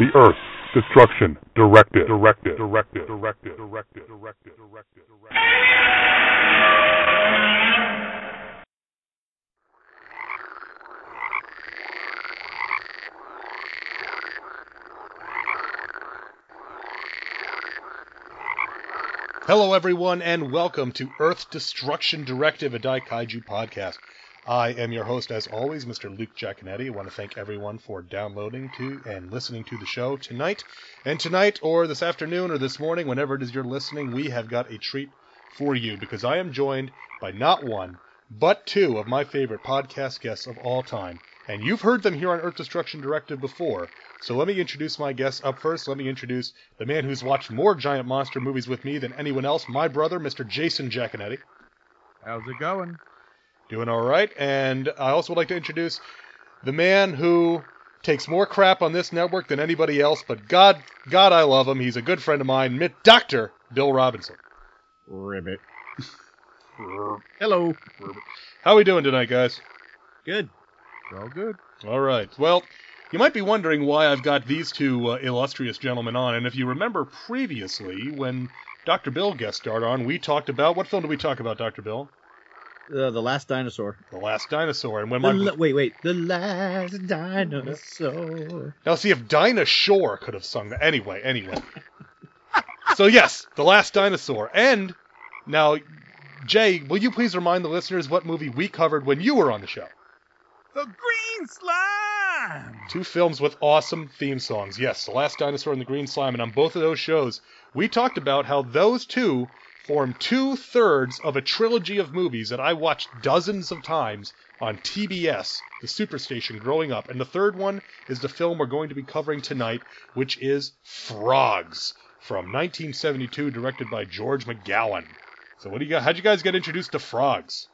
the Earth Destruction Directive. Directive. Directive. Directive. Directive. Directive. Directive. Directive. Hello, everyone, and welcome to Earth Destruction Directive, a Daikaiju podcast. I am your host, as always, Mr. Luke Jaconetti. I want to thank everyone for downloading to and listening to the show tonight. And tonight, or this afternoon, or this morning, whenever it is you're listening, we have got a treat for you because I am joined by not one, but two of my favorite podcast guests of all time. And you've heard them here on Earth Destruction Directive before. So let me introduce my guests up first. Let me introduce the man who's watched more giant monster movies with me than anyone else, my brother, Mr. Jason Jaconetti. How's it going? Doing all right. And I also would like to introduce the man who takes more crap on this network than anybody else, but God, God, I love him. He's a good friend of mine, Mi- Dr. Bill Robinson. Ribbit. Hello. How are we doing tonight, guys? Good. All good. All right. Well, you might be wondering why I've got these two uh, illustrious gentlemen on, and if you remember previously when Dr. Bill guest starred on, we talked about what film did we talk about, Dr. Bill? Uh, the last dinosaur. The Last Dinosaur. And when my la- wait, wait. The last dinosaur. now see if Dinah Shore could have sung that. Anyway, anyway. so yes, The Last Dinosaur. And now, Jay, will you please remind the listeners what movie we covered when you were on the show? The green slime. Two films with awesome theme songs. Yes, The Last Dinosaur and The Green Slime. And on both of those shows, we talked about how those two form two thirds of a trilogy of movies that I watched dozens of times on TBS, the Superstation, growing up. And the third one is the film we're going to be covering tonight, which is Frogs from 1972, directed by George McCowan. So, what do you got? How'd you guys get introduced to Frogs?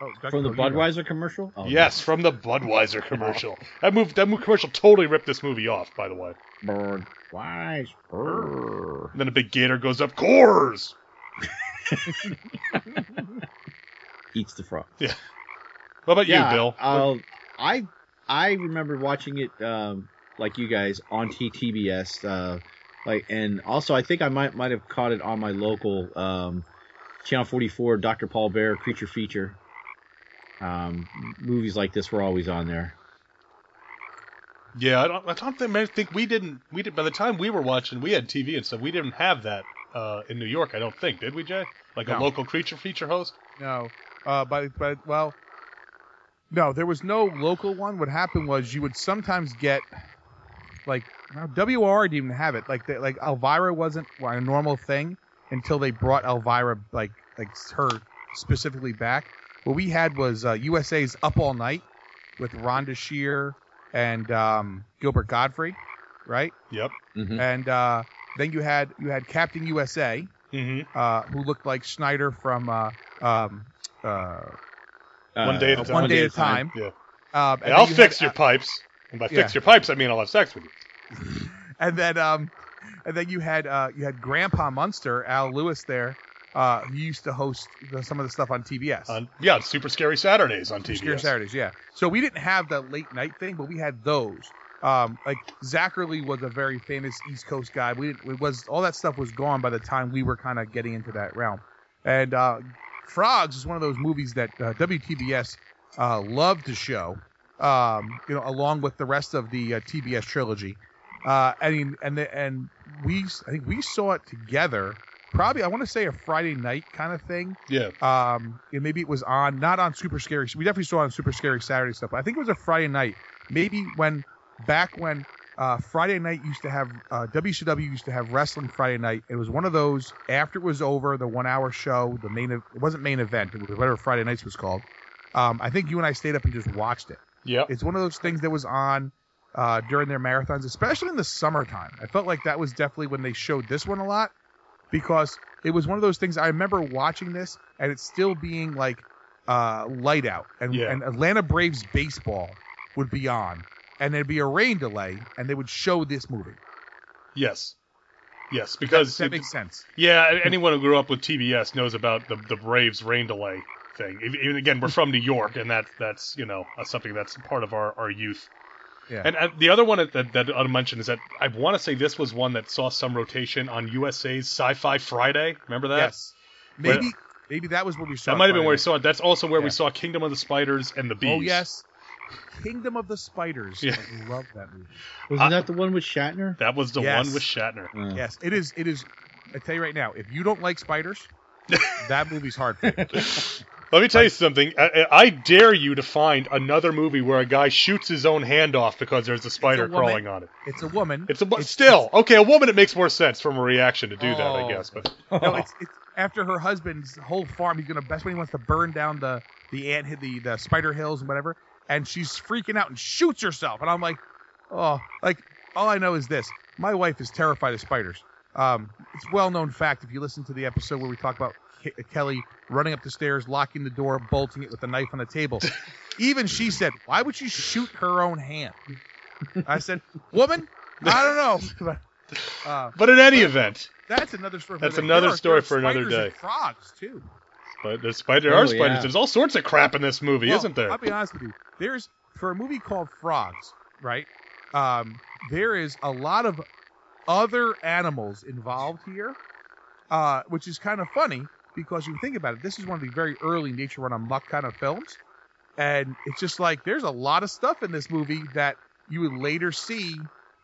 Oh, From the Kojima. Budweiser commercial? Oh, Yes, from the Budweiser commercial. That move, that move commercial totally ripped this movie off, by the way. Budweiser. And then a big gator goes up, Coors! Eats the frog. Yeah. What about yeah, you, Bill? I'll, I I remember watching it um, like you guys on TTBS. Uh, like, and also I think I might might have caught it on my local um, Channel 44, Dr. Paul Bearer Creature Feature. Um, movies like this were always on there. Yeah, I don't, I don't think, I think we didn't. We did by the time we were watching, we had TV and stuff. We didn't have that uh, in New York. I don't think, did we, Jay? Like a local creature feature host. No. Uh, but but well, no, there was no local one. What happened was you would sometimes get like WR didn't even have it. Like the, like Elvira wasn't a normal thing until they brought Elvira like like her specifically back. What we had was uh, USA's Up All Night with Rhonda Shear and um, Gilbert Gottfried, right? Yep. Mhm. And uh, then you had you had Captain USA, Mm-hmm. uh, who looked like Schneider from uh, um, uh, One day at a Uh, time. One Day at a Time. Yeah. Um, Hey, I'll you fix had- your pipes. And by Yeah. fix your pipes, I mean I'll have sex with you. And then um, and then you had uh, you had Grandpa Munster, Al Lewis there, uh, who used to host the, some of the stuff on TBS. On yeah, Super Scary Saturdays on TBS. Scare Saturdays, yeah. So we didn't have that late night thing, but we had those. Um, like Zacherley was a very famous East Coast guy. We didn't, it was all that stuff was gone by the time we were kind of getting into that realm. And uh, Frogs is one of those movies that uh, WTBS uh, loved to show, um, you know, along with the rest of the uh, TBS trilogy. Uh, I mean, and the, and we I think we saw it together. Probably I want to say a Friday night kind of thing Yeah. um, and maybe it was on not on Super Scary. We definitely saw on Super Scary Saturday stuff. But I think it was a Friday night. Maybe when back when uh, Friday night used to have uh, WCW used to have wrestling Friday night. It was one of those after it was over the one hour show. The main it wasn't main event. It was whatever Friday nights was called. Um, I think you and I stayed up and just watched it. Yeah. It's one of those things that was on uh, during their marathons, especially in the summertime. I felt like that was definitely when they showed this one a lot because it was one of those things. I remember watching this and it still being like uh, light out, and, Yeah. and Atlanta Braves baseball would be on, and there'd be a rain delay, and they would show this movie. Yes. Yes, because that it- makes sense. yeah, anyone who grew up with TBS knows about the the Braves rain delay thing. Even even again, we're from New York, and that that's you know uh, something that's part of our, our youth. Yeah. And uh, the other one that, that, that I'll mention is that I want to say this was one that saw some rotation on USA's Sci-Fi Friday. Remember that? yes. Maybe maybe that was where we saw. That might have been where we saw it. That's also where we saw Kingdom of the Spiders and the Bees. Oh yes. Kingdom of the Spiders. Yeah. I love that movie. Wasn't Uh, that the one with Shatner? That was the Yes. one with Shatner. Uh, Yes, it is. It is. I tell you right now, if you don't like spiders, that movie's hard for you. Let me tell you something. I, I dare you to find another movie where a guy shoots his own hand off because there's a spider woman. crawling on it. It's a woman. It's a but still okay. A woman, it makes more sense from a reaction to do that, I Oh. guess. But No, it's, it's after her husband's whole farm. He's gonna. That's when he wants to burn down the the ant the the spider hills and whatever. And she's freaking out and shoots herself. And I'm like, oh, like all I know is this: my wife is terrified of spiders. Um, it's well known fact if you listen to the episode where we talk about Ke- Kelly running up the stairs, locking the door, bolting it with a knife on the table. Even she said, "Why would you shoot her own hand?" I said, "Woman, I don't know." uh, but in any event, that's another story. For That's another- another there are- story there are for another spiders and day. Frogs too. but there's spider. There Oh, are spiders. yeah. There's all sorts of crap in this movie, Well, isn't there? I'll be honest with you. There's for a movie called Frogs, right? Um, there is a lot of other animals involved here, uh, which is kind of funny because you think about it. This is one of the very early nature run amok kind of films, and it's just like there's a lot of stuff in this movie that you would later see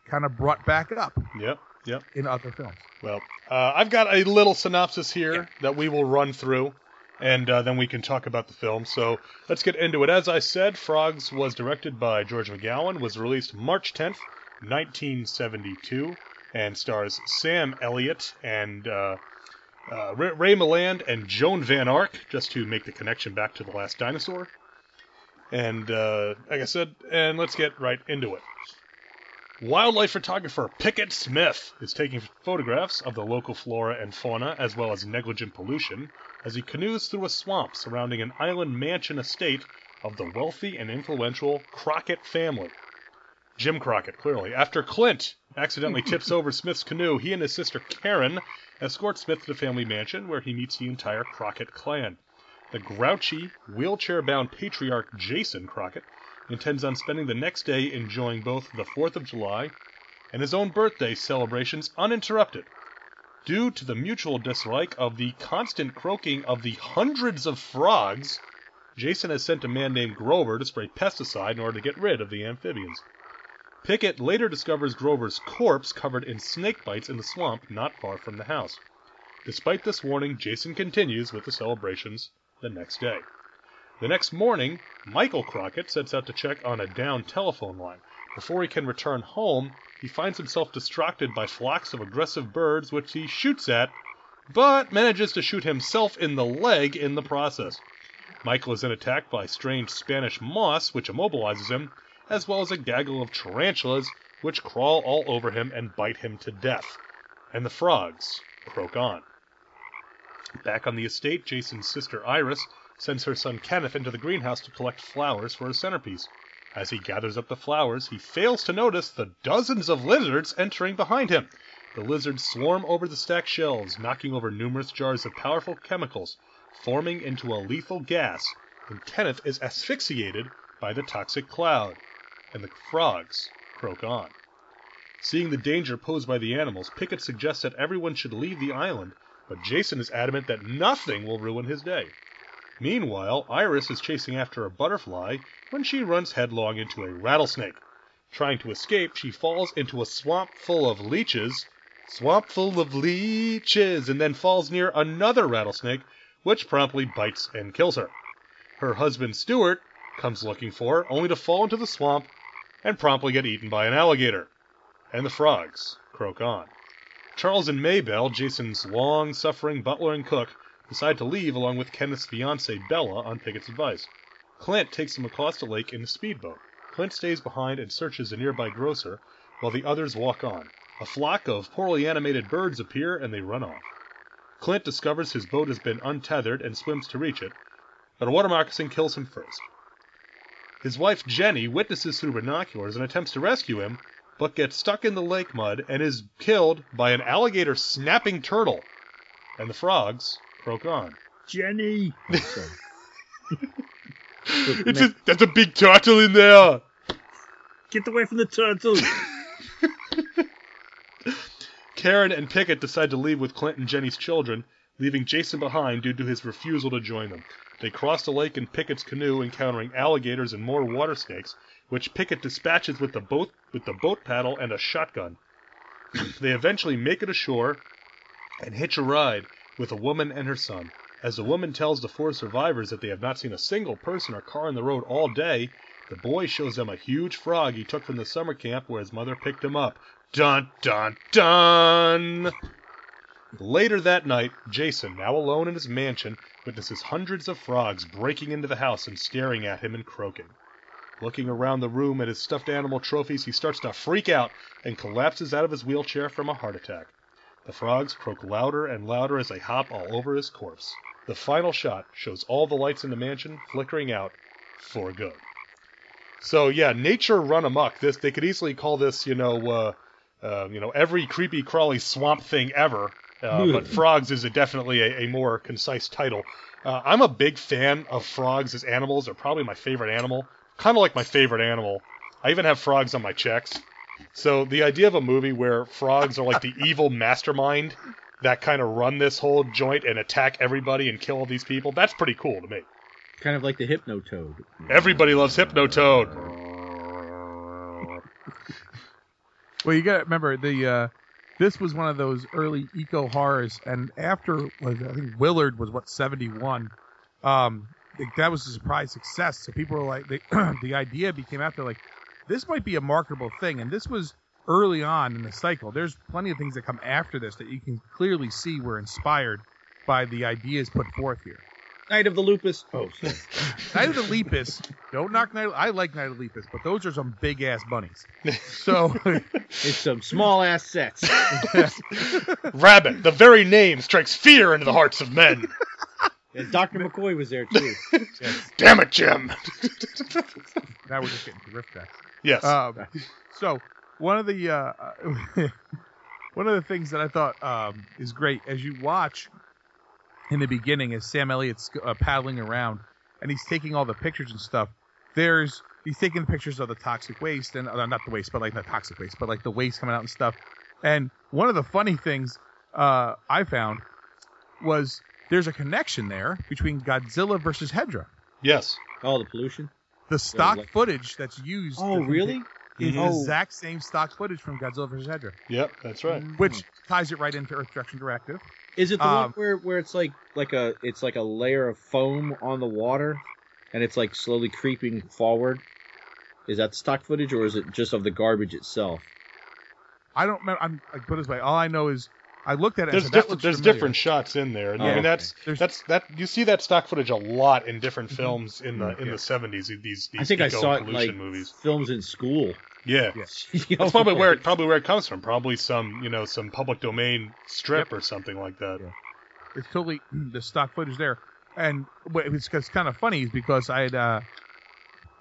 kind of brought back up Yep. Yep. in other films. Well, uh, I've got a little synopsis here Yeah. that we will run through, and uh, then we can talk about the film. So let's get into it. As I said, Frogs was directed by George McCowan, was released March 10th, 1972, and stars Sam Elliott and uh, uh, Ray, Milland and Joan Van Ark, just to make the connection back to The Last Dinosaur. And uh, like I said, and let's get right into it. Wildlife photographer Pickett Smith is taking photographs of the local flora and fauna as well as negligent pollution as he canoes through a swamp surrounding an island mansion estate of the wealthy and influential Crockett family. Jim Crockett, clearly. After Clint accidentally tips over Smith's canoe, he and his sister Karen escort Smith to the family mansion where he meets the entire Crockett clan. The grouchy, wheelchair bound patriarch Jason Crockett intends on spending the next day enjoying both the 4th of July and his own birthday celebrations uninterrupted. Due to the mutual dislike of the constant croaking of the hundreds of frogs, Jason has sent a man named Grover to spray pesticide in order to get rid of the amphibians. Pickett later discovers Grover's corpse covered in snake bites in the swamp not far from the house. Despite this warning, Jason continues with the celebrations the next day. The next morning, Michael Crockett sets out to check on a down telephone line. Before he can return home, he finds himself distracted by flocks of aggressive birds which he shoots at, but manages to shoot himself in the leg in the process. Michael is then attacked by strange Spanish moss, which immobilizes him, as well as a gaggle of tarantulas, which crawl all over him and bite him to death. And the frogs croak on. Back on the estate, Jason's sister Iris sends her son Kenneth into the greenhouse to collect flowers for a centerpiece. As he gathers up the flowers, he fails to notice the dozens of lizards entering behind him. The lizards swarm over the stacked shelves, knocking over numerous jars of powerful chemicals, forming into a lethal gas, and Kenneth is asphyxiated by the toxic cloud, and the frogs croak on. Seeing the danger posed by the animals, Pickett suggests that everyone should leave the island, but Jason is adamant that nothing will ruin his day. Meanwhile, Iris is chasing after a butterfly when she runs headlong into a rattlesnake. Trying to escape, she falls into a swamp full of leeches, swamp full of leeches, and then falls near another rattlesnake, which promptly bites and kills her. Her husband Stuart comes looking for her, only to fall into the swamp and promptly get eaten by an alligator. And the frogs croak on. Charles and Maybelle, Jason's long suffering butler and cook, decide to leave along with Kenneth's fiancee Bella on Pickett's advice. Clint takes them across the lake in a speedboat. Clint stays behind and searches a nearby grocer, while the others walk on. A flock of poorly animated birds appear and they run off. Clint discovers his boat has been untethered and swims to reach it, but a water moccasin kills him first. His wife Jenny witnesses through binoculars and attempts to rescue him, but gets stuck in the lake mud and is killed by an alligator snapping turtle. And the frogs croak on. Jenny. Sorry. It's a, there's a big turtle in there. Get away from the turtle. Karen and Pickett decide to leave with Clint and Jenny's children, leaving Jason behind due to his refusal to join them. They cross the lake in Pickett's canoe, encountering alligators and more water snakes, which Pickett dispatches with the boat with the boat paddle and a shotgun. they eventually make it ashore and hitch a ride with a woman and her son. As the woman tells the four survivors that they have not seen a single person or car on the road all day, the boy shows them a huge frog he took from the summer camp where his mother picked him up. Dun dun dun! Later that night, Jason, now alone in his mansion, witnesses hundreds of frogs breaking into the house and staring at him and croaking. Looking around the room at his stuffed animal trophies, he starts to freak out and collapses out of his wheelchair from a heart attack. The frogs croak louder and louder as they hop all over his corpse. The final shot shows all the lights in the mansion flickering out for good. So yeah, nature run amok. This they could easily call this, you know, uh, uh, you know, every creepy crawly swamp thing ever. Uh, but frogs is a definitely a, a more concise title. Uh, I'm a big fan of frogs as animals. They're probably my favorite animal. Kind of like my favorite animal. I even have frogs on my checks. So the idea of a movie where frogs are like the evil mastermind that kind of run this whole joint and attack everybody and kill all these people, that's pretty cool to me. kind of like the Hypnotoad. Everybody loves Hypnotoad. Well, you got to remember the uh, this was one of those early eco horrors, and after I think Willard was what seventy one. Um, that was a surprise success. So people were like, they, the idea became there like this might be a marketable thing, and this was early on in the cycle. There's plenty of things that come after this that you can clearly see were inspired by the ideas put forth here. Night of the Lupus. Oh, sorry. Night of the Lepus, don't knock Night. I like Night of the Lepus, but those are some big ass bunnies. So it's some small ass sets. Rabbit, the very name strikes fear into the hearts of men. And Dr. McCoy was there too. Damn it, Jim. now we're just getting to RiffTrax. Yes. Um, so one of the uh, one of the things that I thought um, is great as you watch in the beginning as Sam Elliott's uh, paddling around and he's taking all the pictures and stuff. There's he's taking pictures of the toxic waste and uh, not the waste, but like not toxic waste, but like the waste coming out and stuff. And one of the funny things uh, I found was there's a connection there between Godzilla versus Hedorah. yes. Oh, the pollution. The stock like- footage that's used Oh, really? Is the Oh. exact same stock footage from Godzilla versus Hedorah, Yep, that's right. which ties it right into Earth Direction Directive. Is it the Um, one where, where it's like like a it's like a layer of foam on the water, and it's like slowly creeping forward? Is that stock footage, or is it just of the garbage itself? I don't remember. I'm like put this way. All I know is I looked at it. There's and said, "That different there's familiar." different shots in there. and I Oh, mean that's There's- that's that you see that stock footage a lot in different films in the in Yeah. the 70s these these I think I saw it in, pollution like movies. films in school. Yeah. Yeah. That's probably where it probably where it comes from. Probably some, you know, some public domain strip or something like that. Yeah. It's totally the stock footage there. And it's, it's kind of funny because I had uh,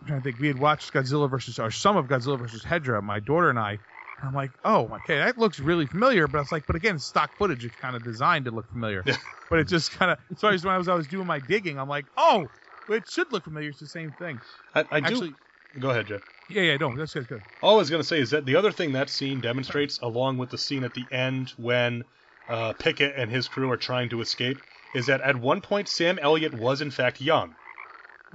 I'm trying to think we had watched Godzilla versus or some of Godzilla versus Hedorah, my daughter and I. And I'm like, oh, okay, that looks really familiar. But I was like, but again, stock footage. It's kind of designed to look familiar. Yeah. but it just kind of. So I was, when I was I was doing my digging, I'm like, oh, it should look familiar. It's the same thing. I, I do. Go ahead, Jeff. yeah, yeah, no, that's good. good. All I was going to say is that the other thing that scene demonstrates, along with the scene at the end when uh, Pickett and his crew are trying to escape, is that at one point Sam Elliott was in fact young.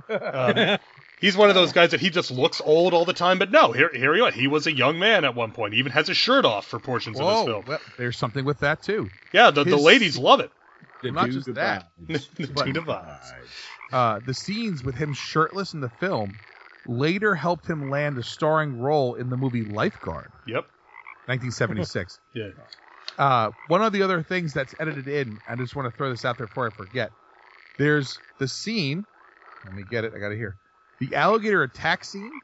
Um, he's one of those guys that he just looks old all the time, but no, here, here he was. He was a young man at one point. He even has his shirt off for portions of Whoa, his film. well, there's something with that too. Yeah, the, the ladies love it. The not just that. the But- two divides. Uh, the scenes with him shirtless in the film later helped him land a starring role in the movie Lifeguard, Yep. 1976. Yeah. uh, one of the other things that's edited in, I just want to throw this out there before I forget. There's the scene. Let me get it. I got it here. The alligator attack scene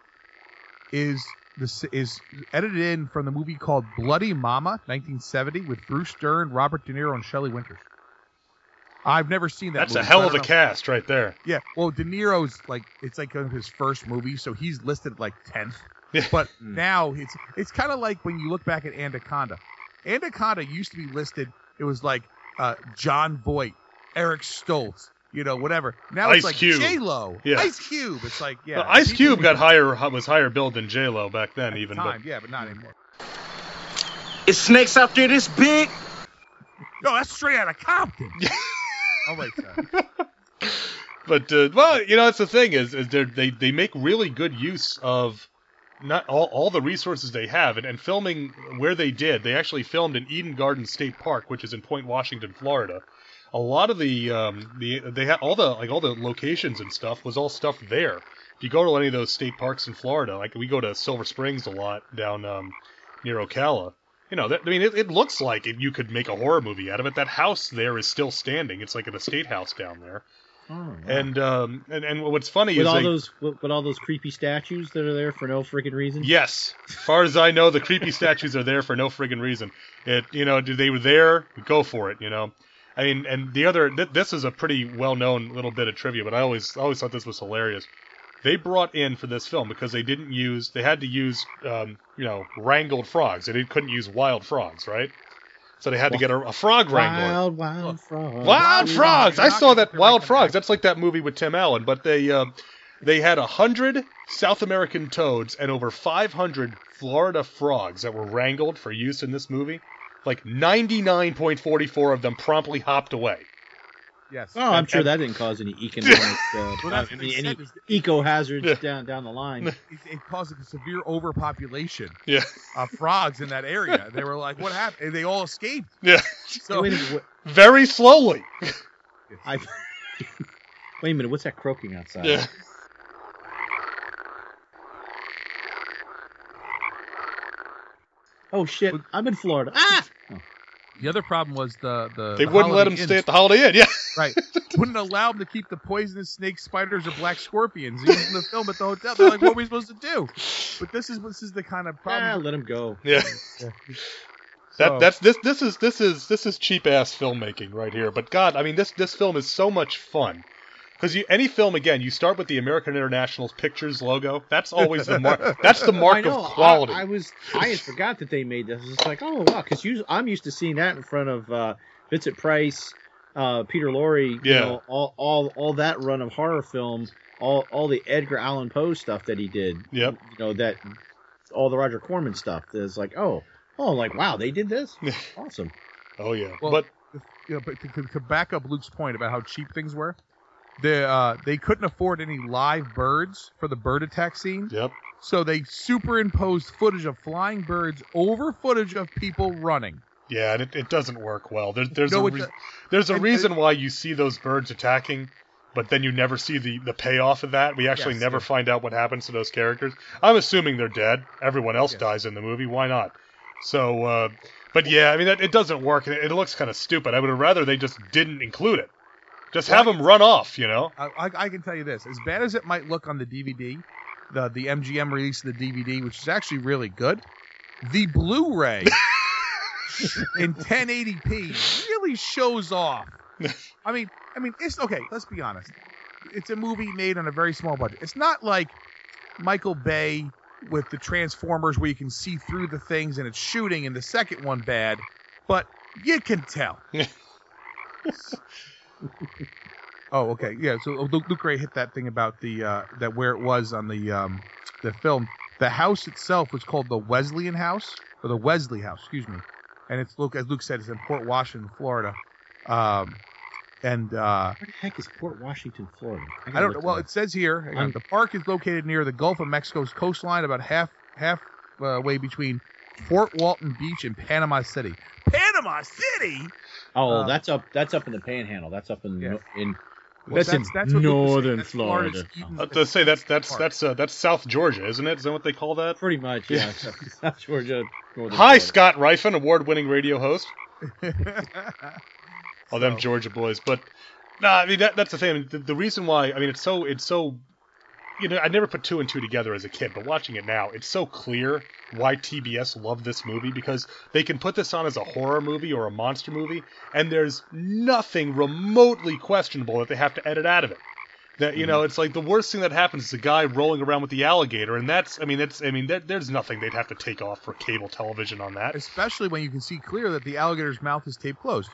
is this is edited in from the movie called Bloody Mama, 1970, with Bruce Dern, Robert De Niro, and Shelley Winters. I've never seen that. That's a hell so of a know. cast right there. Yeah, well, De Niro's like it's like his first movie, so he's listed like tenth. But Mm. now it's it's kind of like when you look back at Anaconda. Anaconda used to be listed. It was like uh, Jon Voight, Eric Stoltz, you know, whatever. Now Ice it's like Cube. J Lo, Yeah. Ice Cube. It's like yeah, Well, Ice Cube got higher was higher billed than J Lo back then, at the even. time, yeah, but not anymore. Is snakes out there this big? No, that's straight out of Compton. oh wait, sorry. But, but uh, well, you know, that's the thing is, is they're- they they make really good use of not all, all the resources they have, and, and filming where they did. They actually filmed in Eden Garden State Park, which is in Point Washington, Florida. A lot of the um, the they had all the like all the locations and stuff was all stuff there. If you go to any of those state parks in Florida, like we go to Silver Springs a lot down um, near Ocala. You know, that, I mean, it, it looks like it, you could make a horror movie out of it. That house there is still standing. It's like an estate house down there. Oh, And um and, and what's funny with is all they, those with, with all those creepy statues that are there for no freaking reason. yes, as far as I know, the creepy statues are there for no friggin' reason. It you know do they were there, go for it. You know, I mean, and the other th- this is a pretty well known little bit of trivia, but I always I always thought this was hilarious. They brought in for this film because they didn't use they had to use um, you know wrangled frogs. They didn't, couldn't use wild frogs, right? So they had to get a, a frog wrangler. Wild, wild frog. Wild Wild Frogs. Frogs. I saw that Wild Frogs. That's like that movie with Tim Allen, but they uh, they had a hundred South American toads and over 500 Florida frogs that were wrangled for use in this movie. Like 99.44 of them promptly hopped away. Yes. Oh, I'm And- sure and- that didn't cause any economic, uh, Well, that's I what mean, they any eco hazards Yeah. down down the line. it, it caused a severe overpopulation Yeah, of frogs in that area. They were like, "What happened?" And they all escaped. yeah, So Wait a minute. Very slowly. I, wait a minute. What's that croaking outside? Yeah, Oh shit! I'm in Florida. Ah! Oh, the other problem was the the they the wouldn't let Holiday him stay at the Holiday Inn. Yeah, right. Wouldn't allow them to keep the poisonous snakes, spiders, or black scorpions in the film at the hotel. They're like, "What are we supposed to do?" But this is this is the kind of ah, problem. let him go. yeah. So- That that's this this is this is this is cheap ass filmmaking right here. But God, I mean this this film is so much fun. Because any film again, you start with the American International's Pictures logo. That's always the mark. That's the mark I know. of quality. I, I was. I had forgot that they made this. It's like, oh wow, because I'm used to seeing that in front of uh, Vincent Price, uh, Peter Lorre. You Yeah. know, all all all that run of horror film, all all the Edgar Allan Poe stuff that he did. Yep. You know that all the Roger Corman stuff. That's like, oh, oh, like wow, they did this. awesome. oh yeah. Well, but you know, but to, to, to back up Luke's point about how cheap things were, they uh, they couldn't afford any live birds for the bird attack scene, yep. so they superimposed footage of flying birds over footage of people running. Yeah, and it, it doesn't work well. There, there's No, a re- there's a reason why you see those birds attacking, but then you never see the, the payoff of that. We actually Yes, never yes. find out what happens to those characters. I'm assuming they're dead. Everyone else Yes. dies in the movie. Why not? So, uh, but yeah, I mean, that, it doesn't work. It, it looks kind of stupid. I would have rather they just didn't include it. Just have them run off, you know? I, I, I can tell you this: as bad as it might look on the DVD, the the MGM release of the DVD, which is actually really good, the Blu-ray in 1080p really shows off. I mean, I mean, it's okay. Let's be honest. It's a movie made on a very small budget. It's not like Michael Bay with the Transformers where you can see through the things and it's shooting, and the second one bad, but you can tell. Oh, okay, yeah. So Luke, Luke Ray hit that thing about the uh, that where it was on the um, the film. The house itself was called the Wesleyan House or the Wesley House, excuse me. And it's Luke, as Luke said, it's in Port Washington, Florida. Um, and uh, Where the heck is Port Washington, Florida? I gotta don't know. Well, that it says here on, the park is located near the Gulf of Mexico's coastline, about half half uh, way between Fort Walton Beach and Panama City. Panama City. Oh, uh, that's up. That's up in the Panhandle. That's up in Yeah. in. Well, That's in what Luke was saying. northern That's Florida. Florida's Eden- I was to say that's that's that's uh, that's South Georgia, isn't it? Is that what they call that? Pretty much, yeah. South Georgia. northern Hi, Florida. Scott Rifen, award-winning radio host. All them Georgia boys, but nah, I mean that, that's the thing. I mean, the, the reason why I mean it's so it's so you know, I never put two and two together as a kid, but watching it now, it's so clear why TBS loved this movie because they can put this on as a horror movie or a monster movie, and there's nothing remotely questionable that they have to edit out of it. That you know, mm-hmm. it's like the worst thing that happens is a guy rolling around with the alligator, and that's, I mean, that's I mean, there, there's nothing they'd have to take off for cable television on that. Especially when you can see clear that the alligator's mouth is taped closed.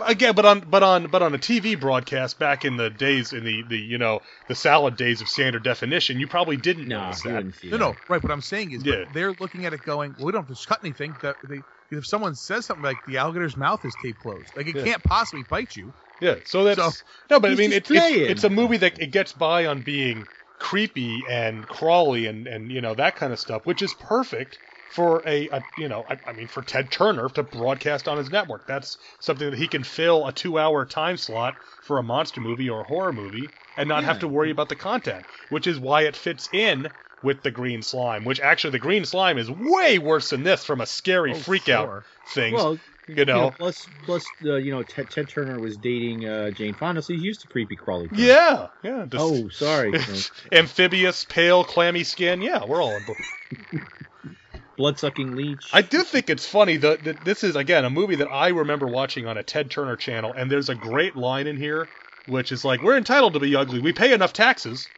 Again, but on but on but on a TV broadcast back in the days in the the you know the salad days of standard definition, you probably didn't No, notice that. No, no, right. What I'm saying is, Yeah. they're looking at it going, well, we don't have to cut anything. That they, if someone says something like the alligator's mouth is taped closed, like it Yeah. can't possibly bite you. Yeah, so that's So- no, but I mean just it's, it's it's a movie that it gets by on being creepy and crawly and and you know that kind of stuff, which is perfect for a, a you know I, I mean for Ted Turner to broadcast on his network. That's something that he can fill a two-hour time slot for a monster movie or a horror movie and not have to worry about the content, which is why it fits in with the green slime. Which actually the green slime is way worse than this from a scary Oh, freak sure. out things. Well, you know. plus, plus, uh, you know, Ted, Ted Turner was dating uh, Jane Fonda, so he's used to creepy crawly. things. yeah, yeah. just- Oh, sorry. amphibious, pale, clammy skin. Yeah, we're all on board. Blood sucking leech. I do think it's funny that, that this is again a movie that I remember watching on a Ted Turner channel, and there's a great line in here, which is like, "We're entitled to be ugly. We pay enough taxes."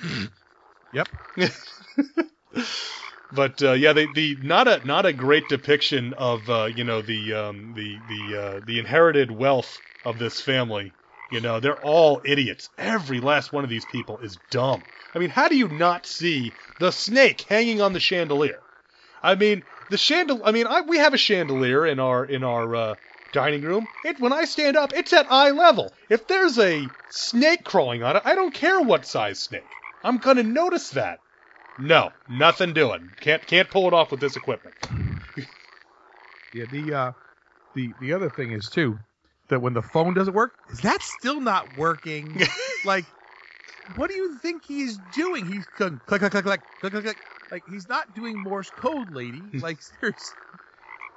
Yep. But uh, yeah, they, the not a not a great depiction of uh, you know the um, the the uh, the inherited wealth of this family. You know, they're all idiots. Every last one of these people is dumb. I mean, how do you not see the snake hanging on the chandelier? I mean, the chandelier. I mean, I, we have a chandelier in our in our uh, dining room. It when I stand up, it's at eye level. If there's a snake crawling on it, I don't care what size snake. I'm gonna notice that. No, nothing doing. Can't can't pull it off with this equipment. Yeah. The uh, the the other thing is too that when the phone doesn't work, is that still not working? like, what do you think he's doing? He's click click click click click click. Like he's not doing Morse code, lady. Like seriously.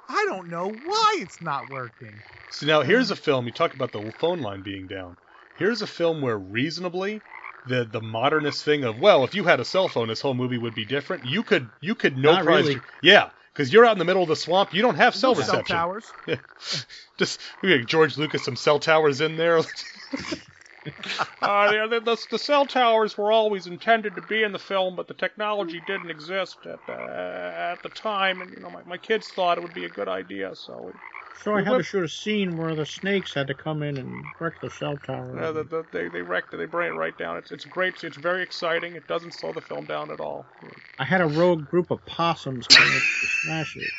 I don't know why it's not working. So now here's a film. You talk about the phone line being down. Here's a film where reasonably the the modernist thing of well, if you had a cell phone, this whole movie would be different. You could you could no Not prize. really. Yeah, because you're out in the middle of the swamp. You don't have cell Cell reception. towers. Just we got George Lucas some cell towers in there. uh, the, the, the cell towers were always intended to be in the film, but the technology didn't exist at uh, at the time, and you know my, my kids thought it would be a good idea, so we, so I had to shoot a scene where the snakes had to come in and wreck the cell tower. Uh, the, the, they they wrecked it. They bring it right down. It's it's great. It's very exciting. It doesn't slow the film down at all. I had a rogue group of possums come in to smash it.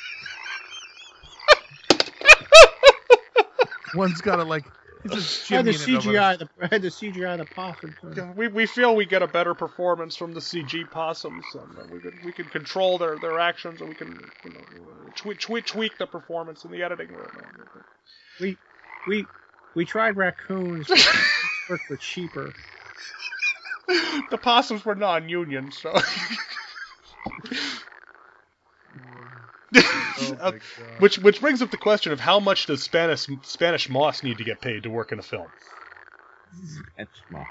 One's got to like. It's just had the Jimmy in it over CGI. The, had the CGI the possums. We, we feel we get a better performance from the CG possums, and we can we can control their, their actions, and we can you know tweak, tweak tweak the performance in the editing room. We we we tried raccoons. but Worked for cheaper. The possums were non-union, so. Uh, which which brings up the question of how much does Spanish Spanish moss need to get paid to work in a film? That's moss.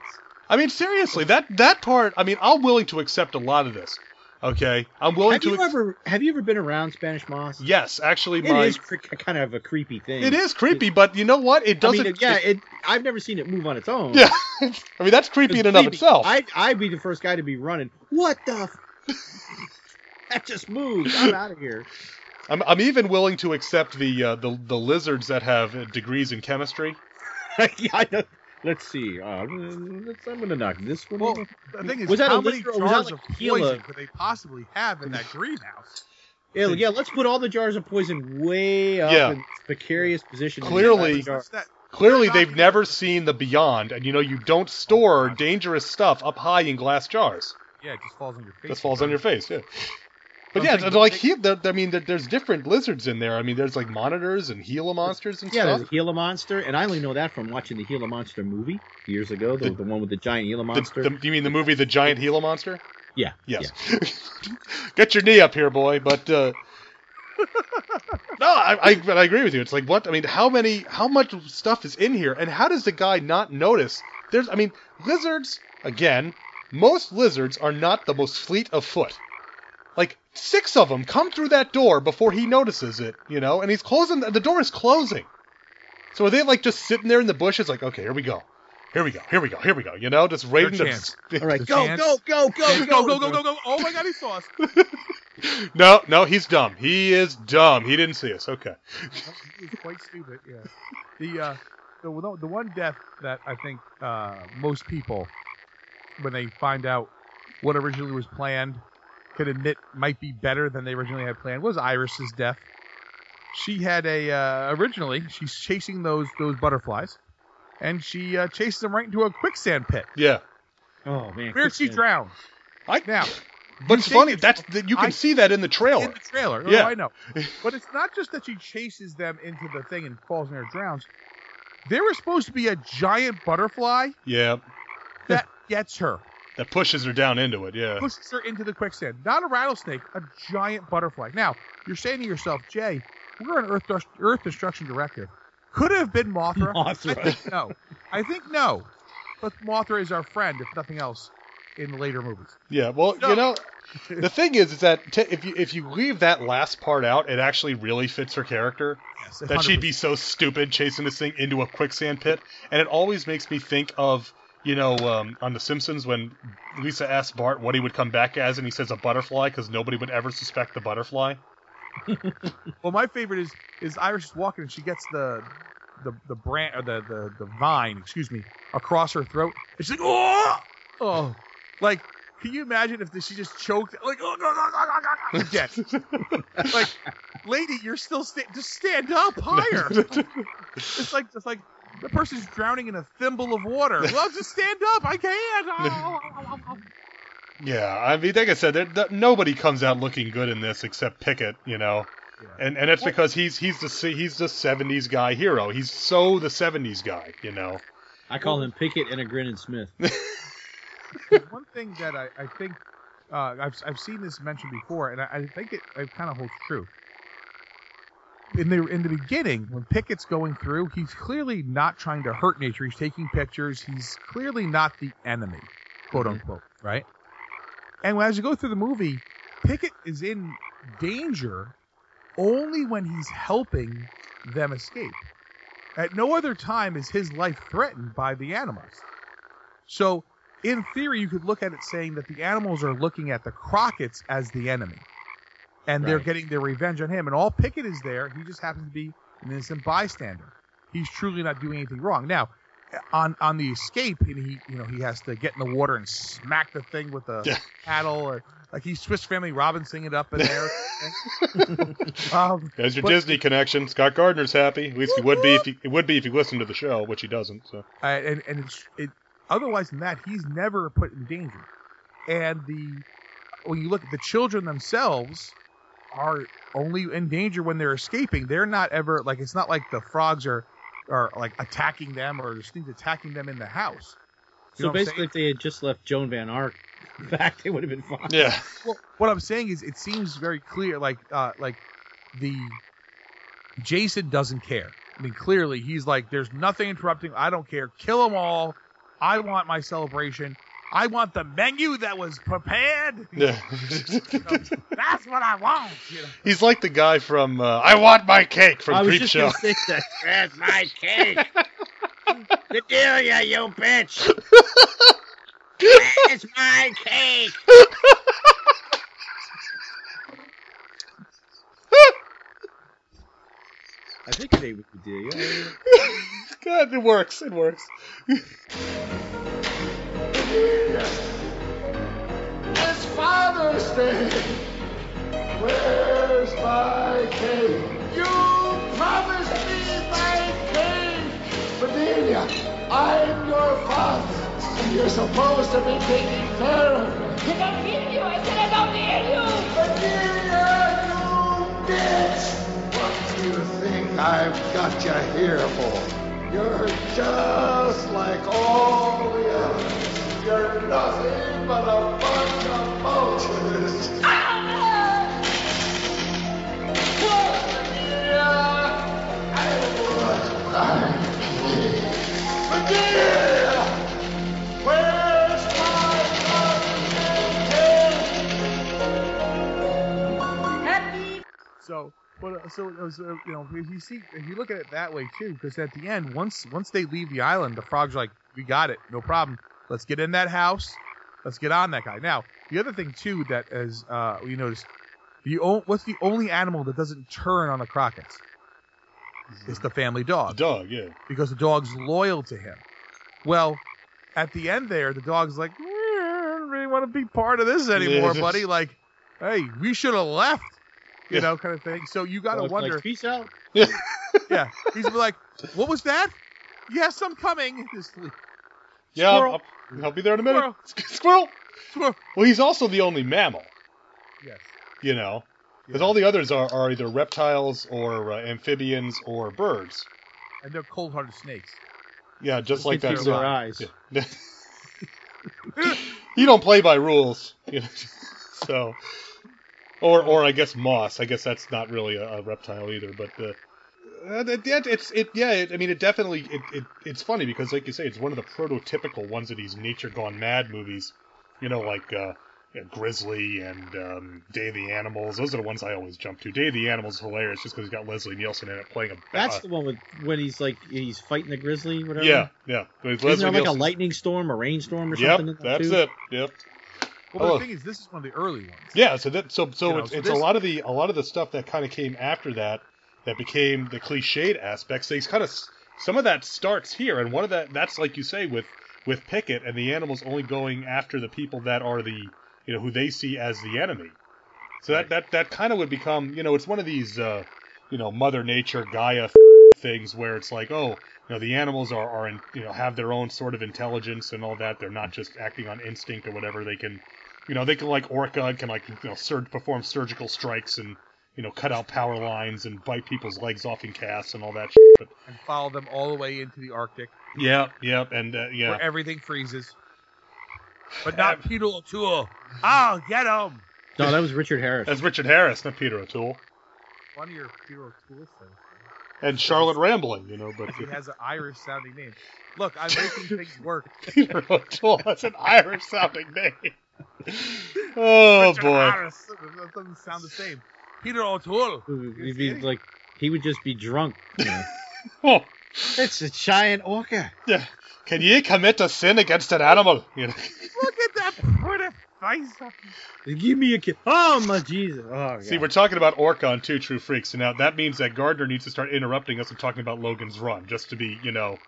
I mean, seriously, that that part. I mean, I'm willing to accept a lot of this. Okay, I'm willing Have to. you ex- ever have you ever been around Spanish moss? Yes, actually, It my is cre- kind of a creepy thing. it is creepy, but you know what? It I doesn't. mean, yeah, it, I've never seen it move on its own. yeah. I mean, that's creepy in It's and of itself. I'd, I'd be the first guy to be running. What the? F- that just moved. I'm out of here. I'm I'm even willing to accept the uh, the the lizards that have uh, degrees in chemistry. yeah, I know. Let's see. Uh, let's, I'm gonna knock this one. Well, over. the thing is, Was that how a many lizard or was that jars like of Gila? poison could they possibly have in that greenhouse? yeah, yeah, let's put all the jars of poison way up Yeah. in precarious position. Clearly- the that? Clearly, They're they've never seen the beyond, and you know you don't store dangerous stuff up high in glass jars. Yeah, it just falls on your face. This falls on your face, yeah. But yeah, thinking- like he, there, I mean, there, there's different lizards in there. I mean, there's like monitors and Gila monsters and Yeah, stuff. there's a Gila monster, and I only know that from watching the Gila monster movie years ago. The, The- the one with the giant Gila monster. the- you mean the movie The Giant Gila Monster? yeah. Yes. Get your knee up here, boy. But uh, no, I, I but I agree with you. It's like what I mean. How many? How much stuff is in here? And how does the guy not notice? There's. I mean, lizards again. most lizards are not the most fleet of foot. Like six of them come through that door before he notices it, you know, and he's closing. The door is closing. So are they like just sitting there in the bushes, like, okay, here we go, here we go, here we go, here we go, you know, just waiting to. chance. All right, The go, chance. go, go, go, Go, go, go, go, go! Oh my God, he saw us. No, no, he's dumb. He is dumb. He didn't see us. Okay. He was quite stupid. Yeah. The uh, the one- the one death that I think uh, most people, when they find out what originally was planned, could admit might be better than they originally had planned was Iris's death. She had a uh, originally she's chasing those those butterflies, and she uh, chases them right into a quicksand pit Yeah. Oh man, where she quicksand. drowns. I Now But it's funny. it's- That's that you can I- see that in the trailer. in the trailer. Oh, Yeah. I know. But it's not just that she chases them into the thing and falls in there and drowns. There was supposed to be a giant butterfly yeah. that gets her, That pushes her down into it. Yeah. pushes her into the quicksand. Not a rattlesnake, a giant butterfly. Now, you're saying to yourself, Jay, we're an Earth, Earth Destruction Directive. Could it have been Mothra? Mothra. I think no. I think no. But Mothra is our friend, if nothing else, in the later movies. Yeah. Well, No. you know, the thing is, is that t- if you if you leave that last part out, it actually really fits her character. Yes, That she'd be so stupid chasing this thing into a quicksand pit, and it always makes me think of. You know, um, on The Simpsons, when Lisa asks Bart what he would come back as, and he says a butterfly because nobody would ever suspect the butterfly. Well, my favorite is is Iris is walking and she gets the the the brand or the, the the vine, excuse me, across her throat. And she's like, oh, oh, like. Can you imagine if she just choked like oh, no, no, no, no, no, no, dead? like, lady, you're still sta- just stand up higher. it's like just like the person's drowning in a thimble of water. Well, just stand up. I can't. Yeah, I mean, like I said, there, there- nobody comes out looking good in this except Pickett, you know, Yeah. and and that's because he's he's the he's the '70s guy hero. He's so the '70s guy, you know. I call him Pickett and a grin and Smith. one thing that I, I think uh, I've, I've seen this mentioned before, and I, I think it, it kind of holds true. In the in the beginning, when Pickett's going through, he's clearly not trying to hurt nature. He's taking pictures. He's clearly not the enemy, quote mm-hmm. unquote, right? And as you go through the movie, Pickett is in danger only when he's helping them escape. At no other time is his life threatened by the animals. So in theory, you could look at it saying that the animals are looking at the Crockett's as the enemy, and they're getting their revenge on him. And all Pickett is there; he just happens to be an innocent bystander. He's truly not doing anything wrong. Now, on on the escape, and he you know he has to get in the water and smack the thing with the Yeah. paddle, or like he's Swiss Family Robinson it up in there. um, There's your But- Disney connection. Scott Gardner's happy. At least he would be if he it would be if he listened to the show, which he doesn't. So uh, and and it's, it otherwise than that he's never put in danger and the when you look at the children themselves are only in danger when they're escaping they're not ever like it's not like the frogs are are like attacking them or there's things attacking them in the house You So know what I'm basically, if they had just left Joan Van Ark back, they would have been fine. yeah, well, what I'm saying is, it seems very clear, like, uh, like the Jason doesn't care. I mean, clearly he's like, there's nothing interrupting. I don't care. Kill them all. I want my celebration. I want the menu that was prepared. yeah. That's what I want. You know? He's like the guy from uh, I Want My Cake from I was Creepshow. gonna say that. Where's my cake? Cordelia, you bitch! Where's my cake? I think it ain't Cordelia. God, it works. It works. It's Father's Day. Where's my cake? You promised me my cake. Bedelia, I'm your father. And you're supposed to be taking care of me. I don't need you. I said I don't need you. Bedelia, you bitch! What do you think I've got you here for? You're just like all the others nothing but a bunch of. So, but uh, so it was, uh, you know, if you see, if you look at it that way too, because at the end, once once they leave the island, the frog's like, "We got it, no problem." Let's get in that house. Let's get on that guy." Now, the other thing too that as uh, we noticed, the o- what's the only animal that doesn't turn on the Crockett's? It's the family dog. The dog, dog, yeah. because the dog's loyal to him. Well, at the end there, the dog's like, "Eh, "I don't really want to be part of this anymore, Yeah. buddy." Like, hey, we should have left. You Yeah. know, kind of thing. So you got to Dog's like, wonder. Peace out. Yeah, he's like, "What was that?" Yes, I'm coming. Just like, Yeah, I'll, Squirrel. I'll, I'll be there in a minute. Squirrel. Squirrel. Squirrel. Well, he's also the only mammal, Yes. you know, because Yeah. all the others are, are either reptiles or uh, amphibians or birds. And they're cold-hearted snakes. Yeah, just Just like that. Their their eyes. Yeah. you don't play by rules, you know. So, or or I guess moss. I guess that's not really a, a reptile either. But uh, uh, it, it- it's it yeah. It, I mean, it definitely it, it it's funny because like you say, it's one of the prototypical ones of these nature gone mad movies. You know, like uh, yeah, Grizzly and um, Day of the Animals. Those are the ones I always jump to. Day of the Animals is hilarious just because he's got Leslie Nielsen in it playing a. That's uh, the one with when he's like he's fighting the grizzly, whatever. yeah, yeah. With Isn't Leslie there like a lightning storm, a rainstorm, or Yep, something? in that's too? it. Yep. Well, Oh. the thing is, this is one of the early ones. Yeah, so that so so You know, it's, so it's this- a lot of the a lot of the stuff that kind of came after that that became the cliched aspects. They kind of some of that starts here, and one of that that's like you say with with Pickett and the animals only going after the people that are the you know who they see as the enemy. So that that that kind of would become you know it's one of these uh, you know Mother Nature Gaia things where it's like oh you know the animals are are in, you know have their own sort of intelligence and all that they're not just acting on instinct or whatever they can you know they can like orca can like you know sur- perform surgical strikes and you know cut out power lines and bite people's legs off in casts and all that shit. but And follow them all the way into the Arctic, yeah yeah and uh, yeah where everything freezes. But not Peter O'Toole. I'll get him. No, that was Richard Harris. that's Richard Harris not Peter O'Toole One of your Peter O'Toole things. and Charlotte Rampling you know but He has an Irish sounding name. Look, I'm making things work. Peter O'Toole that's an Irish sounding name oh Richard boy Harris. That doesn't sound the same. Peter O'Toole. He'd be like he would just be drunk. You know? oh it's a giant orca. yeah can you commit a sin against an animal you know Look at that pretty face. Give me a kiss. Oh my Jesus. Oh, See, we're talking about Orca on Two True Freaks, and now that means that Gardner needs to start interrupting us and talking about Logan's Run, just to be, you know,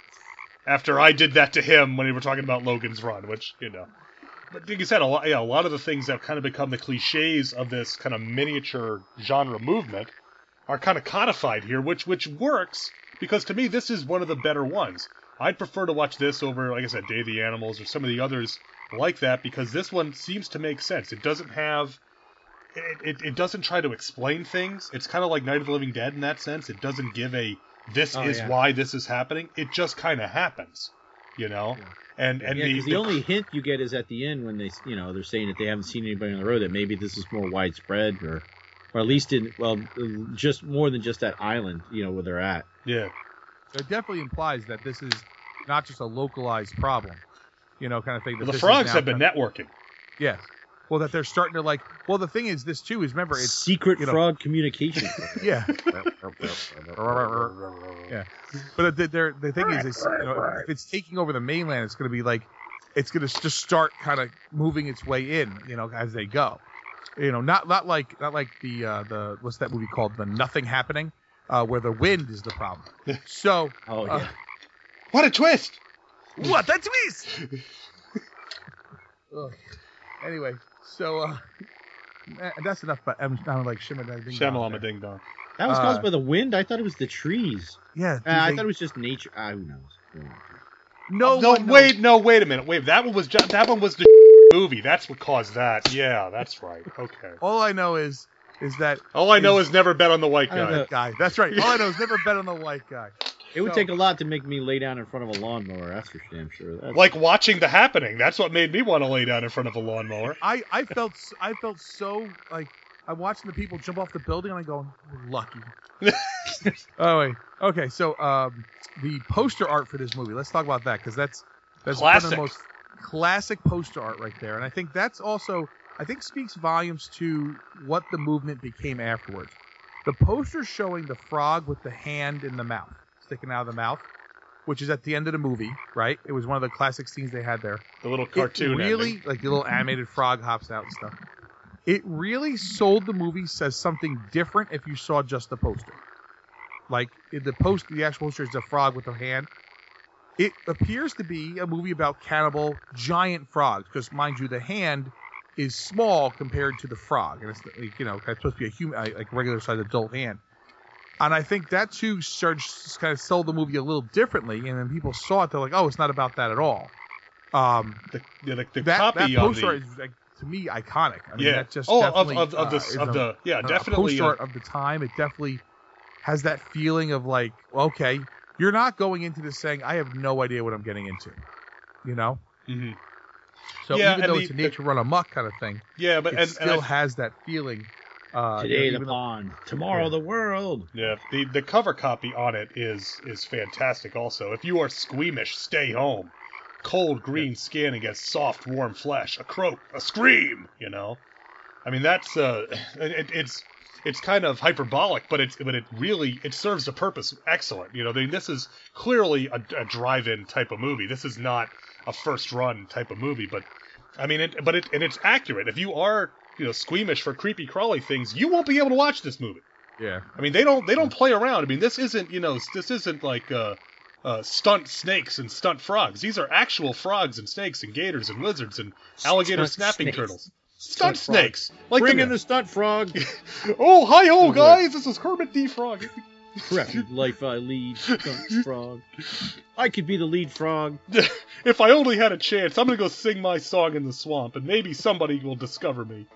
after I did that to him when we were talking about Logan's Run, which, you know. But like you said, a lot, yeah, a lot of the things that have kind of become the cliches of this kind of miniature genre movement are kind of codified here, which which works because to me this is one of the better ones. I'd prefer to watch this over, like I said, Day of the Animals or some of the others like that because this one seems to make sense. It doesn't have it, it, it doesn't try to explain things. It's kind of like Night of the Living Dead in that sense. It doesn't give a this Oh, is yeah. why this is happening. It just kind of happens, you know. And and yeah, the, 'cause the, the- only hint you get is at the end when they, you know, they're saying that they haven't seen anybody on the road that maybe this is more widespread or, or at least in well, just more than just that island, you know, where they're at. yeah It definitely implies that this is not just a localized problem, you know, kind of thing. Well, the frogs have been kind networking. of- Yes. Well, that they're starting to like. Well, the thing is, this too is remember it's Secret you know- frog communication. yeah. yeah. But the, they're, the thing is, is you know, if it's taking over the mainland, it's going to be like it's going to just start kind of moving its way in, you know, as they go. You know, not not like not like the uh, the what's that movie called, the Nothing Happening, uh, where the wind is the problem. So oh yeah. Uh, What a twist! what a twist! Ugh. Anyway, so uh, that's enough about M. Sound like Shimmer Ding Dong Shamalama there. ding dong. that was uh, caused by the wind. I thought it was the trees. Yeah, Uh, I they- thought it was just nature. Ah, who knows? Yeah. no, no, one knows. wait, no, wait a minute. Wait, that one was ju- that one was the movie. That's what caused that. Yeah, that's right. Okay. All I know is is that All I know is never bet on the white I don't guy. know. guy. That's right. All I know is never bet on the white guy. It would So- take a lot to make me lay down in front of a lawnmower. That's for damn sure. That's, Like watching the happening. That's what made me want to lay down in front of a lawnmower. I I felt s- I felt so like I'm watching the people jump off the building and I'm going lucky. oh wait. Okay, so um the poster art for this movie. Let's talk about that because that's that's one of the most classic poster art right there, and I think that's also I think speaks volumes to what the movement became afterwards. The poster showing the frog with the hand in the mouth, sticking out of the mouth, which is at the end of the movie, right? It was one of the classic scenes they had there. The little It cartoon really ending. like the little animated frog hops out and stuff. It really sold the movie says something different if you saw just the poster. Like in the post, the actual poster is a frog with a hand. It appears to be a movie about cannibal giant frogs, because mind you, the hand is small compared to the frog, and it's you know it's supposed to be a human, like regular sized adult hand. And I think that too started kind of sold the movie a little differently, and then people saw it, they're like, oh, it's not about that at all. Um, The, yeah, the, the that, copy that poster the is like to me iconic. I mean, yeah. that just oh, of, definitely, of, of uh, the of the yeah, a definitely. poster uh, of the time. It definitely has that feeling of like, okay, you're not going into this saying I have no idea what I'm getting into, you know. mhm. So Yeah, even though the- it's a nature run amok kind of thing, Yeah, but it and, still and I- has that feeling. Uh, you know, Today the even though- pond, tomorrow Yeah. the world. Yeah, the the cover copy on it is is fantastic. Also, if you are squeamish, stay home. Cold green skin against soft warm flesh. A croak, a scream. You know, I mean that's uh, it, it's it's kind of hyperbolic, but it's but it really it serves a purpose excellent. You know, I mean, this is clearly a, a drive-in type of movie. This is not a first run type of movie, but I mean it, but it and it's accurate. If you are you know squeamish for creepy crawly things, you won't be able to watch this movie. yeah, I mean, they don't they don't play around. I mean, this isn't you know this isn't like uh, uh, stunt snakes and stunt frogs. These are actual frogs and snakes and gators and lizards and alligator Stunt snapping snakes. turtles. Stunt, Stunt frog. snakes, like Bring the, in the stunt frog. oh hi ho guys, this is Kermit the Frog. Rapid life I lead, stunt frog. I could be the lead frog. if I only had a chance, I'm gonna go sing my song in the swamp, and maybe somebody will discover me.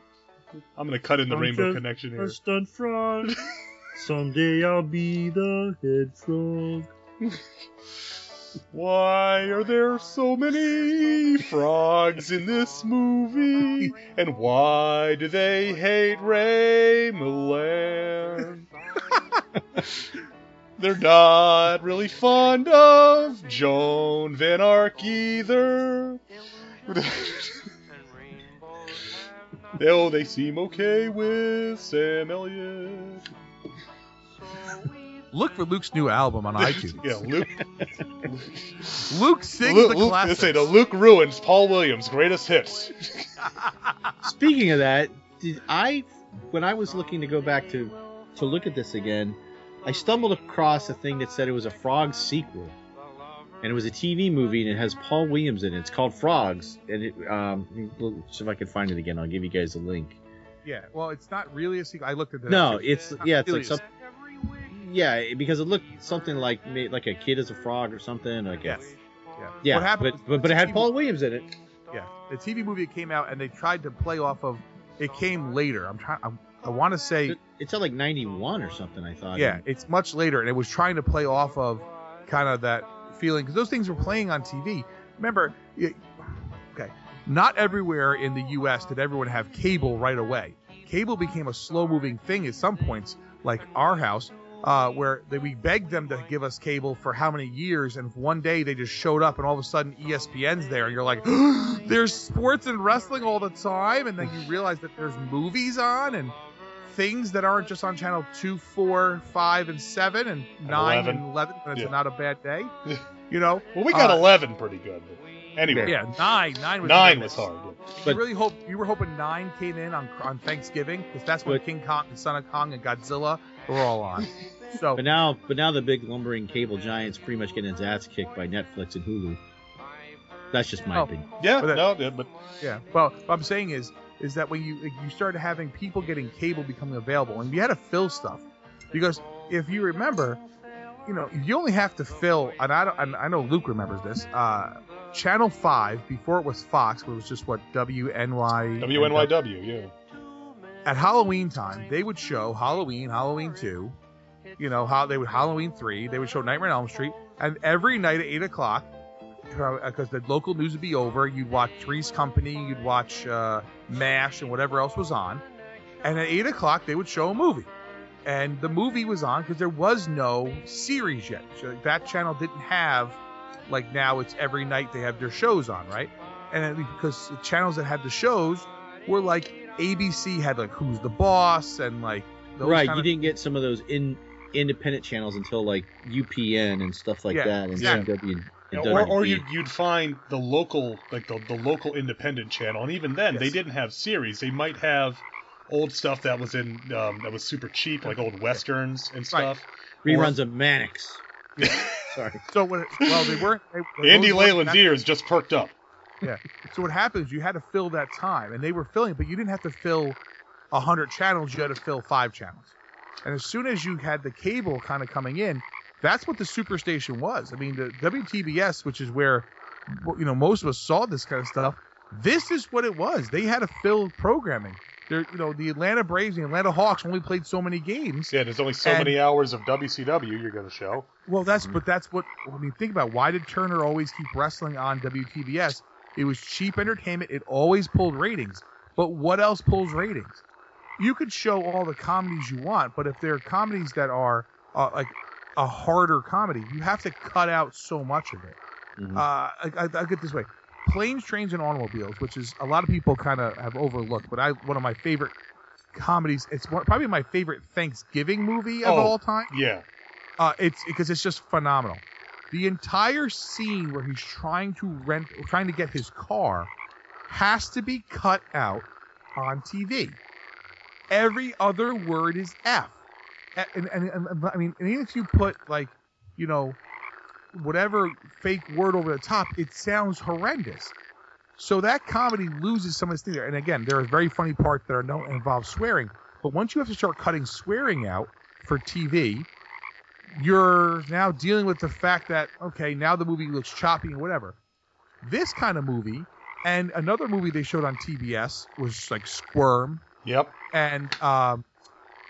I'm gonna cut in the I'm Rainbow just Connection here. A stunt frog. Someday I'll be the head frog. Why are there so many frogs in this movie? And why do they hate Ray Milland? They're not really fond of Joan Van Ark either. oh, they seem okay with Sam Elliott. look for Luke's new album on iTunes. yeah, Luke. Luke sings Luke, the Luke classics. they say the Luke ruins Paul Williams' greatest hits. Speaking of that, did I when I was looking to go back to to look at this again, I stumbled across a thing that said it was a Frog sequel. And it was a TV movie and it has Paul Williams in it. It's called Frogs. And it um see if I can find it again. I'll give you guys a link. Yeah, well, it's not really a sequel. I looked at that. No, it's yeah, it's like a some Yeah, because it looked something like like a kid as a frog or something. Like a- Yes. Yeah. yeah, What happened but, but but it had Paul Williams in it. Yeah, the TV movie came out and they tried to play off of. It came later. I'm trying. I'm, I want to say. It's at like '91 or something. I thought. Yeah, it's much later, and it was trying to play off of kind of that feeling because those things were playing on TV. Remember, y- okay, not everywhere in the U.S. did everyone have cable right away. Cable became a slow-moving thing at some points, like our house, uh, where they, we begged them to give us cable for how many years, and one day they just showed up, and all of a sudden ESPN's there, and you're like, there's sports and wrestling all the time, and then you realize that there's movies on and things that aren't just on channel two, four, five, and seven, and nine 11. and eleven. It's Yeah. not a bad day, you know. Well, we got Uh, 11 pretty good. But anyway, Yeah, nine, nine was nine was hard. yeah. You really hope you were hoping nine came in on on Thanksgiving because that's when But- King Kong and Son of Kong and Godzilla were all on. So But now, but now the big lumbering cable giants pretty much getting his ass kicked by Netflix and Hulu. That's just my Oh. opinion. Yeah, But that- no, yeah, but Yeah. Well, what I'm saying is, is that when you you started having people getting cable becoming available, and you had to fill stuff, because if you remember, you know, you only have to fill, and I don't, and I know Luke remembers this. Uh, Channel Five before it was Fox, it was just what WNY. WNYW, yeah. At Halloween time, they would show Halloween, Halloween Two, you know how they would Halloween Three. They would show Nightmare on Elm Street, and every night at eight o'clock, because the local news would be over, you'd watch Three's Company, you'd watch uh, MASH, and whatever else was on. And at eight o'clock, they would show a movie, and the movie was on because there was no series yet. So that channel didn't have like now it's every night they have their shows on, right? And because the channels that had the shows were like ABC had like Who's the Boss and like those right. kind You didn't get some of those in independent channels until like UPN and stuff like Yeah, that, and exactly. CW. And or, or you'd, you'd find the local like the, the local independent channel and even then they didn't have series they might have old stuff that was in um, that was super cheap like old westerns and stuff reruns of Mannix. Sorry. So what? Well, they weren't. They, andy those leyland's ears just perked up Yeah. So what happens? You had to fill that time, and they were filling, but you didn't have to fill a hundred channels. You had to fill five channels. And as soon as you had the cable kind of coming in, that's what the superstation was. I mean, the WTBS, which is where you know most of us saw this kind of stuff. This is what it was. They had to fill programming. There, you know, the Atlanta Braves, the Atlanta Hawks only played so many games. yeah there's only so And- many hours of wcw you're going to show Well, that's but that's what I mean. Think about why did Turner always keep wrestling on WTBS? It was cheap entertainment. It always pulled ratings. But what else pulls ratings? You could show all the comedies you want, but if they're comedies that are uh, like a harder comedy, you have to cut out so much of it. Mhm. Uh, I, I, I'll get this way: Planes, Trains, and Automobiles, which is a lot of people kind of have overlooked, but I one of my favorite comedies. It's one, probably my favorite Thanksgiving movie of Oh. all time. yeah Uh, it's because it's just phenomenal. The entire scene where he's trying to rent, trying to get his car, has to be cut out on TV. Every other word is F. And, and, and, I mean, and even if you put like, you know, whatever fake word over the top, it sounds horrendous. So that comedy loses some of its thing there. And again, there are very funny parts that are no involve swearing. But once you have to start cutting swearing out for TV, you're now dealing with the fact that okay, now the movie looks choppy and whatever. This kind of movie and another movie they showed on TBS was like Squirm, yep and um,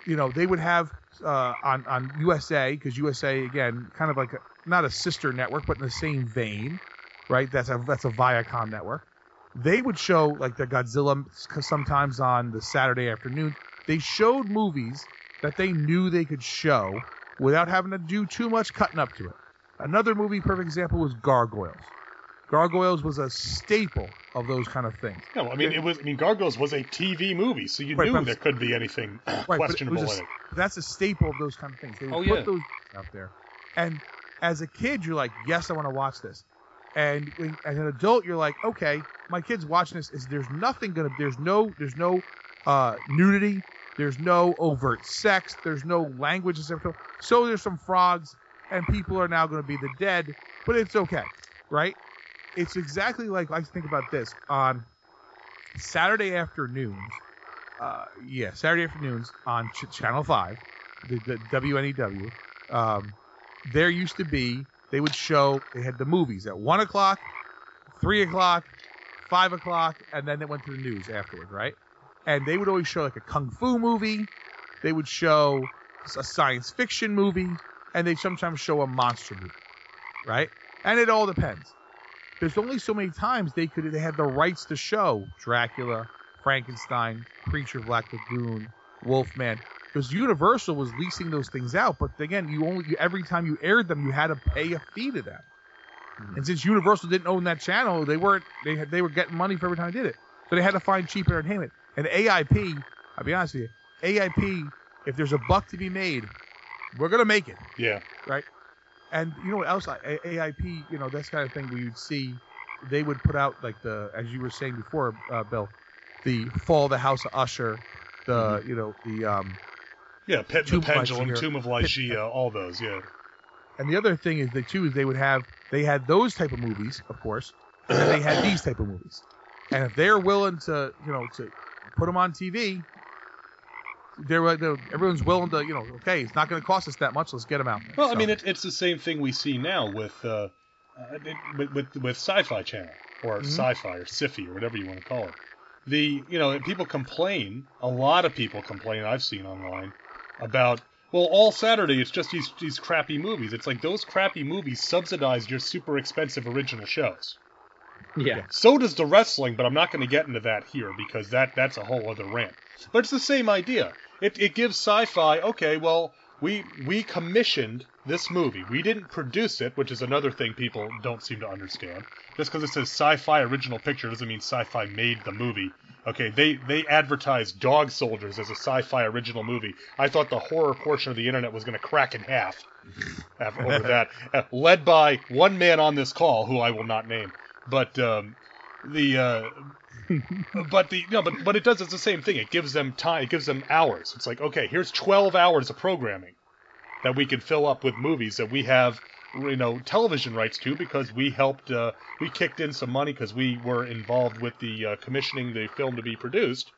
you know they would have uh, on on USA because USA again kind of like a, not a sister network but in the same vein, right? That's a that's a Viacom network. They would show like the Godzilla sometimes on the Saturday afternoon. They showed movies that they knew they could show without having to do too much cutting up to it. Another movie, perfect example, was Gargoyles. Gargoyles was a staple of those kind of things. no i mean it was i mean gargoyles was a tv movie so you Right, knew there could be anything Right, but it questionable a- in it That's a staple of those kind of things. They would Oh, put yeah. those out there. And as a kid, you're like, yes, I want to watch this. And when, as an adult, you're like, okay, my kid's watching this. Is there's nothing gonna, there's no, there's no uh, nudity, there's no overt sex, there's no language. So there's some frogs, and people are now to be the dead, but it's okay, right? It's exactly like I think about this on Saturday afternoons. Uh, yeah, Saturday afternoons on Ch- Channel Five, the, the WNEW. Um, there used to be they would show they had the movies at one o'clock, three o'clock, five o'clock, and then they went to the news afterward, right? And they would always show like a kung fu movie. They would show a science fiction movie, and they sometimes show a monster movie, right? And it all depends. There's only so many times they could they had the rights to show Dracula, Frankenstein, Creature of Black Lagoon, Wolfman, because Universal was leasing those things out. But again, you only you, every time you aired them, you had to pay a fee to them. And since Universal didn't own that channel, they weren't they had, they were getting money for every time they did it. So they had to find cheap entertainment. And AIP, I'll be honest with you, AIP, if there's a buck to be made, we're gonna make it. yeah Right. And you know what else? AIP, you know, that's kind of thing where you'd see they would put out like the, as you were saying before, uh, Bill, the Fall of the House of Usher, the you know the um, yeah Pet, the pendulum Ligeia. tomb of ligeia all those yeah and the other thing is they too is they would have they had those type of movies, of course, and then they had these type of movies. And if they're willing to, you know, to put them on TV, they're, they're everyone's willing to, you know, okay, it's not going to cost us that much. Let's get them out. there. Well, I mean, it, it's the same thing we see now with uh, uh, with, with with Sci-Fi Channel or Mhm. Sci-Fi or Sci-Fi or whatever you want to call it. The you know people complain. A lot of people complain. I've seen online about well, all Saturday it's just these these crappy movies. It's like those crappy movies subsidize your super expensive original shows. Yeah. So does the wrestling, but I'm not going to get into that here because that that's a whole other rant. But it's the same idea. It it gives sci-fi. Okay, well we we commissioned this movie. We didn't produce it, which is another thing people don't seem to understand. Just because it says sci-fi original picture doesn't mean sci-fi made the movie. Okay, they they advertised Dog Soldiers as a sci-fi original movie. I thought the horror portion of the internet was going to crack in half over that. Uh, led by one man on this call, who I will not name, but um, the uh, but the no, but but it does it's the same thing. It gives them time. It gives them hours. It's like okay, here's 12 hours of programming that we can fill up with movies that we have you know television rights to because we helped uh, we kicked in some money because we were involved with the uh, commissioning the film to be produced.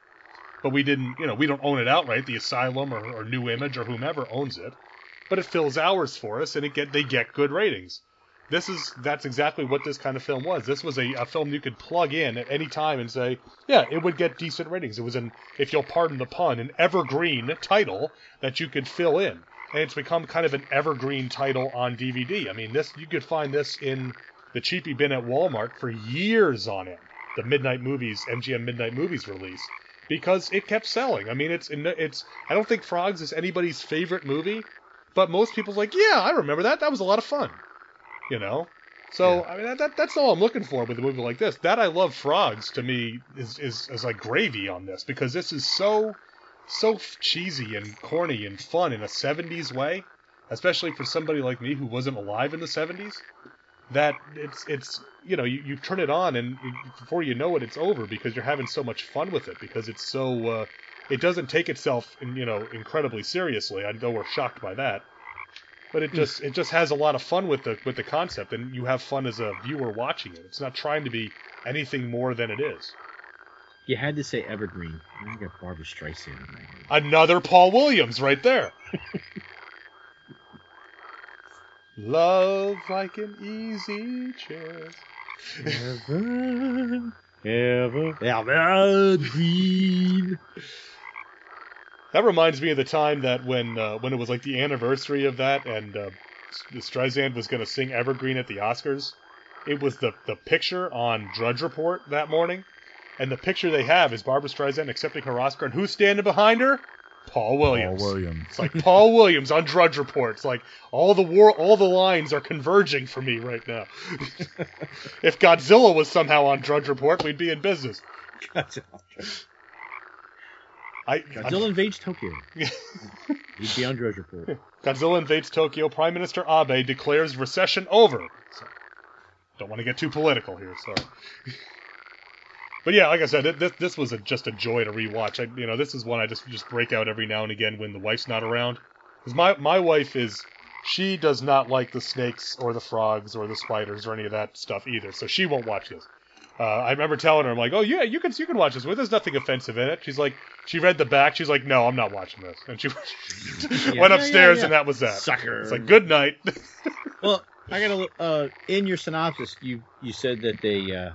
But we didn't you know we don't own it outright. The asylum or, or new image or whomever owns it. But it fills hours for us and it get they get good ratings. This is that's exactly what this kind of film was. This was a, a film you could plug in at any time and say yeah it would get decent ratings. It was an if you'll pardon the pun an evergreen title that you could fill in and it's become kind of an evergreen title on DVD. I mean, this you could find this in the cheapy bin at Walmart for years on end. The Midnight Movies, MGM Midnight Movies release, because it kept selling. I mean, it's it's. I don't think Frogs is anybody's favorite movie, but most people's like, yeah, I remember that. That was a lot of fun. You know. So I mean, that, that that's all I'm looking for with a movie like this. That I love Frogs to me is is, is like gravy on this because this is so so cheesy and corny and fun in a 70s way, especially for somebody like me who wasn't alive in the 70s. That it's it's you know you, you turn it on and before you know it it's over because you're having so much fun with it because it's so uh, it doesn't take itself you know incredibly seriously. I know we're shocked by that, but it just it just has a lot of fun with the with the concept and you have fun as a viewer watching it. It's not trying to be anything more than it is. You had to say Evergreen. I got Barbra Streisand in my head. Another Paul Williams right there. Love like an easy chair. Ever, ever, evergreen. That reminds me of the time that when uh, when it was like the anniversary of that, and uh, Streisand was going to sing Evergreen at the Oscars. It was the the picture on Drudge Report that morning, and the picture they have is Barbra Streisand accepting her Oscar, and who's standing behind her? Paul Williams. Paul Williams. It's like Paul Williams on Drudge Report. It's like all the war, all the lines are converging for me right now. if Godzilla was somehow on Drudge Report, we'd be in business. I, Godzilla invades Tokyo. He'd be on Drudge Report. Godzilla invades Tokyo. Prime Minister Abe declares recession over. So, don't want to get too political here. Sorry. But yeah, like I said, this this was a, just a joy to rewatch. I, you know, this is one I just just break out every now and again when the wife's not around. Because my my wife is she does not like the snakes or the frogs or the spiders or any of that stuff either, so she won't watch this. Uh, I remember telling her, I'm like, oh yeah, you can you can watch this. Well, there's nothing offensive in it. She's like, she read the back. She's like, no, I'm not watching this, and she Yeah. went upstairs yeah, yeah. and that was that. Sucker. It's like good night. Well, I gotta look. Uh, in your synopsis, you you said that they uh,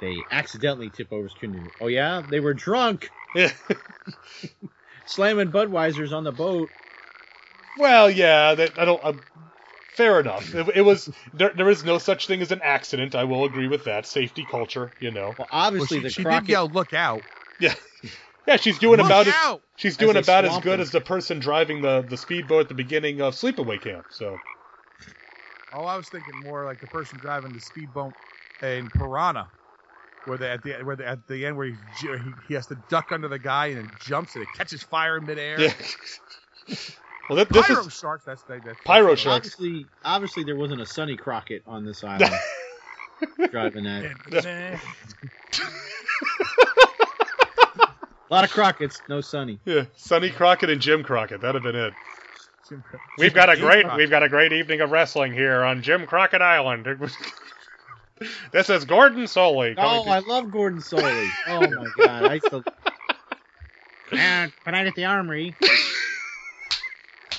they accidentally tip over Skindler. Oh yeah, they were drunk, slamming Budweisers on the boat. Well, yeah, that I don't. Uh, fair enough. It, it was there. There is no such thing as an accident. I will agree with that. Safety culture, you know. Well, Well, obviously she, the she Crockett. did yell, "Look out!" Yeah, yeah. She's doing Look about as she's doing they about as good him. as the person driving the the speedboat at the beginning of Sleepaway Camp. So Oh, I was thinking more like the person driving the speedboat in Piranha, where they at the where they, at the end where he, he he has to duck under the guy and then jumps and it catches fire in midair. yeah. well, that, this Pyro is sharks. That's that, that's Pyro that's- sharks. Obviously, obviously there wasn't a Sonny Crockett on this island driving that. A lot of Crockett's, no Sonny. yeah. Sonny Crockett and Jim Crockett. That'd have been it. Jim- We've got a Jim great Crockett. we've got a great evening of wrestling here on Jim Crockett Island. this is Gordon Solie. Oh, to- I love Gordon Solie. Oh my god, I still. And tonight at the Armory.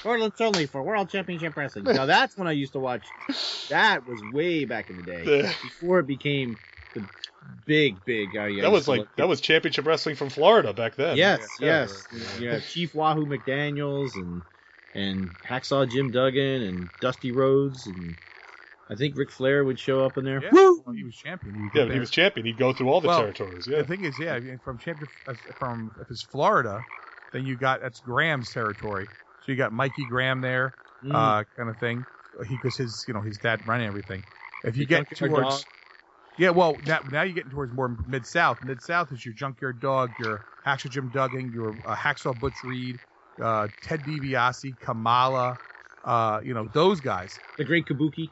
Gordon Solie for World Championship Wrestling. Now that's when I used to watch. That was way back in the day, before it became the big, big. Uh, that was like that was championship wrestling from Florida back then. Yes, Yeah. yes. You have Chief Wahoo McDaniels and and Hacksaw Jim Duggan and Dusty Rhodes and I think Ric Flair would show up in there. Yeah, Woo! well, he was champion. He Yeah, get he was champion. He'd go through all the Well, territories. Yeah. The thing is, yeah, from champion uh, from if it's Florida, then you got that's Graham's territory. So you got Mikey Graham there, Mm. uh, kind of thing. He because his you know his dad ran everything. If you The get towards Yeah, well, now, now you're getting towards more mid South. Mid South is your Junkyard Dog, your Hacksaw Jim Duggan, your uh, Hacksaw Butch Reed, uh, Ted DiBiase, Kamala, uh, you know those guys. The Great Kabuki.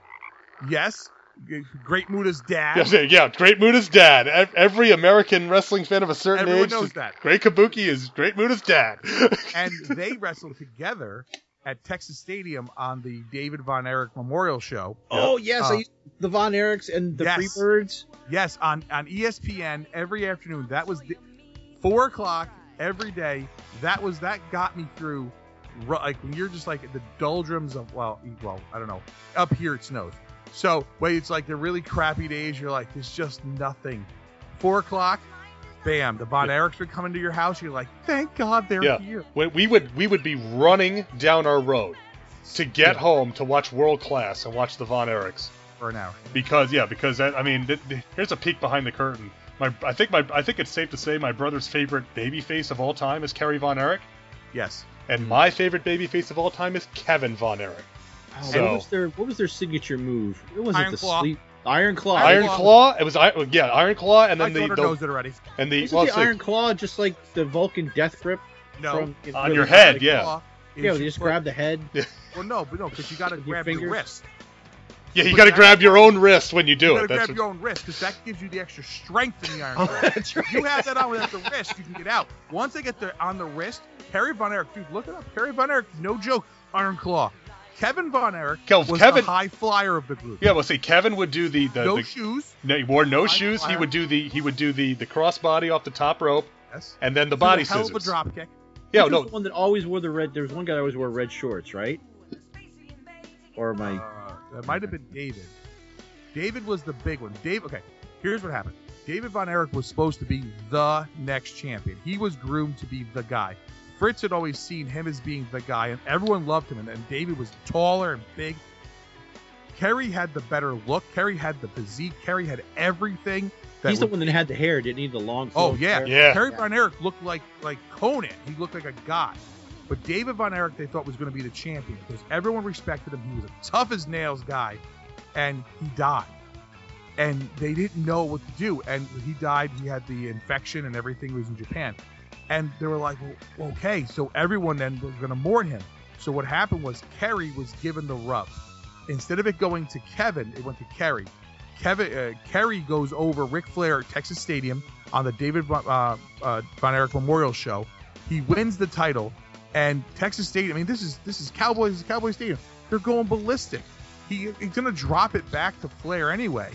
Yes, G- Great Muta's dad. Yeah, yeah, yeah, Great Muta's dad. Every American wrestling fan of a certain Everyone age knows that. Great Kabuki is Great Muta's dad. and they wrestled together at Texas Stadium on the David Von Erich Memorial Show. Oh yes, Uh, the Von Erichs and the yes. Freebirds. Yes, on on ESPN every afternoon. That was the, four o'clock every day. That was that got me through. Like when you're just like the doldrums of well, well, I don't know. Up here it snows, so wait, it's like the really crappy days, you're like, there's just nothing. Four o'clock, bam, the Von Erichs would come into your house. You're like, thank God they're Yeah. here. We would we would be running down our road to get home to watch World Class and watch the Von Erichs for an hour. because yeah because that, I mean th- th- here's a peek behind the curtain. My I think my I think it's safe to say my brother's favorite babyface of all time is Kerry Von Erich, Yes. and my favorite babyface of all time is Kevin Von Erich. Oh, So- what was their what was their signature move? It wasn't Iron the Claw. sleep Iron Claw. Iron Claw. Claw. It was yeah Iron Claw, and My then the, daughter the knows it already. and the well, the it's like- Iron Claw just like the Vulcan death grip No. from On really your head, like- yeah. Claw Yeah, you you just put- grab the head. Well, no, but no, because you got to With your grab your wrist. yeah you got to grab your own wrist when you do it. You got to it. That's grab your own wrist because that gives you the extra strength in the iron Oh, claw. that's right. you have that on without the wrist, you can get out. Once they get the on the wrist, Perry Von Erich, dude, look it up. Harry Von Erich, no joke, Iron Claw. Kevin Von Erich Kel- was Kevin- the high flyer of the group. yeah. Well, see, Kevin would do the the, no the shoes. no, he wore no High shoes. He would do the he would do the the crossbody off the top rope, Yes. and then the Did body a hell scissors. of a drop kick. Yeah, no, the one that always wore the red. There was one guy that always wore red shorts, right? Or am I? Uh, that might have been David. David was the big one. Dave. Okay, here's what happened. David Von Erich was supposed to be the next champion. He was groomed to be the guy. Fritz had always seen him as being the guy, and everyone loved him. And, and David was taller and big. Kerry had the better look. Kerry had the physique. Kerry had everything. That He's the one that had the hair, didn't he? The long. Oh yeah, hair? Yeah. Kerry Von Erich looked like like Conan. He looked like a god. But David Von Erich, they thought was going to be the champion because everyone respected him. He was a tough as nails guy, and he died. And they didn't know what to do. And he died. He had the infection and everything. He was in Japan, and they were like, well, "Okay." So everyone then was going to mourn him. So what happened was Kerry was given the rub. Instead of it going to Kevin, it went to Kerry. Kevin uh, Kerry goes over Ric Flair at Texas Stadium on the David uh, uh, Von Erich Memorial Show. He wins the title, and Texas Stadium. I mean, this is this is Cowboys this is Cowboys Stadium. They're going ballistic. He, he's gonna drop it back to Flair anyway.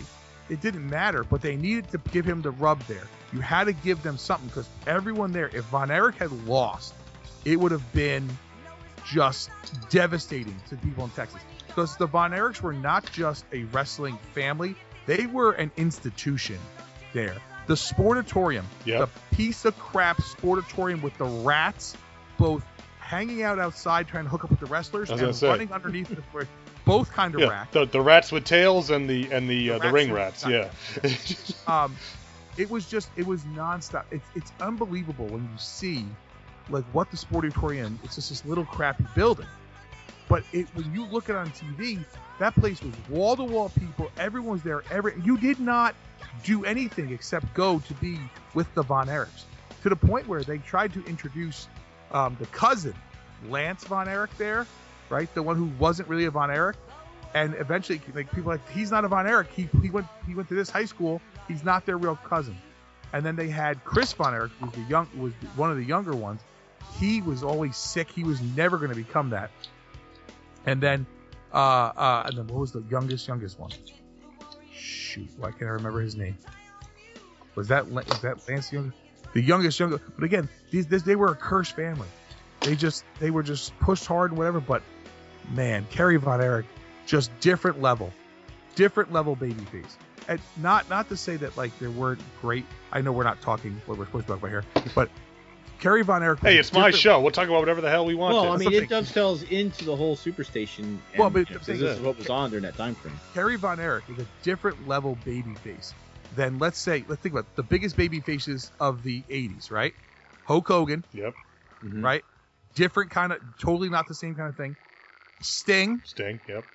It didn't matter, but they needed to give him the rub there. You had to give them something because everyone there. If Von Erich had lost, it would have been just devastating to people in Texas. Because the Von Erichs were not just a wrestling family, they were an institution there. The Sportatorium, Yep. the piece of crap Sportatorium with the rats, both hanging out outside trying to hook up with the wrestlers and running underneath the both kind of yeah, rats. the, the rats with tails and the and the The uh, the ring rats. Yeah. um, it was just it was nonstop. It's it's unbelievable when you see like what the Sportatorium. It's just this little crappy building, but it when you look at it on TV, that place was wall to wall people. Everyone was there. Every you did not do anything except go to be with the Von Erichs to the point where they tried to introduce um, the cousin Lance Von Erich there, right? The one who wasn't really a Von Erich. And eventually, like people like he's not a Von Erich. He, he went he went to this high school. He's not their real cousin. And then they had Chris Von Erich, who was the young was one of the younger ones. He was always sick. He was never going to become that. And then, uh, uh, and then what was the youngest youngest one? Shoot, why can't I remember his name? Was that was that Lance? The youngest younger. But again, these this, they were a cursed family. They just they were just pushed hard and whatever. But man, Kerry Von Erich, just different level, different level babyface. And not not to say that like there weren't great. I know we're not talking what we're supposed to talk about here, but Kerry Von Erich. hey, it's my show. We'll talk about whatever the hell we want. Well, to. I mean, it dovetails into the whole Superstation. And, Well, but you know, this is- is what was on during that time frame. Kerry Von Erich is a different level babyface than let's say let's think about it, the biggest baby faces of the 80s, right? Hulk Hogan, yep. Mhm. right? Different kind of, totally not the same kind of thing. Sting, Sting. Yep.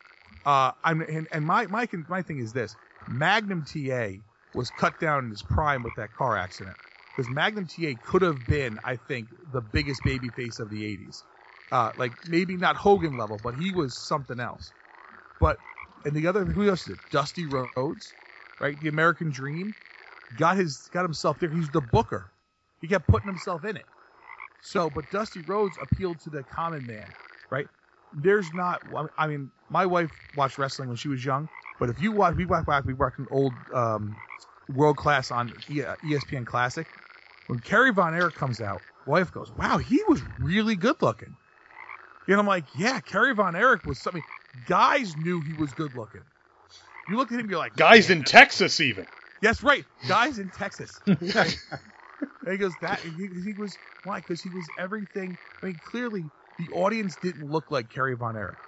uh, I'm and, and my my my thing is this: Magnum TA was cut down in his prime with that car accident. Because Magnum TA could have been, I think, the biggest babyface of the 80s. Uh, like maybe not Hogan level, but he was something else. But and the other who else is it? Dusty Rhodes, right? The American Dream got his got himself there. He's the booker. He kept putting himself in it. So, but Dusty Rhodes appealed to the common man, right? There's not. I mean, my wife watched wrestling when she was young, but if you watch, we watch back, we watched an old um, world class on ESPN Classic. When Kerry Von Erich comes out, wife goes, "Wow, he was really good looking." And I'm like, "Yeah, Kerry Von Erich was something." Guys knew he was good looking. You look at him, you're like, Guys "Man, in Texas, even. Yes, right. Guys in Texas. And he goes that he, he was why? Because he was everything. I mean, clearly the audience didn't look like Kerry Von Erich.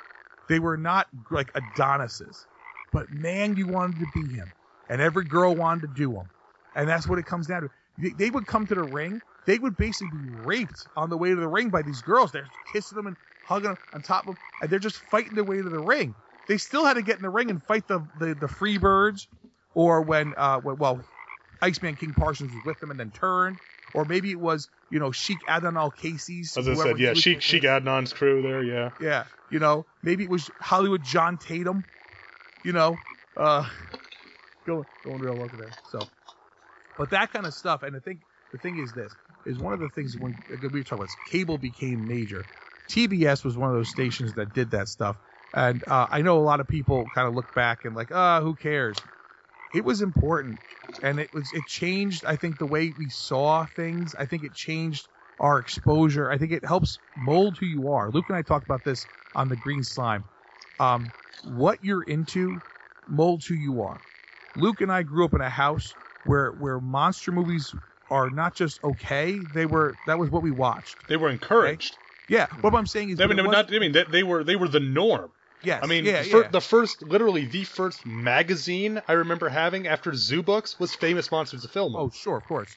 They were not like Adonises, but man, you wanted to be him, and every girl wanted to do him, and that's what it comes down to. They, they would come to the ring. They would basically be raped on the way to the ring by these girls. They're kissing them and hugging them on top of them, and they're just fighting their way to the ring. They still had to get in the ring and fight the the, the Freebirds, or when uh when, well, Iceman King Parsons was with them and then turned, or maybe it was you know Sheik Adnan Al-Kaissie's. As I said, yeah, Sheik. Sheik Adnan's crew there, yeah. Yeah, you know, maybe it was Hollywood John Tatum, you know, uh, going going real low there. So, but that kind of stuff, and I think the thing is this is one of the things when we were talking about cable became major. TBS was one of those stations that did that stuff, and uh, I know a lot of people kind of look back and like, ah, who cares? It was important, and it was it changed. I think the way we saw things. I think it changed our exposure. I think it helps mold who you are. Luke and I talked about this on the Green Slime. Um, what you're into molds who you are. Luke and I grew up in a house where where monster movies are not just okay. They were that was what we watched. They were encouraged. Yeah. What I'm saying is, I mean, not, I mean, they, they were they were the norm. Yes. I mean, yeah, the, fir- yeah. the first, literally the first magazine I remember having after Zoo Books was Famous Monsters of Film. Oh, sure, of course.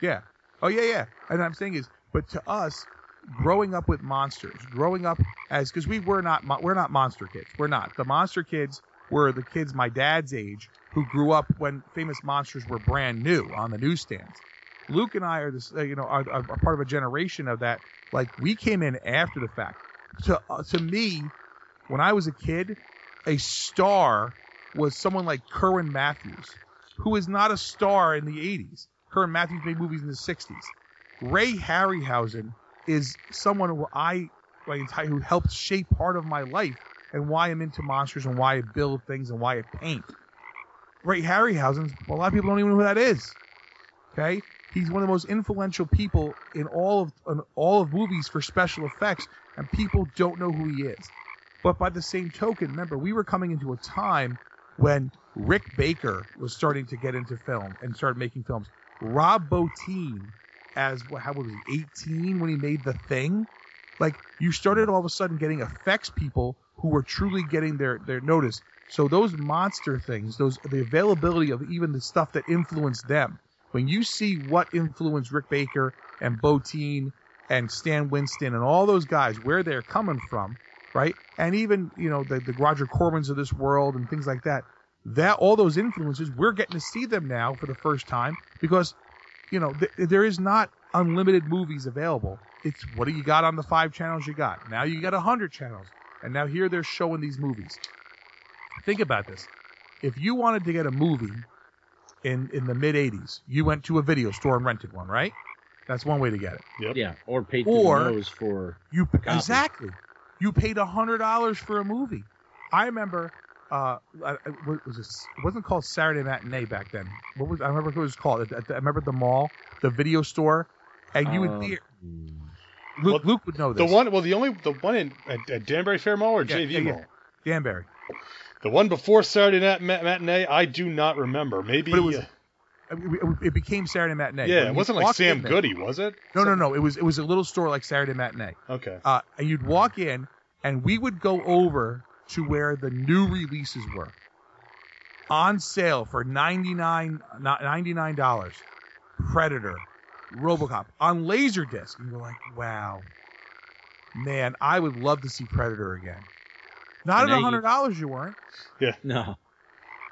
Yeah. Oh, yeah, yeah. And I'm saying is, but to us, growing up with monsters, growing up as because we were not mo- we're not monster kids. We're not. The monster kids were the kids my dad's age who grew up when famous monsters were brand new on the newsstands. Luke and I are this, uh, you know, are, are part of a generation of that. Like we came in after the fact. To uh, to me, when I was a kid, a star was someone like Kerwin Matthews, who is not a star in the 80s. Kerwin Matthews made movies in the 60s. Ray Harryhausen is someone who I my entire who helped shape part of my life and why I'm into monsters and why I build things and why I paint. Ray Harryhausen, a lot of people don't even know who that is. Okay, he's one of the most influential people in all of in all of movies for special effects, and people don't know who he is. But by the same token, remember we were coming into a time when Rick Baker was starting to get into film and started making films. Rob Bottin, as what, how old was he, 18 when he made The Thing? Like you started all of a sudden getting effects people who were truly getting their their notice. So those monster things, those the availability of even the stuff that influenced them. When you see what influenced Rick Baker and Bottin and Stan Winston and all those guys, where they're coming from, right? And even you know the the Roger Cormans of this world and things like that. That all those influences, we're getting to see them now for the first time because you know th- there is not unlimited movies available. It's what do you got on the five channels you got? Now you got a hundred channels, and now here they're showing these movies. Think about this: if you wanted to get a movie in in the mid '80s, you went to a video store and rented one, right? That's one way to get it. Yeah, or paid to Or- the nose for. You copy. exactly. You paid a hundred dollars for a movie. I remember. Uh, I, what was this? It wasn't called Saturday Matinee back then. What was? I remember what it was called. I, I remember the mall, the video store, and you Um, would. Luke, Well, Luke would know this. The one, well, the only, the one in at, at Danbury Fair Mall or Yeah, JV yeah, yeah. Mall. Danbury. The one before Saturday Night Matinee, I do not remember. Maybe. But it was- uh, It, it- it became Saturday Matinee. yeah, When it wasn't like Sam in there- Goody, was it? No, no, no. It was it was a little store like Saturday Matinee. Okay. Uh, and you'd walk in, and we would go over to where the new releases were on sale for 99 dollars. Predator, RoboCop on Laserdisc, and you're like, wow, man, I would love to see Predator again. Not And at now hundred dollars, you weren't. Yeah. No.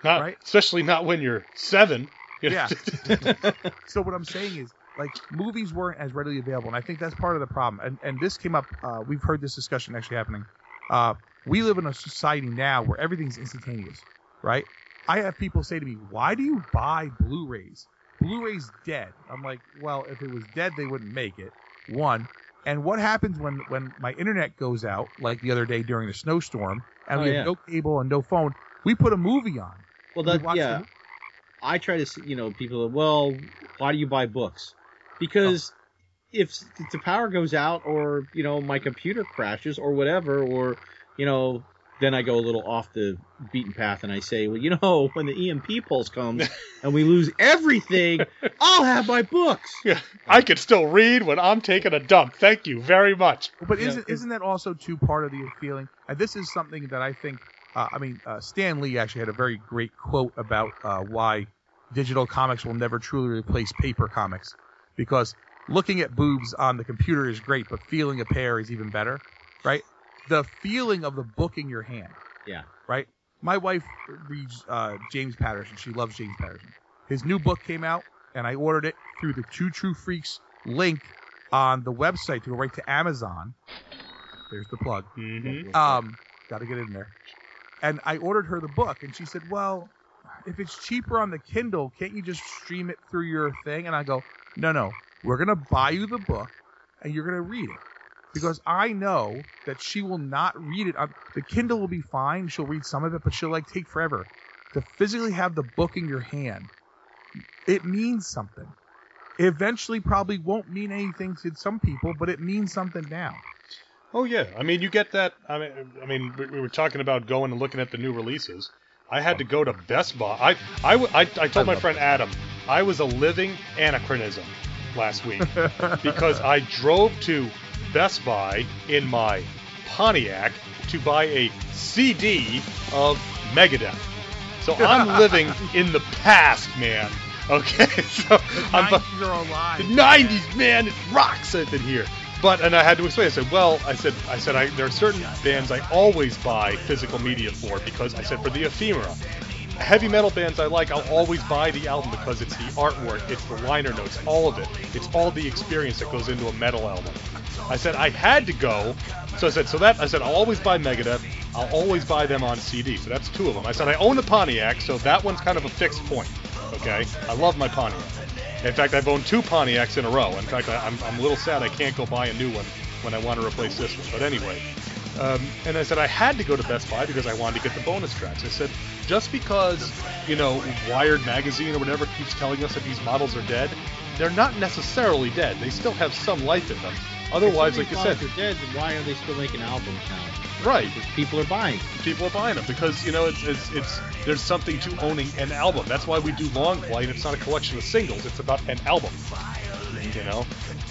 Not, right? Especially not when you're seven. You know? Yeah. so what I'm saying is, like, movies weren't as readily available, and I think that's part of the problem. And and this came up. Uh, we've heard this discussion actually happening. Uh, we live in a society now where everything's instantaneous, right? I have people say to me, "Why do you buy Blu-rays? Blu-rays dead." I'm like, "Well, if it was dead, they wouldn't make it." One. And what happens when when my internet goes out, like the other day during the snowstorm, and Oh, we yeah. have no cable and no phone? We put a movie on. Well, We that watch the yeah. Mo- I try to, s- you know, people. Well, why do you buy books? Because if if the power goes out, or you know, my computer crashes, or whatever, or you know, then I go a little off the beaten path, and I say, well, you know, when the EMP pulse comes and we lose everything, I'll have my books. Yeah, I could still read when I'm taking a dump. Thank you very much. But Yeah, isn't isn't that also too part of the feeling? And this is something that I think. Uh, I mean, uh, Stan Lee actually had a very great quote about uh, why digital comics will never truly replace paper comics, because looking at boobs on the computer is great, but feeling a pair is even better, right? The feeling of the book in your hand. Yeah. Right. My wife reads uh, James Patterson. She loves James Patterson. His new book came out, and I ordered it through the Two True Freaks link on the website to go right to Amazon. There's the plug. Mm-hmm. Um, got to get in there. And I ordered her the book, and she said, "Well, if it's cheaper on the Kindle, can't you just stream it through your thing?" And I go, "No, no, we're gonna buy you the book, and you're gonna read it." Because I know that she will not read it. On, the Kindle will be fine. She'll read some of it, but she'll like take forever. To physically have the book in your hand, it means something. It eventually probably won't mean anything to some people, but it means something now. Oh yeah, I mean you get that. I mean, I mean we were talking about going and looking at the new releases. I had to go to Best Buy. I I I told my friend Adam I was a living anachronism last week because I drove to Best Buy in my Pontiac to buy a CD of Megadeth. So I'm living in the past, man. Okay, so I'm. bu- 90s are alive. the 90s, man, it rocks it in here. But and I had to explain. I said, well, I said, I said, I, there are certain bands I always buy physical media for because I said for the ephemera. Heavy metal bands I like, I'll always buy the album because it's the artwork, it's the liner notes, all of it. It's all the experience that goes into a metal album. I said I had to go, so I said, so that I said I'll always buy Megadeth. I'll always buy them on CD. So that's two of them. I said I own a Pontiac, so that one's kind of a fixed point. Okay, I love my Pontiac. In fact, I've owned two Pontiacs in a row. In fact, I, I'm, I'm a little sad I can't go buy a new one when I want to replace this one. But anyway, um, and I said I had to go to Best Buy because I wanted to get the bonus tracks. I said just because you know Wired magazine or whatever keeps telling us that these models are dead, they're not necessarily dead. They still have some life in them. Otherwise, like you said, they're dead. Why are they still making albums now? Right? Because people are buying. people are buying them because you know it's, it's it's there's something to owning an album. That's why we do long play. and It's not a collection of singles. It's about an album. You know.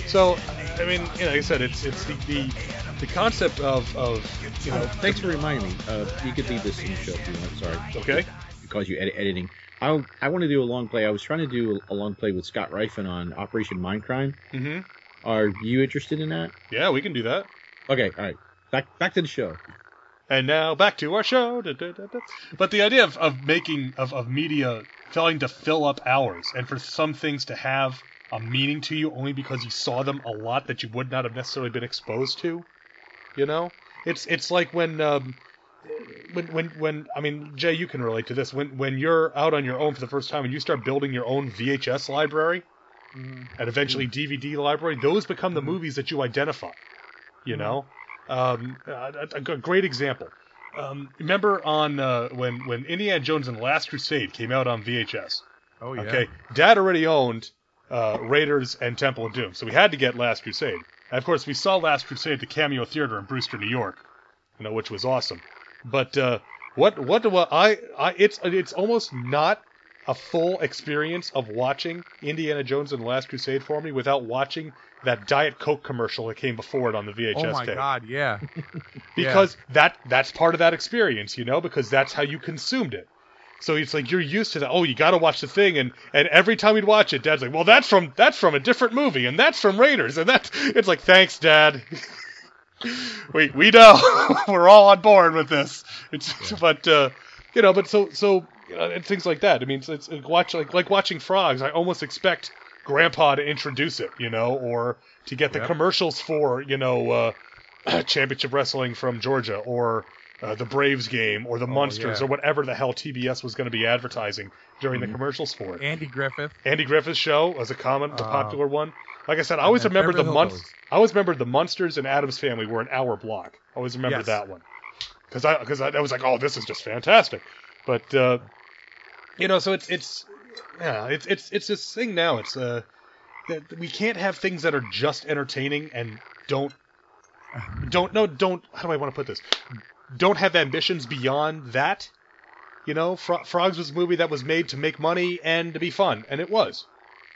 So I mean, you know, like I said, it's it's the the, the concept of of you know. Thanks for reminding me. Uh, you could leave this in the show if you want. Sorry. Okay. Because you edit editing. I I want to do a long play. I was trying to do a long play with Scott Rifen on Operation Mindcrime. Mm-hmm. Are you interested in that? Yeah, we can do that. Okay. All right. Back back to the show. And now back to our show. Da, da, da. But the idea of, of making of, of media failing to fill up hours and for some things to have a meaning to you only because you saw them a lot that you would not have necessarily been exposed to. You know? It's it's like when um when when when I mean Jay you can relate to this when when you're out on your own for the first time and you start building your own VHS library mm-hmm. and eventually DVD library those become the mm-hmm. movies that you identify you mm-hmm. know um, a, a- great example. Um, remember on uh, when when Indiana Jones and the Last Crusade came out on VHS? Oh yeah. Okay, Dad already owned uh, Raiders and Temple of Doom, so we had to get Last Crusade. And of course, we saw Last Crusade at the Cameo Theater in Brewster, New York, you know, which was awesome. But uh, what what do I I it's it's almost not a full experience of watching Indiana Jones and the Last Crusade for me without watching that Diet Coke commercial that came before it on the VHS Oh my tape god, yeah. because that that's part of that experience, you know, because that's how you consumed it. So it's like you're used to that. Oh, you got to watch the thing, and and every time we'd watch it, Dad's like, "Well, that's from that's from a different movie, and that's from Raiders, and that." It's like, "Thanks, Dad." we we know we're all on board with this. It's but uh, you know, but so so you know, and things like that. I mean, it's, it's like watch like like watching frogs. I almost expect Grandpa to introduce it, you know, or to get the Yep. commercials for you know uh, championship wrestling from Georgia, or uh, the Braves game, or the Munsters, yeah. or whatever the hell TBS was going to be advertising during Mm-hmm. the commercials for it. Andy Griffith. Andy Griffith's show was a common, the Uh, popular one. Like I said, I always remember the Munsters. I always remembered the Munsters and Addams Family were an hour block. I always remember Yes. that one because I because I, I was like, oh, this is just fantastic. But uh, you know, so it's it's yeah, it's it's it's this thing now. It's uh that we can't have things that are just entertaining and don't don't no don't how do I want to put this? Don't have ambitions beyond that. You know, Fro- Frogs was a movie that was made to make money and to be fun, and it was.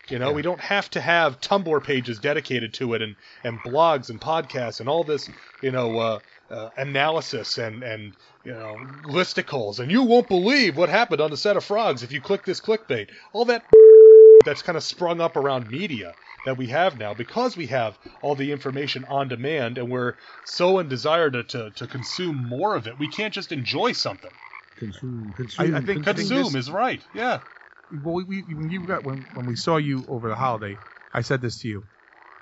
You know, Yeah. we don't have to have Tumblr pages dedicated to it and, and blogs and podcasts and all this, you know, uh, uh, analysis and, and, you know, listicles. And you won't believe what happened on the set of Frogs if you click this clickbait. All that that's kind of sprung up around media that we have now because we have all the information on demand and we're so in desire to, to, to consume more of it. We can't just enjoy something. Consume, consume. I think- Consume this- is right. Yeah. well, we, we when you got when when we saw you over the holiday, I said this to you.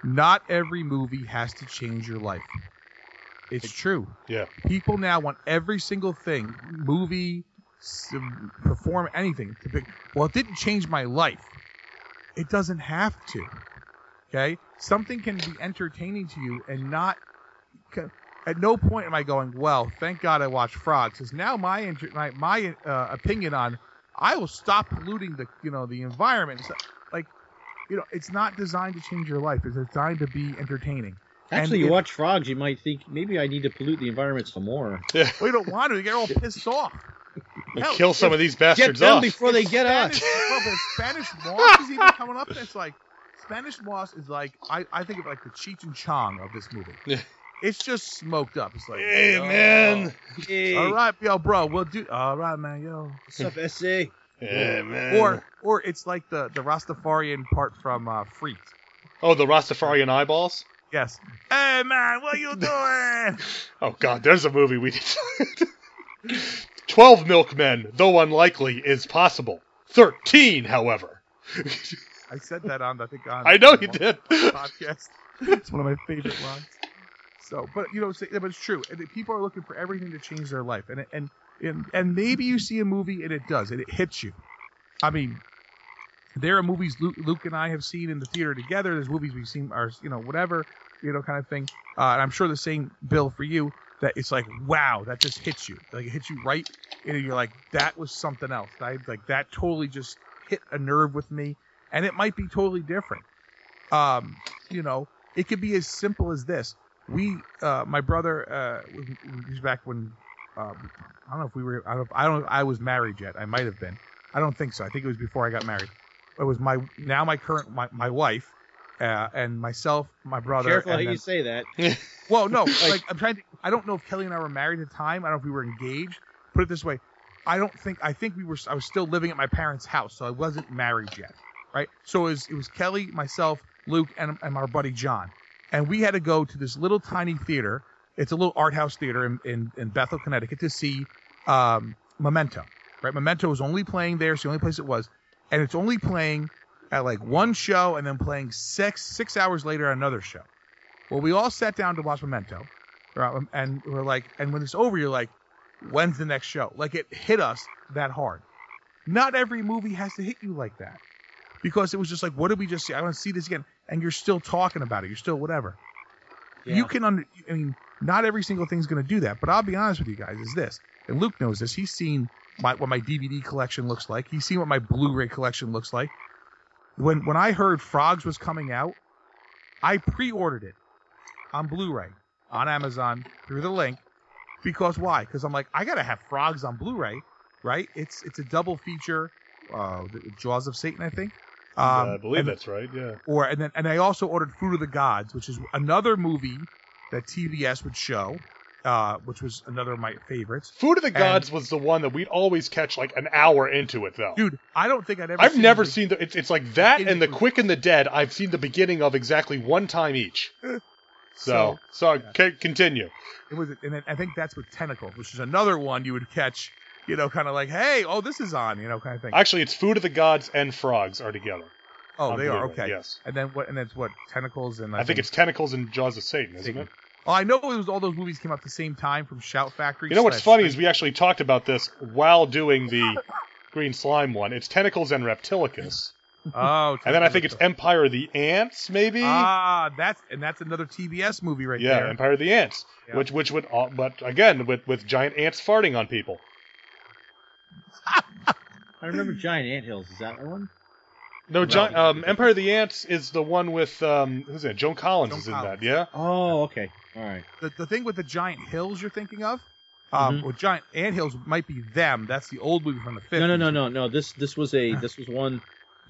Not every movie has to change your life. It's true. Yeah. People now want every single thing, movie, perform anything to be. Well, it didn't change my life. It doesn't have to. Okay, something can be entertaining to you and not. At no point am I going, well, thank God I watched Frogs, because now my inter- my, my uh, opinion on I will stop polluting the you know the environment. So, like, you know, it's not designed to change your life. It's designed to be entertaining. Actually, and you if- watch frogs, you might think maybe I need to pollute the environment some more. We don't want to. They get all pissed off. Hell, Kill some of these Get bastards them off. before they get Spanish, us. well, the Spanish moss is even coming up. It's like Spanish moss is like I, I think of like the Cheech and Chong of this movie. Yeah. It's just smoked up. It's like, Hey, yo, man. Hey, All right, yo, bro, we'll do. All right, man, yo. what's up, SA? Yeah, man. Or or it's like the the Rastafarian part from uh, Freaked. oh, the Rastafarian eyeballs. Yes. Hey, man, what you doing? Oh God, there's a movie we did. Twelve milkmen, though unlikely, is possible. Thirteen, however. I said that on I think on I know you did. podcast. It's one of my favorite lines. So, but you know, it's, but it's true. And people are looking for everything to change their life, and and and and maybe you see a movie and it does, and it hits you. I mean, there are movies Luke, Luke and I have seen in the theater together. There's movies we've seen, are you know, whatever, you know, kind of thing. Uh, and I'm sure the same Bill for you. That it's like, wow, that just hits you. Like it hits you right, and you're like, that was something else. I like that totally just hit a nerve with me, and it might be totally different. Um, you know, it could be as simple as this. We, uh, my brother, uh, he's back when, um, I don't know if we were, I don't, I don't, I was married yet. I might have been. I don't think so. I think it was before I got married. It was my now my current my, my wife, uh, and myself, my brother. Careful how and you say that. well, no, like I'm trying to. I don't know if Kelly and I were married at the time. I don't know if we were engaged. Put it this way, I don't think. I think we were. I was still living at my parents' house, so I wasn't married yet, right? So it was. It was Kelly, myself, Luke, and, and our buddy John, and we had to go to this little tiny theater. It's a little art house theater in in, in Bethel, Connecticut, to see um, Memento. Right, Memento was only playing there. It's the only place it was, and it's only playing at like one show, and then playing six six hours later another show. Well, we all sat down to watch Memento, um, and we're like, and when it's over, you're like, when's the next show? Like it hit us that hard. Not every movie has to hit you like that, because it was just like, what did we just see? I want to see this again, and you're still talking about it. You're still whatever. Yeah. You can under, I mean, not every single thing's going to do that. But I'll be honest with you guys, is this, and Luke knows this. He's seen my, what my DVD collection looks like. He's seen what my Blu-ray collection looks like. When when I heard Frogs was coming out, I pre-ordered it on Blu-ray on Amazon through the link because why? Because I'm like, I gotta have Frogs on Blu-ray, right? It's it's a double feature. Uh, the Jaws of Satan, I think. Um, I believe and- that's right. Yeah. or and then and I also ordered Fruit of the Gods, which is another movie that TBS would show, uh, which was another of my favorites. Food of the Gods was the one that we'd always catch like an hour into it, though. Dude, I don't think I'd ever. I've seen never the- seen the. It's, it's like that and the Quick and the Dead. I've seen the beginning of exactly one time each. So, so yeah. c- continue. It was, and then I think that's with Tentacles, which is another one you would catch you know, kind of like, hey, oh, this is on, you know, kind of thing. Actually, it's Food of the Gods and Frogs are together. oh, they are okay. yes. And then what? And then it's what? Tentacles and I think it's Tentacles and Jaws of Satan, isn't it? Oh, I know it was all those movies came out at the same time from Shout Factory. You know what's funny is we actually talked about this while doing the Green Slime one. It's Tentacles and Reptilicus. oh, And then I think it's Empire of the Ants, maybe? ah, that's and that's another TBS movie right yeah, there. Empire of the Ants. Yeah. Which which would all but again with with giant ants farting on people. I remember Giant Ant Hills. Is that one? No, Gi- um, Empire of the Ants is the one with um who's that? Joan Collins Joan is in Collins. that, yeah? Oh, okay. All right. the, the thing with the giant hills you're thinking of, um, Mhm. well, giant anthills might be them. That's the old movie from the 50s. No, no, no, no, no. This this was a this was one.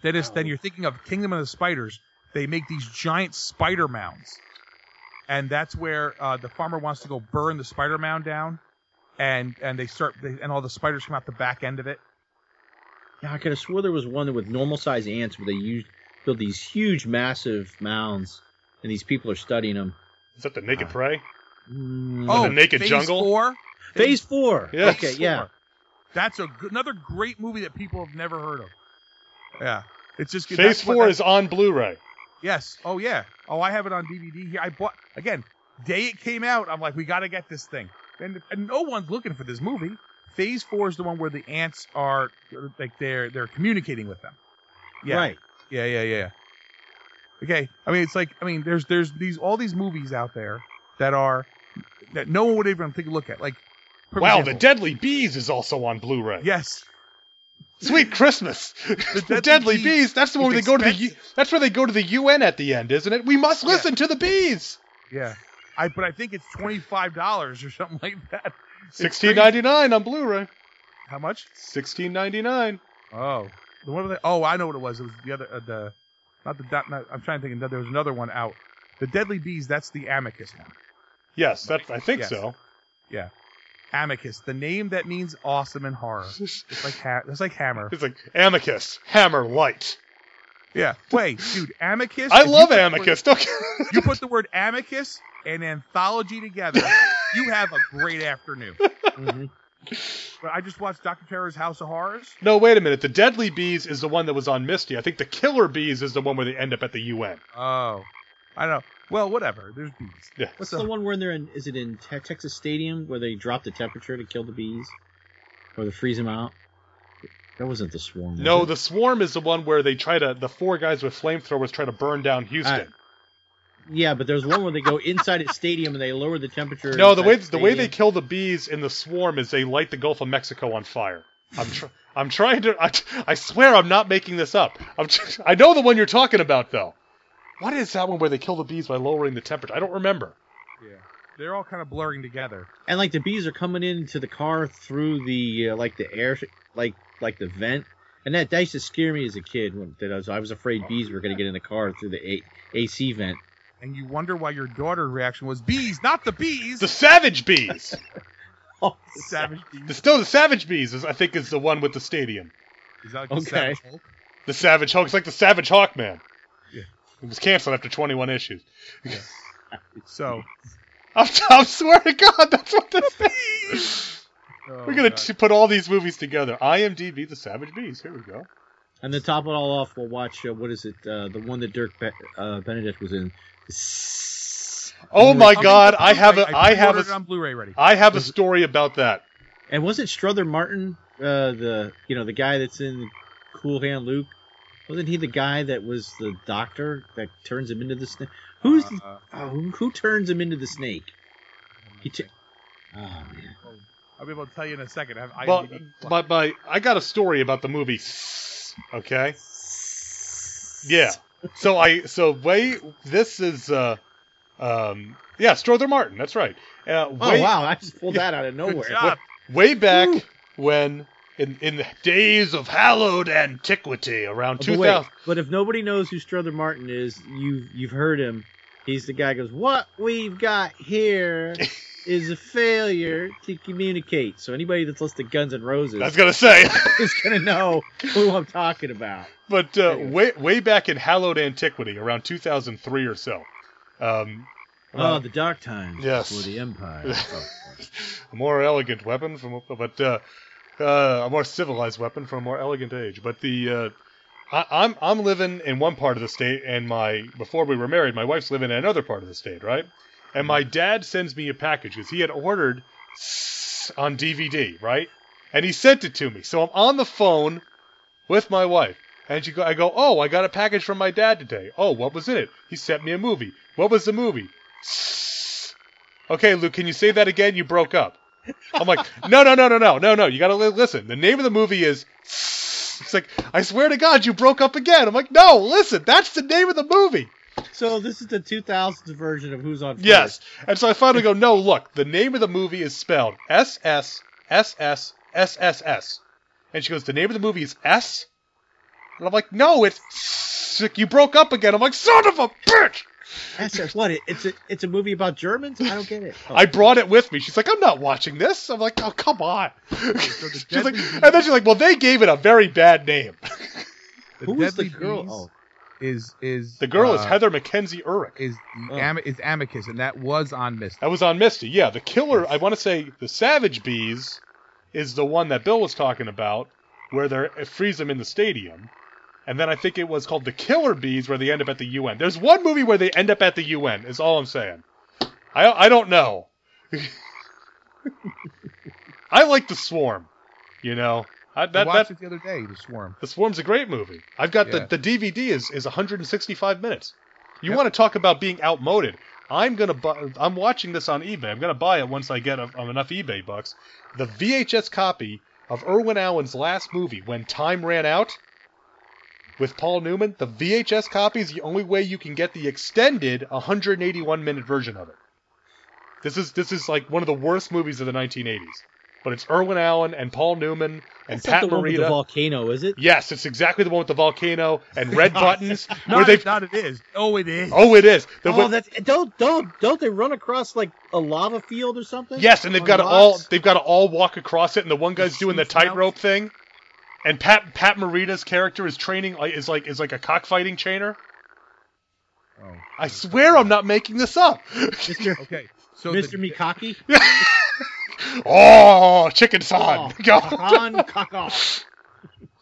Then it's then you're thinking of Kingdom of the Spiders. They make these giant spider mounds, and that's where uh, the farmer wants to go burn the spider mound down, and and they start they, and all the spiders come out the back end of it. Yeah, I could have swore there was one with normal size ants where they used build these huge, massive mounds, and these people are studying them. Is that the Naked Prey? Mm, Oh, the Naked Phase Jungle? Four. Phase four. Yeah. Okay, yeah. That's a g- another great movie that people have never heard of. Yeah, it's just Phase four is on Blu-ray. Yes. Oh yeah. Oh, I have it on DVD here. I bought again. Day it came out, I'm like, we got to get this thing. And, and no one's looking for this movie. Phase four is the one where the ants are like they're they're communicating with them. Yeah. Right. Yeah. Yeah. Yeah. Okay. I mean, it's like I mean, there's there's these all these movies out there that are that no one would even take a look at. Like, for Wow, the Deadly Bees is also on Blu-ray. Yes. Sweet Christmas. The, Deadly Deadly Bees Bees. That's the one where is they go to the. U- That's where they go to the UN at the end, isn't it? We must Yeah. listen to the bees. Yeah. I but I think it's twenty five dollars or something like that. Sixteen ninety nine on Blu-ray. How much? Sixteen ninety nine. Oh, the one the, oh, I know what it was. It was the other, uh, the not the not, not, I'm trying to think. There was another one out. The Deadly Bees. That's the Amicus one. Yes, that I think Yes. so. Yeah, Amicus, the name that means awesome in horror. It's like ha- it's like Hammer. It's like Amicus, Hammer, Light. Yeah. Wait, dude, Amicus. I love Amicus. Don't word- you put the word Amicus and anthology together, you have a great afternoon. Mhm. But I just watched Doctor Terror's House of Horrors. No, wait a minute. The Deadly Bees is the one that was on Misty. I think the Killer Bees is the one where they end up at the UN. Oh, I don't know. Well, whatever. There's bees. Yeah. What's So- the one where they're in? Is it in te- Texas Stadium where they drop the temperature to kill the bees, or they freeze them out? That wasn't the swarm. was No, it? the Swarm is the one where they try to. The four guys with flamethrowers try to burn down Houston. Yeah, but there's one where they go inside a stadium and they lower the temperature. no, the way the way they kill the bees in the Swarm is they light the Gulf of Mexico on fire. I'm tr- I'm trying to. I, I swear I'm not making this up. I'm tr- I know the one you're talking about though. What is that one where they kill the bees by lowering the temperature? I don't remember. Yeah. They're all kind of blurring together. and like the bees are coming into the car through the uh, like the air, like like the vent, and that, that used to scare me as a kid. When that I was I was afraid bees were going to get in the car through the a- AC vent. And you wonder why your daughter's reaction was bees, not the bees. The Savage Bees. Oh, savage bees. the, still the Savage Bees is I think is the one with the stadium. Is that like Okay. the savage Hulk? The Savage Hulk. It's like the Savage Hawk Man. Yeah. It was canceled after 21 issues. So I'm, I swear to God, that's what this is. oh, We're gonna t- put all these movies together. IMDb, The Savage Bees. Here we go. And to top it all off, we'll watch uh, what is it? Uh, the one that Dirk Be- uh, Benedict was in. Oh my Coming God, to I have Blu-ray. a, I have pre-ordered it a, on Blu-ray ready. I have a story about that. And wasn't Strother Martin uh, the you know the guy that's in Cool Hand Luke? Wasn't he the guy that was the doctor that turns him into the snake? Who's the, Uh, oh, who, who turns him into the snake? He t- oh man. I'll be able to tell you in a second. I have Well, IMDb. but I got a story about the movie. Okay. Yeah. So I so way this is uh um yeah Strother Martin. That's right. Uh, Oh wow! I just pulled that out of nowhere. job. way back when in in the days of hallowed antiquity around But two wait, but if nobody knows who Strother Martin is, you've you've heard him. He's the guy who goes, "What we've got here is a failure to communicate." So anybody that's listened to Guns N' Roses I was gonna say, is gonna know who I'm talking about. but uh, way way back in hallowed antiquity around two thousand three or so. Um, Oh, the dark times Yes. for the Empire. Oh, a more elegant weapon from but uh uh, a more civilized weapon from a more elegant age. But the uh, I, I'm I'm living in one part of the state, and my before we were married, my wife's living in another part of the state, right? And my dad sends me a package because he had ordered on DVD, right? And he sent it to me. So I'm on the phone with my wife, and she go, I go, oh, I got a package from my dad today. Oh, what was in it? He sent me a movie. What was the movie? Okay, Luke, can you say that again? You broke up. I'm like, no, no, no, no, no, no, no. You gotta li- listen. The name of the movie is. It's like, I swear to God, you broke up again. I'm like, no, listen, that's the name of the movie. So this is the 2000s version of Who's on First. Yes. And so I finally go, no, look, the name of the movie is spelled S S S S S S S. And she goes, the name of the movie is S? And I'm like, no, it's. She's like, You broke up again. I'm like, son of a bitch! That's what? It, it's a it's a movie about Germans. I don't get it. Oh. I brought it with me. She's like, I'm not watching this. I'm like, oh, come on. the she's like, Deadly and then she's like, well, they gave it a very bad name. The Who was the Deadly girl? Bees Oh. Is is The girl is uh, Heather Mackenzie Urich. is Oh. Am- is Amicus, and that was on Misty. That was on Misty. Yeah, the killer. I want to say the Savage Bees is the one that Bill was talking about, where they are freeze them in the stadium, and then I think it was called the Killer Bees, where they end up at the UN. There's one movie where they end up at the UN. Is all I'm saying. I I don't know. I like the Swarm. You know, I, I watched that it the other day. The Swarm. the Swarm's a great movie. I've got Yeah. the the DVD is is 165 minutes. You Yep. want to talk about being outmoded? I'm gonna buy. I'm watching this on eBay. I'm gonna buy it once I get a, enough eBay bucks. The VHS copy of Irwin Allen's last movie, When Time Ran Out, with Paul Newman. The VHS copy is the only way you can get the extended 181 minute version of it. This is this is like one of the worst movies of the 1980s. But it's Irwin Allen and Paul Newman and That's not Pat the one with the volcano, is it? Yes, it's exactly the one with the volcano and red buttons. where Not, they not it is. Oh, it is. oh, it is. The, Oh, that's don't don't don't they run across like a lava field or something? yes, and they've got to all they've got to all walk across it, and the one guy's doing the tightrope thing, and Pat Pat Morita's character is training like is like is like a cockfighting trainer. Oh. I swear I'm not making this up. Mr. Okay. So Mr. the, Mikaki. oh, chicken son. Oh, Go. Kakan Kaka.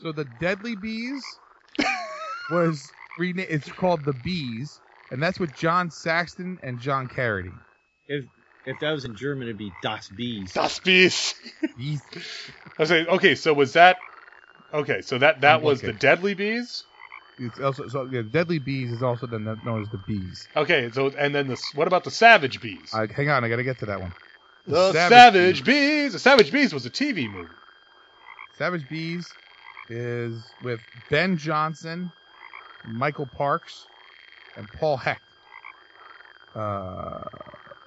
so the Deadly Bees was rena- It's called the Bees, and that's with John Saxon and John Carradine. If if that was in German, it'd be Das Bees. Das Beast. Bees. I was saying, okay, so was that okay? So that that I'm was the. Deadly Bees. It's also so yeah, Deadly Bees is also known as the Bees. Okay, so and then the what about the Savage Bees? Uh, hang on, I gotta get to that one. The Savage, Bees. The Savage Bees was a TV movie. Savage Bees is with Ben Johnson, Michael Parks, and Paul Hecht. Uh,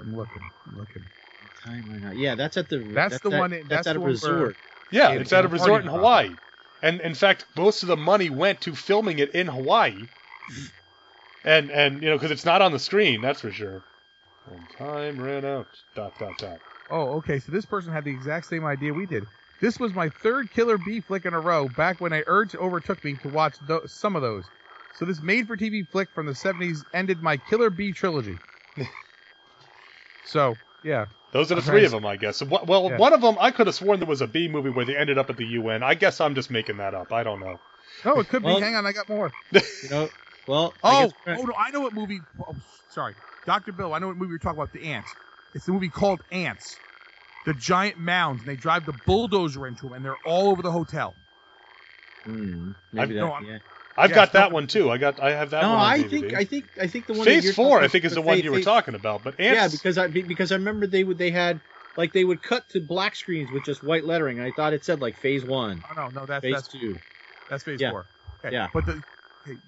I'm looking, I'm looking. Time right now. Yeah, that's at the. That's the at- one in- That's, that's at the a one where- resort. Yeah, it's at a resort in Party Hawaii. And in fact, most of the money went to filming it in Hawaii. And and you know, because it's not on the screen, that's for sure. And time ran out. Dot dot dot. Oh, okay. So this person had the exact same idea we did. This was my third Killer Bee flick in a row. Back when I urge overtook me to watch tho- some of those. So this made-for-TV flick from the '70s ended my Killer Bee trilogy. so yeah, Those are the Okay. three of them, I guess. Well, Yeah. one of them I could have sworn there was a B movie where they ended up at the UN. I guess I'm just making that up. I don't know. no, it could Well- be. Hang on, I got more. You know. Well. I Oh, guess- oh no, I know what movie. Oh, sorry, Doctor Bill. I know what movie you're talking about. The ants. It's the movie called Ants. The giant mounds, and they drive the bulldozer into them, and they're all over the hotel. Hmm, I've- maybe no, that. I'm- yeah. I've Yes, got that one too. I got I have that No, one. on I DVD. think I think I think the one that Phase you're Four, I think, is the one Phase- you were Phase- talking about. But ants... Yeah, because I because I remember they would they had like they would cut to black screens with just white lettering. And I thought it said like Phase One, Oh no, no, that's Phase that's Two. that's phase Yeah. four. Okay, Yeah. but the okay,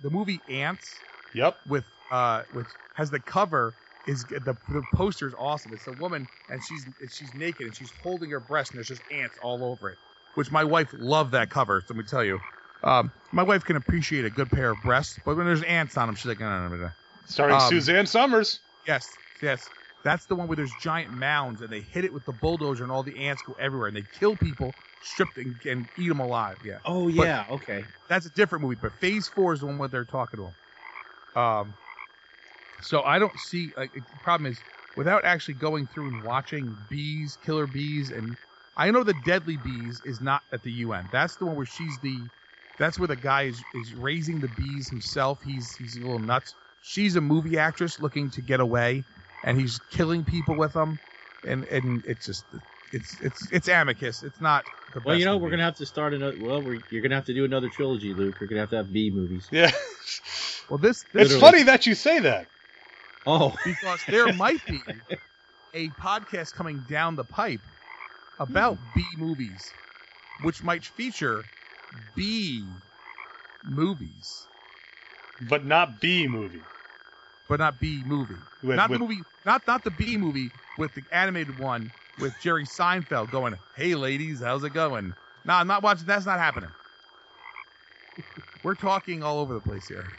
the movie Ants Yep. with uh which has the cover is the the poster is awesome. It's a woman and she's she's naked and she's holding her breast and there's just ants all over it. Which my wife loved that cover. So let me tell you, um, my wife can appreciate a good pair of breasts, but when there's ants on them, she's like, no, no, no, no. Starring Um, Suzanne Somers. Yes, yes. That's the one where there's giant mounds and they hit it with the bulldozer and all the ants go everywhere and they kill people, strip and, and eat them alive. Yeah, Oh But- yeah, okay. that's a different movie. But Phase Four is the one where they're talking to him. Um, so I don't see like the problem is without actually going through and watching bees, killer bees, and I know the Deadly Bees is not at the UN. That's the one where she's the. That's where the guy is, is raising the bees himself. He's he's a little nuts. She's a movie actress looking to get away, and he's killing people with them, and and it's just it's it's it's amicus. It's not. The Well, best you know, movie. we're gonna have to start another. Well, we're, you're gonna have to do another trilogy, Luke. You're gonna have to have B movies. Yeah. Well, this, It's Literally. funny that you say that. Oh, because there might be a podcast coming down the pipe about hmm. B movies, which might feature B movies, But not B movie. but not B movie. With- not with- the movie, not not the B movie with the animated one with Jerry Seinfeld going, "Hey ladies, how's it going?" No, I'm not watching. That's not happening. We're talking all over the place here.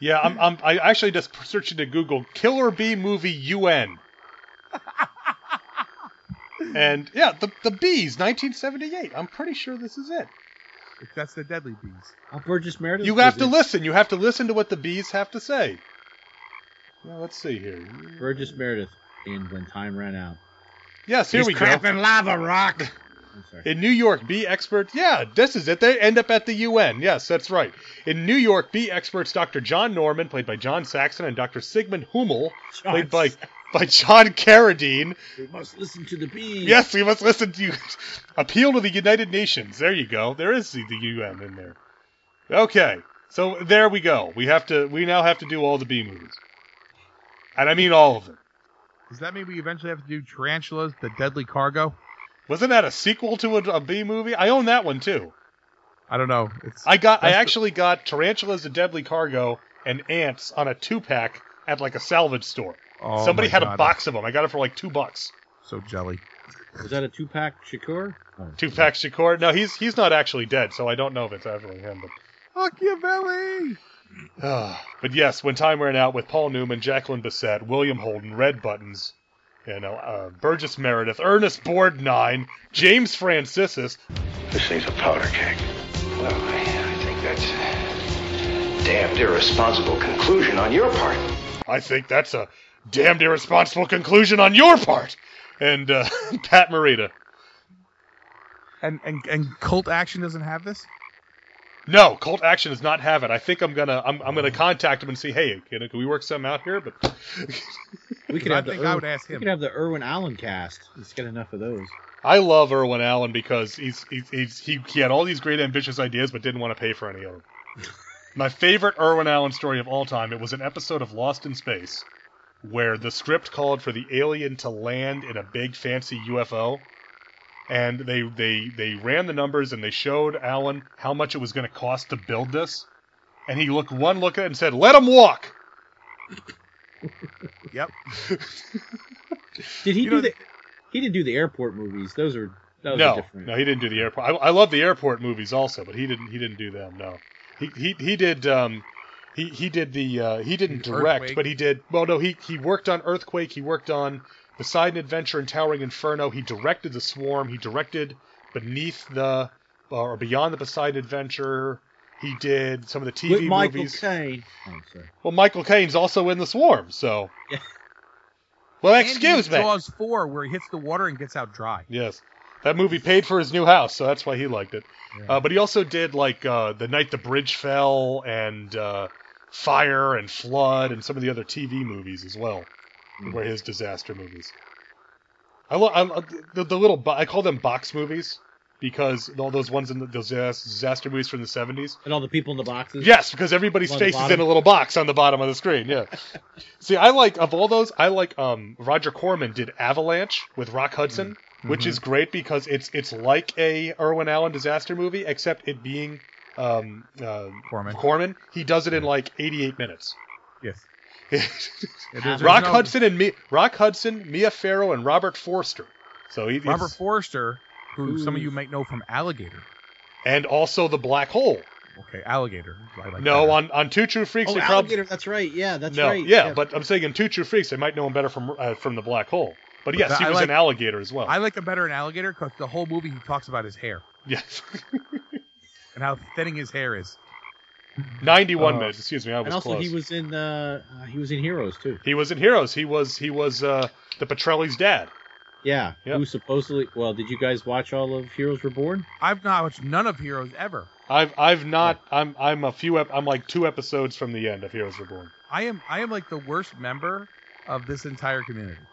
Yeah, I'm, I'm I actually just searched into Google Killer bee movie UN. and yeah, the the bees, 1978. I'm pretty sure this is it. That's the Deadly Bees. Burgess Meredith. You have to in- listen. You have to listen to what the bees have to say. Now let's see here. Burgess Meredith And When Time Ran Out. Yes, here we go. lava rock. In New York, be experts. Yeah, this is it. They end up at the UN. Yes, that's right. In New York, be experts Dr. John Norman, played by John Saxon, and Dr. Sigmund Hummel, played by by John Carradine. We must listen to the bees. Yes, we must listen to you. Appeal to the United Nations. There you go. There is the, the UN in there. Okay, so there we go. We have to. We now have to do all the B movies, and I mean all of them. Does that mean we eventually have to do Tarantulas, the Deadly Cargo? Wasn't that a sequel to a, a B movie? I own that one too. I don't know. It's I got. I That's the- actually got Tarantulas, the Deadly Cargo, and Ants on a two pack at like a salvage store. oh Somebody my had a box of them. I got it for like two bucks. So jelly. Was that a two pack Shakur? Oh. Two pack Shakur. No, he's he's not actually dead, so I don't know if it's actually him. But Machiavelli. Ah, but yes, when time ran out with Paul Newman, Jacqueline Bisset, William Holden, Red Buttons, you know, uh, Burgess Meredith, Ernest Borgnine, James Franciscus. This thing's a powder keg. Well, I, I think that's a damned irresponsible conclusion on your part. I think that's a damned irresponsible conclusion on your part. And uh, Pat Morita. And and and Cult Action doesn't have this. No, Cult Action does not have it. I think I'm gonna I'm, I'm gonna contact him and see, hey, can, can we work something out here? But We could I have the think I would ask We could have the Irwin Allen cast. Let's get enough of those. I love Irwin Allen because he's, he's, he's he he had all these great ambitious ideas but didn't want to pay for any of them. My favorite Irwin Allen story of all time. It was an episode of Lost in Space where the script called for the alien to land in a big fancy UFO, and they they they ran the numbers and they showed Allen how much it was going to cost to build this, and he looked one look at it and said, "Let him walk." Yep. Did he You do know- the? He didn't do the airport movies. Those are that was no, different. no, he didn't do the airport. I, I love the airport movies also, but he didn't. He didn't do them. No, he he he did. Um, he he did the. Uh, he didn't direct, Earthquake. but he did. Well, no, he he worked on Earthquake. He worked on Poseidon Adventure and Towering Inferno. He directed The Swarm. He directed Beneath the or Beyond the Poseidon Adventure. He did some of the TV With Michael movies. Caine. Oh. Well, Michael Caine's also in The Swarm, so. Yeah. Well, And excuse he me. Jaws four, where he hits the water and gets out dry. Yes. That movie paid for his new house, so that's why he liked it. Yeah. Uh, but he also did like uh, the night the bridge fell and uh, Fire and Flood and some of the other TV movies as well, were his disaster movies. I, love I lo- the, the little bo- I call them box movies because all those ones in the those disaster movies from the seventies. And all the people in the boxes. Yes, because everybody's face is in a little box on the bottom of the screen. Yeah. See, I like of all those, I like um Roger Corman did Avalanche with Rock Hudson, which is great because it's it's like a Irwin Allen disaster movie, except it being um uh, Corman. Corman. He does it in like 88 minutes. Yes. Yeah, there's- there's Rock no- Hudson and me, Rock Hudson, Mia Farrow, and Robert Forster. So he, Robert it's- Forster, who some of you might know from Alligator. and also the Black Hole. Okay, Alligator. Like no, better. on on Two True Freaks, Oh, they probably alligator. That's right. Yeah, that's no, right. yeah, but I'm saying in Two True Freaks, they might know him better from uh, from the Black Hole. But yes, But he I was like- an alligator as well. I like him better in Alligator because the whole movie he talks about his hair yes, and how thinning his hair is. 91 Uh, minutes. Excuse me, I was and also close. he was in uh, uh, he was in Heroes too. He was in Heroes. He was he was uh, the Petrelli's dad. Yeah. Yep. Who supposedly? Well, did you guys watch all of Heroes Reborn? I've not watched none of Heroes ever. I've I've not. I'm I'm a few. Ep- I'm like two episodes from the end of Heroes Reborn. I am I am like the worst member of this entire community.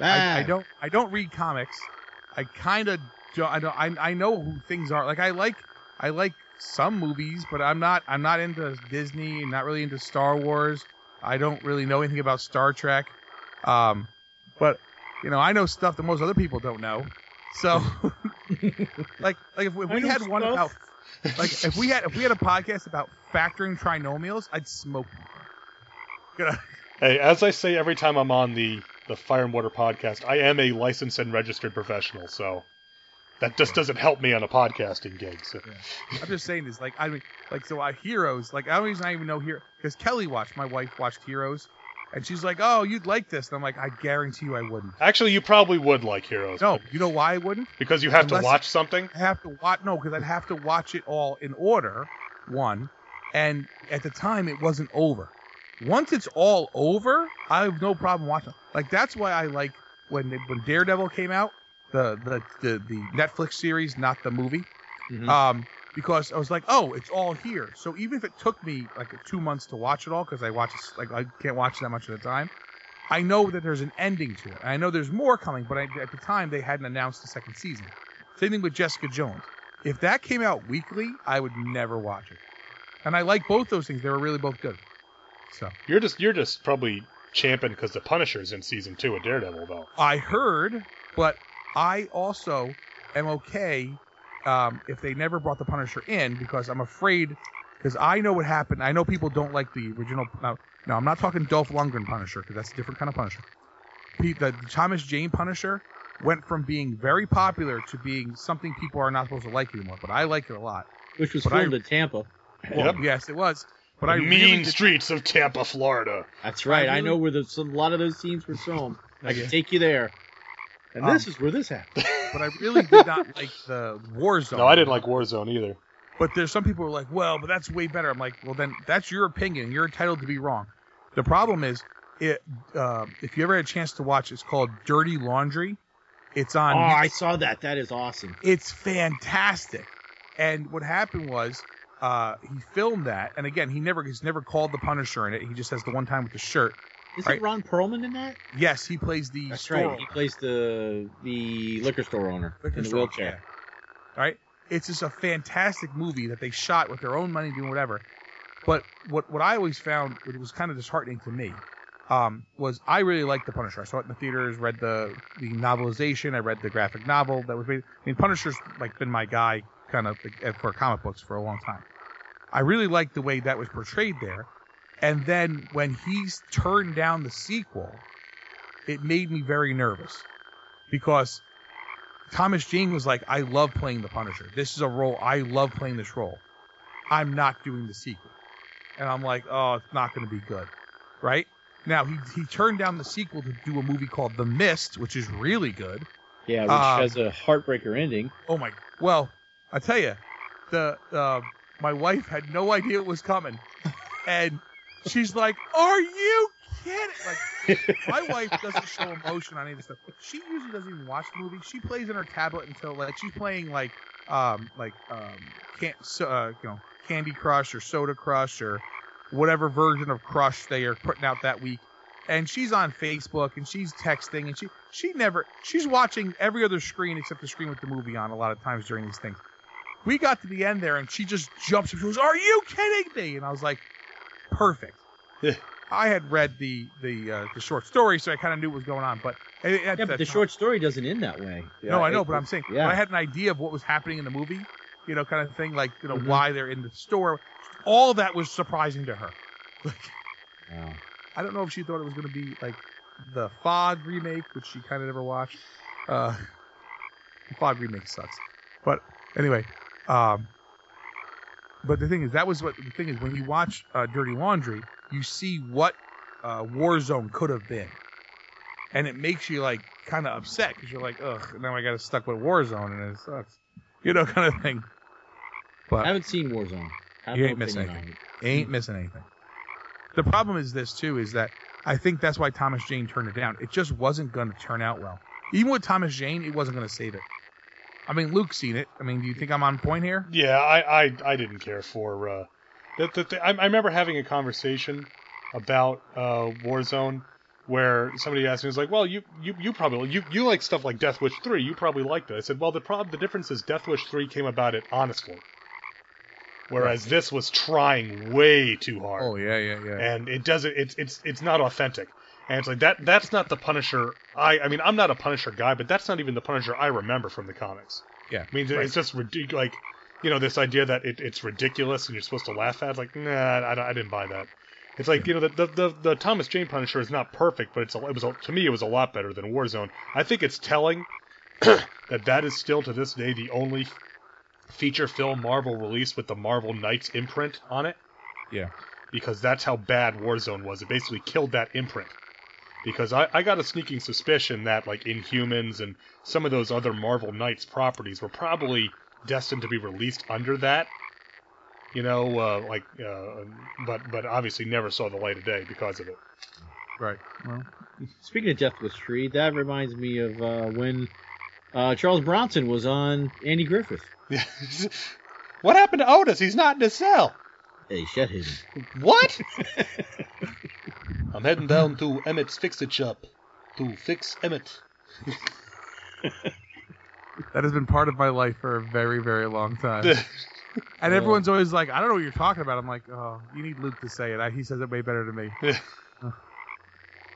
Ah, I, I don't I don't read comics. I kind of don't. I don't. I, I know who things are. Like I like I like some movies, but I'm not I'm not into Disney. Not really into Star Wars. I don't really know anything about Star Trek. Um, but you know I know stuff that most other people don't know. So like like if, if we know had one about like if we had if we had a podcast about factoring trinomials, I'd smoke. Gonna- Hey, as I say every time I'm on the the Fire and Water podcast, I am a licensed and registered professional, so that just doesn't help me on a podcasting gig. So. I'm just saying this, like I mean, like so, Heroes, like I don't reason I even know here because Kelly watched, my wife watched Heroes, and she's like, "Oh, you'd like this," and I'm like, "I guarantee you, I wouldn't." Actually, you probably would like Heroes. No, you know why I wouldn't? because you have to watch something. I have to watch no, because I'd have to watch it all in order, one, and at the time it wasn't over. Once it's all over, I have no problem watching. Like that's why I like when when Daredevil came out, the the the, the Netflix series, not the movie. Mhm. um, because I was like, oh, it's all here. So even if it took me like two months to watch it all, because I watch like I can't watch that much at a time, I know that there's an ending to it. And I know there's more coming, but I, at the time they hadn't announced the second season. Same thing with Jessica Jones. If that came out weekly, I would never watch it. And I like both those things; they were really both good. So You're just you're just probably champing because the Punisher's in season two of Daredevil, though. I heard, but I also am okay um, if they never brought the Punisher in because I'm afraid because I know what happened. I know people don't like the original. No, no I'm not talking Dolph Lundgren Punisher because that's a different kind of Punisher. Pete, the Thomas Jane Punisher went from being very popular to being something people are not supposed to like anymore. But I like it a lot. Which was but I- filmed in Tampa. Well, Yep. yes, it was. But the I mean really did- streets of Tampa, Florida. That's right. I, really- know where the, some, a lot of those scenes were filmed. I can take you there. And Um, this is where this happened. but I really did not like the Warzone. No, I didn't like Warzone either. But there's some people who are like, well, but that's way better. I'm like, well, then that's your opinion. You're entitled to be wrong. The problem is, it uh, if you ever had a chance to watch, it's called Dirty Laundry. It's Oh, on. I saw that. That is awesome. It's fantastic. And what happened was, uh, he filmed that, and again, he never he's never called the Punisher in it. He just has the one time with the shirt. Is Right. it Ron Perlman in that? Yes, he plays the That's store right. He plays the the liquor store owner Liquor in the wheelchair. yeah. Right? It's just a fantastic movie that they shot with their own money doing whatever. But what what I always found, which was kind of disheartening to me, um, was I really liked the Punisher. I saw it in the theaters, read the the novelization, I read the graphic novel that was made. I mean, Punisher's like been my guy kind of for comic books for a long time. I really liked the way that was portrayed there. And then when he's turned down the sequel, it made me very nervous because Thomas Jane was like, I love playing the Punisher. This is a role I love playing this role. I'm not doing the sequel. And I'm like, oh, it's not going to be good. Right? Now, he, he turned down the sequel to do a movie called The Mist, which is really good. Yeah, which Um, has a heartbreaker ending. Oh my! Well, I tell you, the uh, my wife had no idea it was coming, and she's like, "Are you kidding?" Like, my wife doesn't show emotion on any of this stuff. She usually doesn't even watch the movie. She plays in her tablet until like she's playing like um like um can so, uh, you know Candy Crush or Soda Crush or whatever version of Crush they are putting out that week. And she's on Facebook and she's texting and she she never she's watching every other screen except the screen with the movie on a lot of times during these things. We got to the end there and she just jumps up. She goes, "Are you kidding me?" And I was like, "Perfect." I had read the the uh, the short story, so I kind of knew what was going on. But at, at Yeah, that but the time- short story doesn't end that way. no, I know, it- but I'm saying yeah. but I had an idea of what was happening in the movie, you know, kind of thing, like you know Mhm. why they're in the store. All that was surprising to her. Like, Wow. I don't know if she thought it was going to be like the Fog remake, which she kind of never watched. Uh, the Fog remake sucks, but anyway, um, but the thing is, that was what the thing is when you watch uh, Dirty Laundry, you see what uh, Warzone could have been, and it makes you like kind of upset because you're like, ugh, now I got to stuck with Warzone and it sucks, you know, kind of thing. But I haven't seen Warzone. Have You ain't missing on it. ain't missing anything. The problem is this too: is that I think that's why Thomas Jane turned it down. It just wasn't going to turn out well. Even with Thomas Jane, it wasn't going to save it. I mean, Luke's seen it. I mean, do you think I'm on point here? Yeah, I I, I didn't care for. Uh, the, the, the, I, I remember having a conversation about uh, Warzone where somebody asked me, "Was like, well, you you you probably you you like stuff like Death Wish three. You probably liked it." I said, "Well, the problem, the difference is Death Wish three came about it honestly, whereas this was trying way too hard." Oh yeah, yeah, yeah. and it doesn't it's it's it's not authentic and it's like that that's not the punisher i i mean i'm not a punisher guy but that's not even the punisher i remember from the comics Yeah, i mean it's just ridiculous like you know this idea that it, it's ridiculous and you're supposed to laugh at it, like nah I, I didn't buy that it's like you know the, the the the thomas jane punisher is not perfect but it's a, it was a, to me it was a lot better than warzone i think it's telling that that is still to this day the only feature film marvel release with the marvel knights imprint on it Yeah. because that's how bad Warzone was. It basically killed that imprint. Because I, I got a sneaking suspicion that like Inhumans and some of those other Marvel Knights properties were probably destined to be released under that. You know, uh, like, uh, but but obviously never saw the light of day because of it. Right. Well, Speaking of Death Wish 3, that reminds me of uh, when uh, Charles Bronson was on Andy Griffith. what happened to Otis? He's not in his cell. Hey, shut him. What? I'm heading down to Emmett's Fix It Shop to fix Emmett. that has been part of my life for a very, very long time. And everyone's always like, I don't know what you're talking about. I'm like, oh, you need Luke to say it. I, he says it way better than me.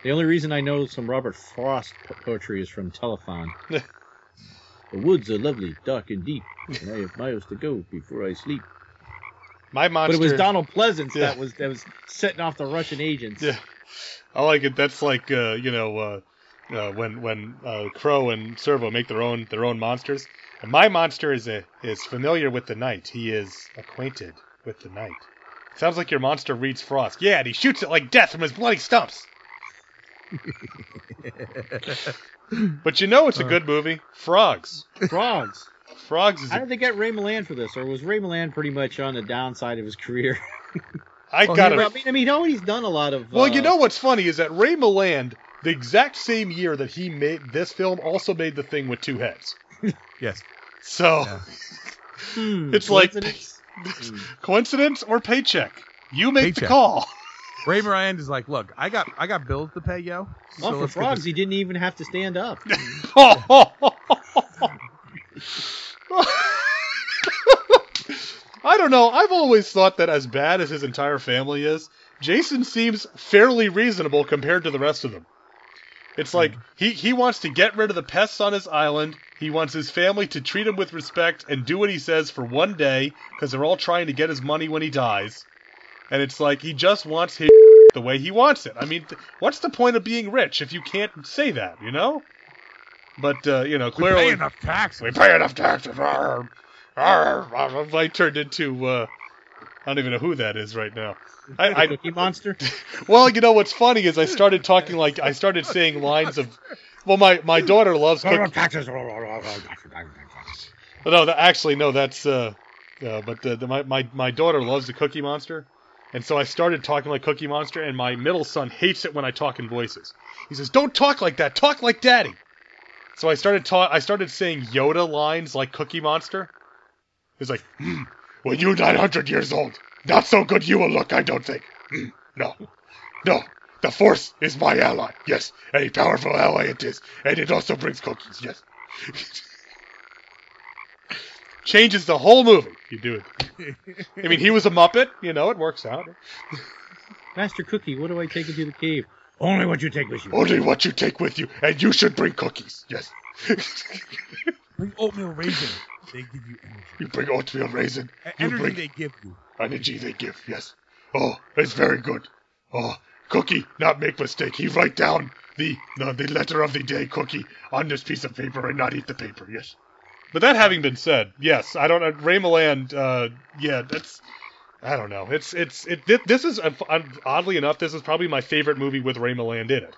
The only reason I know some Robert Frost poetry is from Telefon. the woods are lovely, dark and deep, and I have miles to go before I sleep. My monster. But it was Donald Pleasence Yeah. that was that was setting off the Russian agents. Yeah, I like it. That's like uh, you know uh, uh, when when uh, Crow and Servo make their own their own monsters. And my monster is a, is familiar with the night. He is acquainted with the night. Sounds like your monster reads Frost. Yeah, and he shoots it like death from his bloody stumps. but you know it's a good movie. Frogs. Frogs. Frogs is. How A, did they get Ray Milland for this, or was Ray Milland pretty much on the downside of his career? I Well, got I mean, I mean, oh, he's done a lot of. Well, uh, you know what's funny is that Ray Milland, the exact same year that he made this film, also made the thing with two heads. Yes. So Yeah. hmm, it's like- coincidence? coincidence or paycheck? You make the call. Ray Moran is like, look, I got I got bills to pay, yo. So Well, for frogs, he didn't even have to stand up. I don't know. I've always thought that as bad as his entire family is, Jason seems fairly reasonable compared to the rest of them. It's like he, he wants to get rid of the pests on his island. He wants his family to treat him with respect and do what he says for one day because they're all trying to get his money when he dies. And it's like he just wants his the way he wants it. I mean, th- what's the point of being rich if you can't say that, you know? But uh, you know, clearly. we pay enough taxes. we pay enough taxes. I turned into uh, I don't even know who that is right now. I, I Cookie Monster. well, you know what's funny is I started talking like I started saying lines of. Well, my my daughter loves cookies. No, that, actually, no, that's. Uh, uh, but the, the, my, my my daughter loves the Cookie Monster, and so I started talking like Cookie Monster, and my middle son hates it when I talk in voices. He says, "Don't talk like that. Talk like Daddy." So I started ta- I started saying Yoda lines like Cookie Monster. He's like, hmm, "When you're 900 years old, not so good you will look. I don't think. Hmm, no, no." The Force is my ally. Yes, a powerful ally it is, and it also brings cookies. Yes. Changes the whole movie. You do it. I mean, he was a Muppet. You know, it works out. Master Cookie, what do I take into the cave? Only what you take with you. Only what you take with you, and you should bring cookies. Yes. Bring oatmeal raisin. They give you energy. you bring oatmeal raisin. You energy bring they give you. energy they give. Yes. Oh, it's very good. Oh, Cookie, not make mistake. He write down the, the the letter of the day, Cookie, on this piece of paper and not eat the paper. Yes. But that having been said, yes, I don't know. Ray Milland, uh, yeah, that's. I don't know. It's it's it. thi- This is uh, oddly enough, this is probably my favorite movie with Ray Milland in it.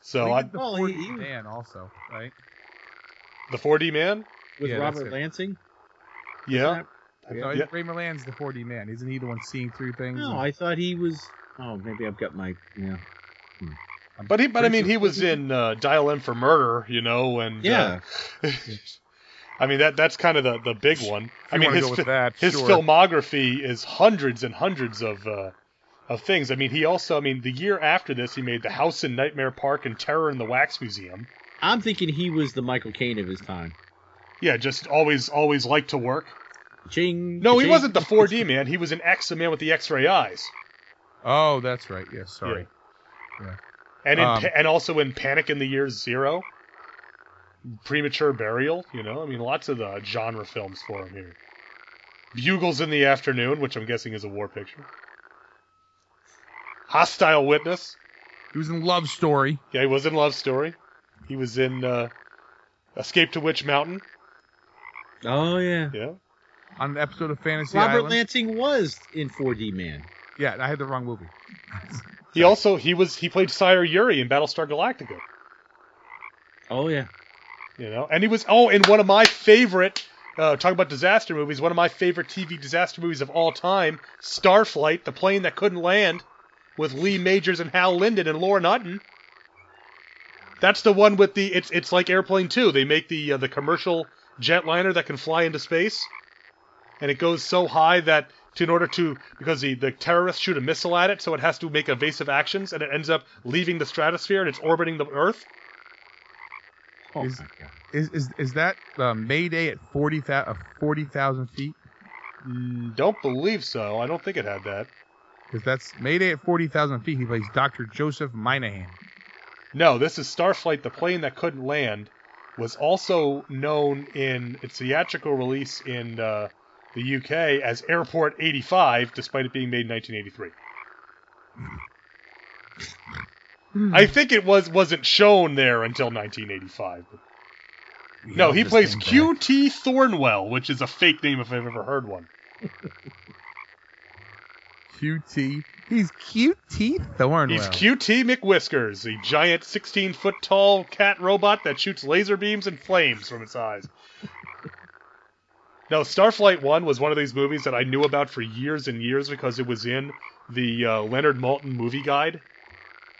So We I, did the Well, 4D he- he- man also, right? The 4D man, With Yeah, Robert. Lansing? yeah, No, yeah. Ray Moran's the 4D man. Isn't he the one seeing through things? No, and- I thought he was. Oh, maybe I've got my. Yeah. I'm But he, but I mean, he was in uh, Dial M for Murder, you know, and Yeah. uh, I mean that that's kind of the the big one. I mean, his fi- that, his sure. filmography is hundreds and hundreds of uh, of things. I mean, he also, I mean, the year after this, he made The House in Nightmare Park and Terror in the Wax Museum. I'm thinking he was the Michael Caine of his time. Yeah, just always always liked to work. Ching. No, he ching. wasn't the 4D man. He was an X, the man with the X-ray eyes, Oh, that's right. Yes, sorry. and in, Um, Pa- and also in Panic in the Year Zero, Premature Burial. You know, I mean, lots of the genre films for him here. Bugles in the Afternoon, which I'm guessing is a war picture. Hostile Witness. He was in Love Story. Yeah, he was in Love Story. He was in uh, Escape to Witch Mountain. Oh yeah. Yeah. on the episode of Fantasy Robert Island. Lansing was in 4D Man. Yeah, I had the wrong movie. He also he was he played Sire Uri in Battlestar Galactica. Oh yeah. You know, and he was oh in one of my favorite uh, talking about disaster movies. One of my favorite TV disaster movies of all time, Starflight, the plane that couldn't land, with Lee Majors and Hal Linden and Lauren Hutton. That's the one with the it's it's like Airplane Two. They make the uh, the commercial jetliner that can fly into space, and it goes so high that to, in order to because the the terrorists shoot a missile at it, so it has to make evasive actions, and it ends up leaving the stratosphere and it's orbiting the Earth. Oh Is- my god. Is is is that uh, Mayday at forty thousand forty thousand feet? Mm, Don't believe so. I don't think it had that. Because that's Mayday at forty thousand feet. He plays Doctor Joseph Minahan. No, this is Starflight, the plane that couldn't land, was also known in its theatrical release in uh, the UK as Airport 85, despite it being made in 1983. I think it was wasn't shown there until 1985. No, he plays thing back. QT Thornwell, which is a fake name if I've ever heard one. QT. He's QT Thornwell. He's QT McWhiskers, the giant 16 foot tall cat robot that shoots laser beams and flames from its eyes. Now, Starflight 1 was one of these movies that I knew about for years and years because it was in the uh, Leonard Maltin movie guide,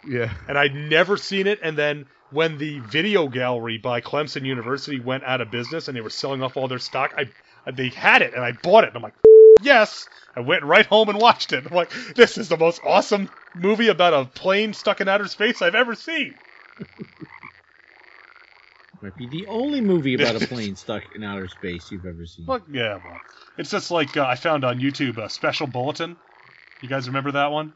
Yeah. and I'd never seen it. And then when the video gallery by Clemson University went out of business and they were selling off all their stock, I they had it and I bought it. And I'm like, yes. I went right home and watched it. I'm like, this is the most awesome movie about a plane stuck in outer space I've ever seen. Might be the only movie about a plane stuck in outer space you've ever seen. Look, yeah, well, it's just like uh, I found on YouTube a special bulletin. You guys remember that one?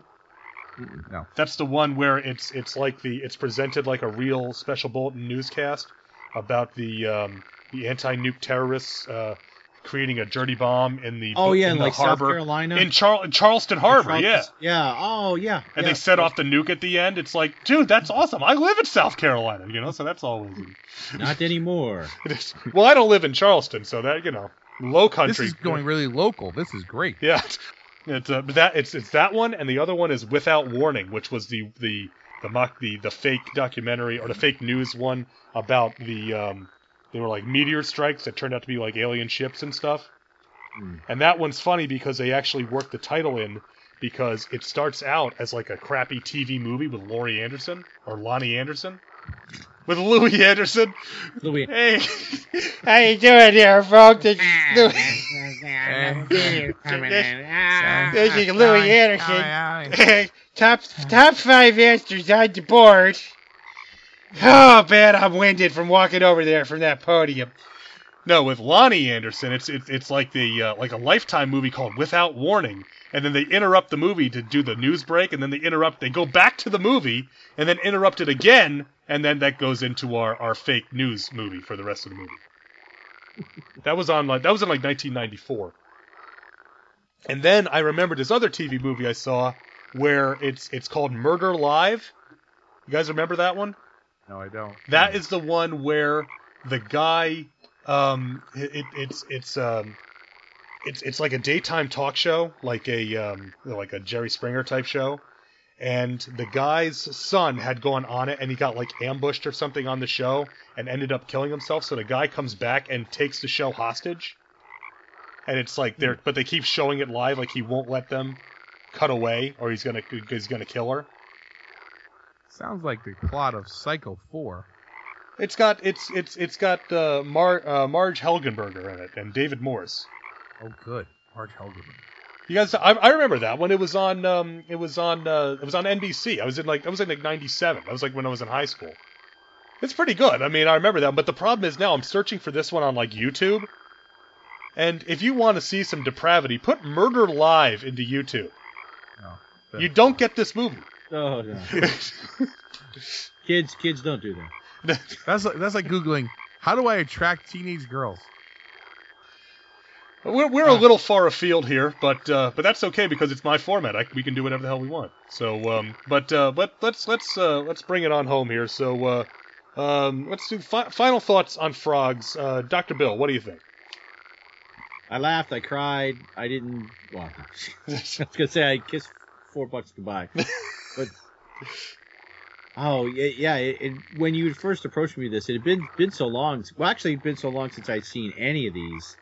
No. That's the one where it's it's like the it's presented like a real special bulletin newscast about the um, the anti-nuke terrorists uh, creating a dirty bomb in the Oh yeah, in in the like harbor South Carolina. in, Char- in Charleston Harbor, yeah. Yeah. Oh yeah. And yeah. they set off the nuke at the end. It's like, dude, that's awesome. I live in South Carolina, you know, so that's always. Not anymore. Well, I don't live in Charleston, so that you know, low country. This is going really local. This is great. Yeah, it's uh, that it's it's that one, and the other one is Without Warning, which was the the the mock the the fake documentary or the fake news one about the um they were like meteor strikes that turned out to be like alien ships and stuff. Hmm. And that one's funny because they actually worked the title in because it starts out as like a crappy TV movie with Laurie Anderson or Loni Anderson. With Louie Anderson. Louie. Hey, How you doing there, folks? This is Louie, this is Louie Anderson. top top five answers on the board. Oh man, I'm winded from walking over there from that podium. No, with Loni Anderson, it's it's, it's like the uh, like a lifetime movie called Without Warning, and then they interrupt the movie to do the news break, and then they interrupt, they go back to the movie, and then interrupt it again, and then that goes into our, our fake news movie for the rest of the movie. that was on like that was in like 1994, and then I remember this other TV movie I saw where it's it's called Murder Live. You guys remember that one? No, I don't. That is the one where the guy, um, it, it, it's it's um, it's it's like a daytime talk show, like a um, like a Jerry Springer type show, and the guy's son had gone on it, and he got like ambushed or something on the show, and ended up killing himself. So the guy comes back and takes the show hostage, and it's like they're but they keep showing it live, like he won't let them cut away, or he's gonna he's gonna kill her. Sounds like the plot of Psycho 4. It's got it's it's it's got uh, Mar, uh, Marg Helgenberger in it and David Morse. Oh, good. Marg Helgenberger. You guys, I, I remember that when it was on um it was on uh, it was on NBC. I was in like I was in like '97. That was like when I was in high school. It's pretty good. I mean, I remember that. But the problem is now I'm searching for this one on like YouTube. And if you want to see some depravity, put Murder Live into YouTube. No. You don't get this movie. Oh no. kids, kids don't do that. That's like, that's like googling how do I attract teenage girls. We're, we're a little far afield here, but uh, but that's okay because it's my format. I, we can do whatever the hell we want. So, um, but uh, but let's let's uh, let's bring it on home here. So, uh, um, let's do fi- final thoughts on frogs. Uh, Doctor Bill, what do you think? I laughed, I cried, I didn't. Well, I was gonna say I kissed four bucks goodbye, but oh yeah, yeah. It, it, when you first approached me with this, it had been been so long. Well, actually, it'd been so long since I'd seen any of these,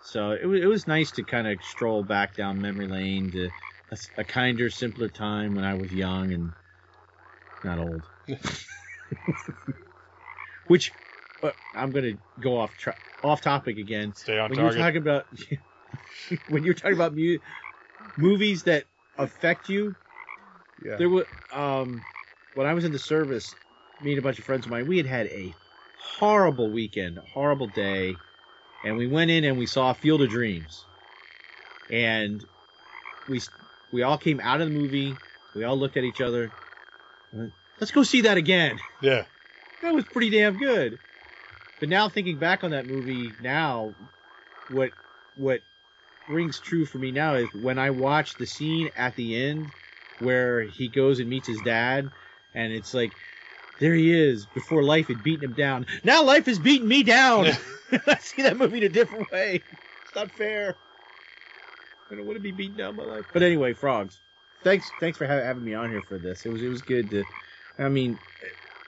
so it was it was nice to kind of stroll back down memory lane to a, a kinder, simpler time when I was young and not old. Which uh, I'm gonna go off tra- off topic again. Stay on when target. you're talking about when you're talking about mu- movies that affect you, Yeah. there was um when I was in the service, me and a bunch of friends of mine, we had had a horrible weekend, a horrible day, and we went in and we saw Field of Dreams, and we we all came out of the movie, we all looked at each other, and went, let's go see that again. Yeah. That was pretty damn good. But now thinking back on that movie now, what what rings true for me now is when I watch the scene at the end where he goes and meets his dad and it's like there he is before life had beaten him down. Now life has beaten me down. I see that movie in a different way. It's not fair. I don't want to be beaten down by life. But anyway, frogs. Thanks, thanks for ha- having me on here for this. It was, it was good to. I mean,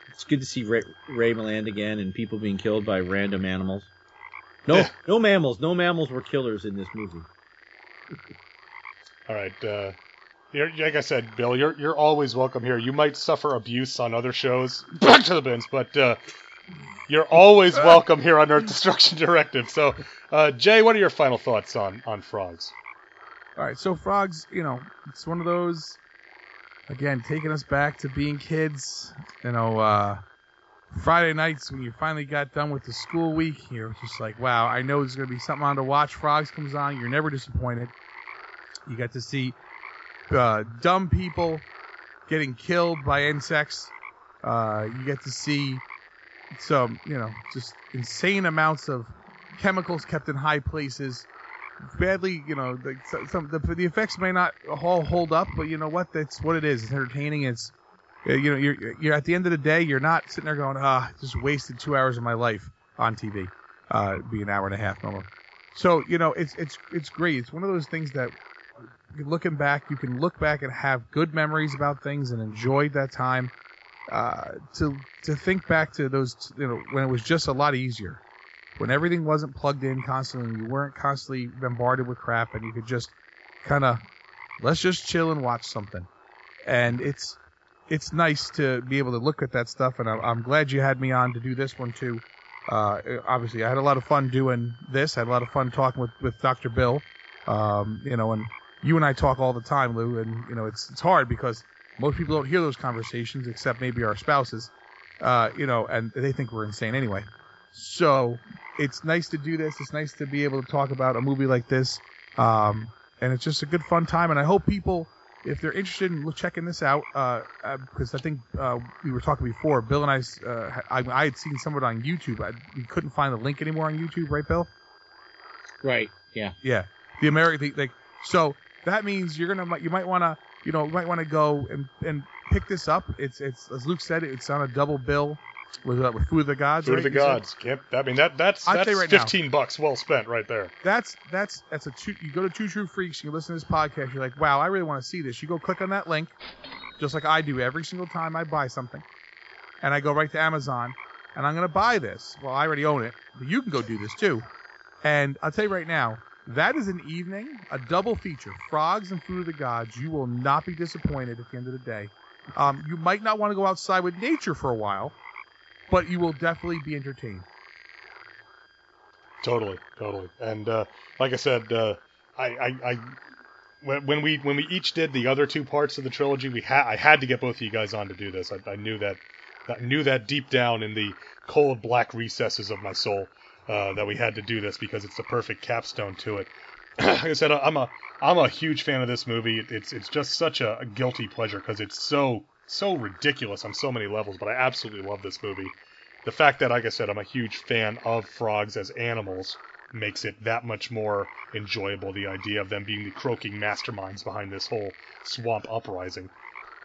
it's good to see Ray, Ray Milland again and people being killed by random animals. No, no mammals. No mammals were killers in this movie. All right. Uh, you're, like I said, Bill, you're you're always welcome here. You might suffer abuse on other shows. Back to the bins, but uh, you're always welcome here on Earth Destruction Directive. So, uh, Jay, what are your final thoughts on on frogs? All right, so frogs, you know, it's one of those again taking us back to being kids. You know, uh, Friday nights when you finally got done with the school week, you're just like, wow, I know there's gonna be something on to watch. Frogs comes on, you're never disappointed. You get to see uh, dumb people getting killed by insects. Uh, you get to see some, you know, just insane amounts of chemicals kept in high places badly, you know, the, some the, the effects may not all hold up, but you know what? That's what it is. It's entertaining. It's uh, you know, you're you're at the end of the day, you're not sitting there going, ah, just wasted two hours of my life on TV. Uh, be an hour and a half normal. So you know, it's it's it's great. It's one of those things that looking back, you can look back and have good memories about things and enjoy that time. Uh, to to think back to those, you know, when it was just a lot easier when everything wasn't plugged in constantly, and you weren't constantly bombarded with crap, and you could just kind of let's just chill and watch something. And it's it's nice to be able to look at that stuff, and I'm, I'm glad you had me on to do this one too. Uh, obviously, I had a lot of fun doing this. I had a lot of fun talking with with Dr. Bill. Um, you know, and you and I talk all the time, Lou, and you know it's it's hard because most people don't hear those conversations except maybe our spouses. Uh, you know, and they think we're insane anyway. So it's nice to do this. It's nice to be able to talk about a movie like this. Um, and it's just a good fun time. And I hope people, if they're interested in checking this out, uh, uh, because I think uh, we were talking before, Bill and I, uh, I, I had seen some of it on YouTube. I, we couldn't find the link anymore on YouTube, right, Bill? Right. Yeah. Yeah. The American, like, so that means you're gonna, you might want to, you know, you might want to go and and pick this up. It's it's as Luke said, it's on a double bill with uh, with Food of the Gods. Food right? of the You said? gods. Yep. I mean that that's I'd that's right now- fifteen bucks well spent right there. That's that's that's a two. You go to Two True Freaks, you listen to this podcast. You're like, wow, I really want to see this. You go click on that link, just like I do every single time I buy something, and I go right to Amazon, and I'm gonna buy this. Well, I already own it, but you can go do this too. And I'll tell you right now, that is an evening, a double feature, Frogs and Food of the Gods. You will not be disappointed at the end of the day. Um, you might not want to go outside with nature for a while, but you will definitely be entertained. Totally, totally. And uh, like I said, uh, I, I, I when, we when we each did the other two parts of the trilogy, we had I had to get both of you guys on to do this. I, I knew that knew that deep down in the cold black recesses of my soul uh, that we had to do this because it's the perfect capstone to it. like I said, I'm a I'm a huge fan of this movie. It's it's just such a, a guilty pleasure because it's so so ridiculous on so many levels. But I absolutely love this movie. The fact that, like I said, I'm a huge fan of frogs as animals makes it that much more enjoyable. The idea of them being the croaking masterminds behind this whole swamp uprising.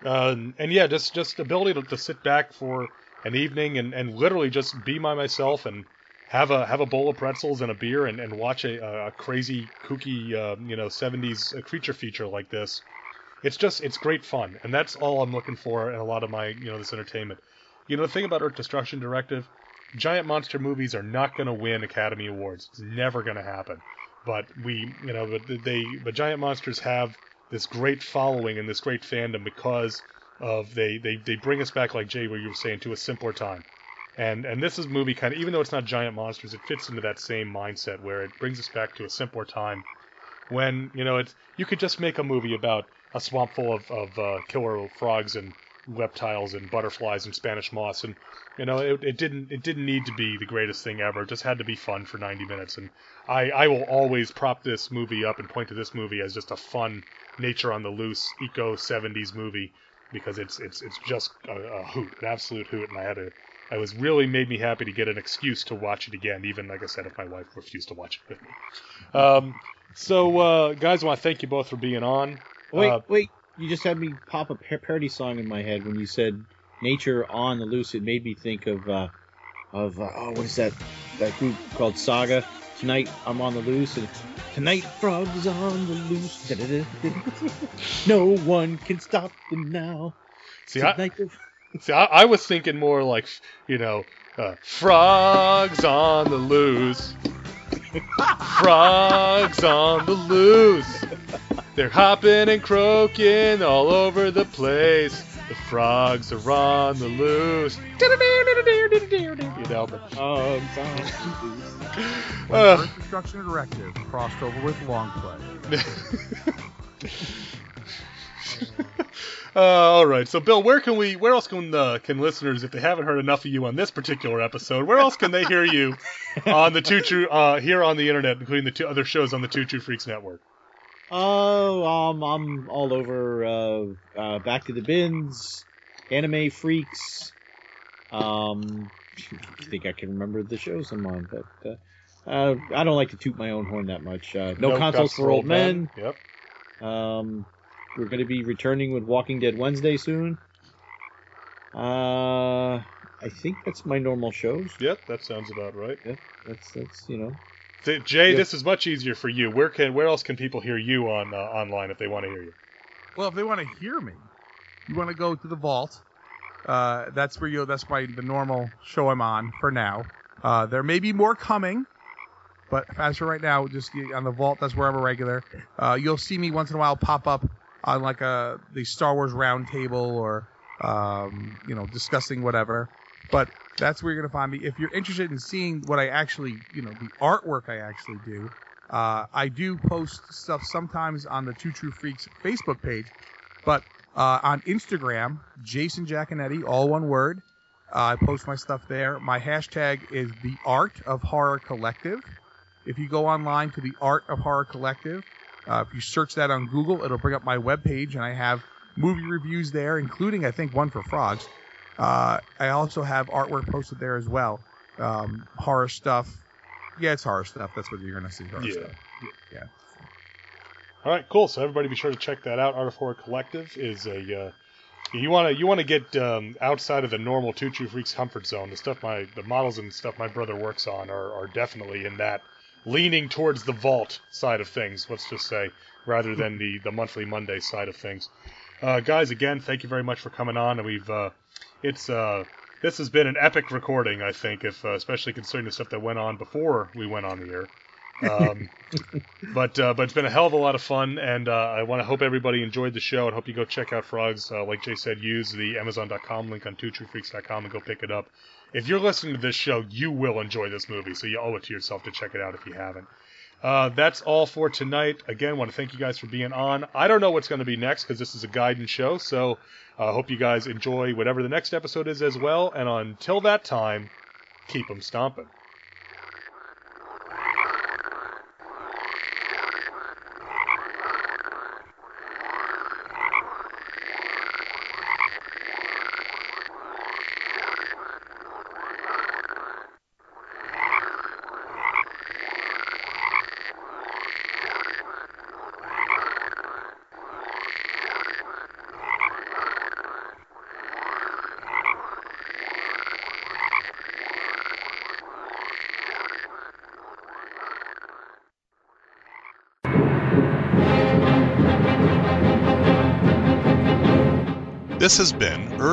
Uh, and yeah, just just ability to, to sit back for an evening and, and literally just be by myself and have a have a bowl of pretzels and a beer and, and watch a, a crazy kooky uh, you know 70s creature feature like this. It's just it's great fun, and that's all I'm looking for in a lot of my you know this entertainment. You know the thing about Earth Destruction Directive, giant monster movies are not going to win Academy Awards. It's never going to happen. But we you know but they but giant monsters have this great following and this great fandom because of they they they bring us back like Jay, where you were saying, to a simpler time. And and this is movie kind of even though it's not giant monsters, it fits into that same mindset where it brings us back to a simpler time when you know it's you could just make a movie about a swamp full of, of uh, killer frogs and reptiles and butterflies and Spanish moss. And you know it, it didn't it didn't need to be the greatest thing ever. It just had to be fun for 90 minutes. And I, I will always prop this movie up and point to this movie as just a fun nature on the loose eco 70s movie because it's it's it's just a, a hoot an absolute hoot. And I had a I was really made me happy to get an excuse to watch it again, even like I said, if my wife refused to watch it with me. Um, so, uh, guys, I want to thank you both for being on. Wait, Uh, wait. You just had me pop a parody song in my head when you said "Nature on the Loose." It made me think of uh, of uh, oh, what is that? That group called Saga. Tonight I'm on the loose, and tonight frogs on the loose. No one can stop them now. See, I, Tonight the- see, I, I was thinking more like, you know, uh, frogs on the loose. frogs on the loose. They're hopping and croaking all over the place. The frogs are on the loose. You know, but, Frogs on the loose. When Uh. Earth Destruction Directive crossed over with Long Play. Uh, all right, so Bill, where can we, where else can uh, can listeners, if they haven't heard enough of you on this particular episode, where else can they hear you on the Two True, uh, here on the internet, including the two other shows on the Two True Freaks Network? Oh, um, I'm all over. Uh, uh, Back to the Bins, Anime Freaks. Um, I think I can remember the shows I'm on, but uh, uh, I don't like to toot my own horn that much. Uh, no, consoles for old men. Yep. Um, we're going to be returning with Walking Dead Wednesday soon. Uh, I think that's my normal shows. Yep, that sounds about right. Yep, that's that's you know. Say, Jay, Yeah. this is much easier for you. Where can, where else can people hear you on uh, online if they want to hear you? Well, if they want to hear me, you want to go to the vault. Uh, that's where you. That's my the normal show I'm on for now. Uh, there may be more coming, but as for right now, just on the vault. That's where I'm a regular. Uh, you'll see me once in a while pop up on like a the Star Wars roundtable or um, you know discussing whatever. But that's where you're gonna find me. If you're interested in seeing what I actually, you know, the artwork I actually do, uh, I do post stuff sometimes on the Two True Freaks Facebook page, but uh, on Instagram, Jason Jaconetti, all one word. Uh, I post my stuff there. My hashtag is the Art of Horror Collective. If you go online to the Art of Horror Collective, uh, if you search that on Google, it'll bring up my webpage, and I have movie reviews there, including I think one for frogs. Uh, I also have artwork posted there as well. Um, horror stuff. Yeah, it's horror stuff. That's what you're gonna see. Horror Yeah. stuff. Yeah. All right, cool. So everybody, be sure to check that out. Art of Horror Collective is a uh, you want to you want to get um, outside of the normal True Freaks comfort zone. The stuff my the models and stuff my brother works on are, are definitely in that leaning towards the vault side of things. Let's just say rather than the the monthly Monday side of things. Uh, guys, again, thank you very much for coming on. And we've uh, it's uh, this has been an epic recording, I think, if uh, especially considering the stuff that went on before we went on the air. Um, but uh, but it's been a hell of a lot of fun, and uh, I want to hope everybody enjoyed the show. and hope you go check out Frogs. Uh, like Jay said, use the Amazon.com link on twotruefreaks.com and go pick it up. If you're listening to this show, you will enjoy this movie, so you owe it to yourself to check it out if you haven't. Uh, that's all for tonight. Again, want to thank you guys for being on. I don't know what's going to be next because this is a Gaiden show, so I uh, hope you guys enjoy whatever the next episode is as well. And until that time, keep them stomping.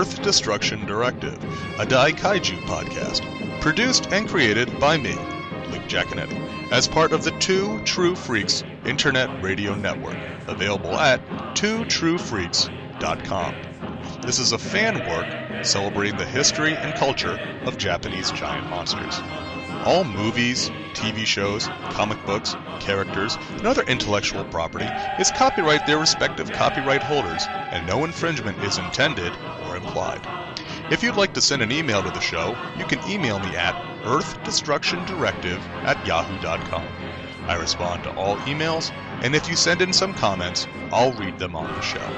Earth Destruction Directive, a Dai Kaiju podcast, produced and created by me, Luke Jaconetti, as part of the Two True Freaks Internet Radio Network, available at twotruefreaks.com. This is a fan work celebrating the history and culture of Japanese giant monsters. All movies, TV shows, comic books, characters, and other intellectual property is copyright their respective copyright holders, and no infringement is intended or implied. If you'd like to send an email to the show, you can email me at earthdestructiondirective at yahoo.com. I respond to all emails, and if you send in some comments, I'll read them on the show.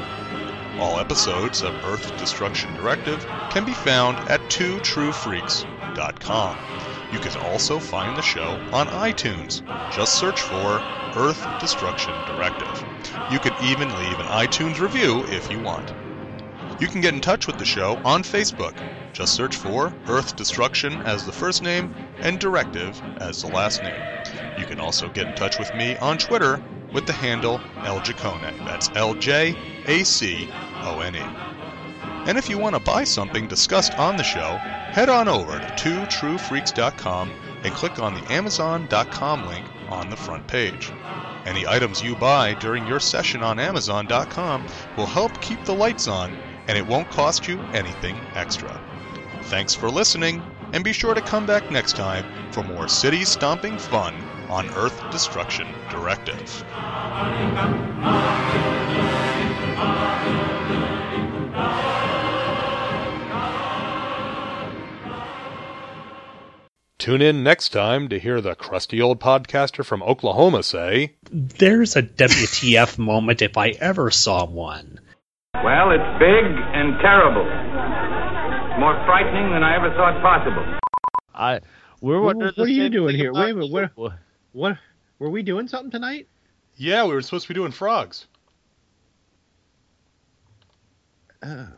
All episodes of Earth Destruction Directive can be found at twotruefreaks.com. You can also find the show on iTunes. Just search for Earth Destruction Directive. You can even leave an iTunes review if you want. You can get in touch with the show on Facebook. Just search for Earth Destruction as the first name and Directive as the last name. You can also get in touch with me on Twitter with the handle LJacone. That's L J A C O N E. And if you want to buy something discussed on the show, head on over to twotruefreaks.com and click on the amazon.com link on the front page. Any items you buy during your session on amazon.com will help keep the lights on and it won't cost you anything extra. Thanks for listening and be sure to come back next time for more city stomping fun on Earth Destruction Directive. Tune in next time to hear the crusty old podcaster from Oklahoma say, There's a WTF moment if I ever saw one. Well, it's big and terrible. More frightening than I ever thought possible. I we're What, wondering what are you doing here? about Wait a minute. What, you. what? Were we doing something tonight? Yeah, we were supposed to be doing frogs. Oh.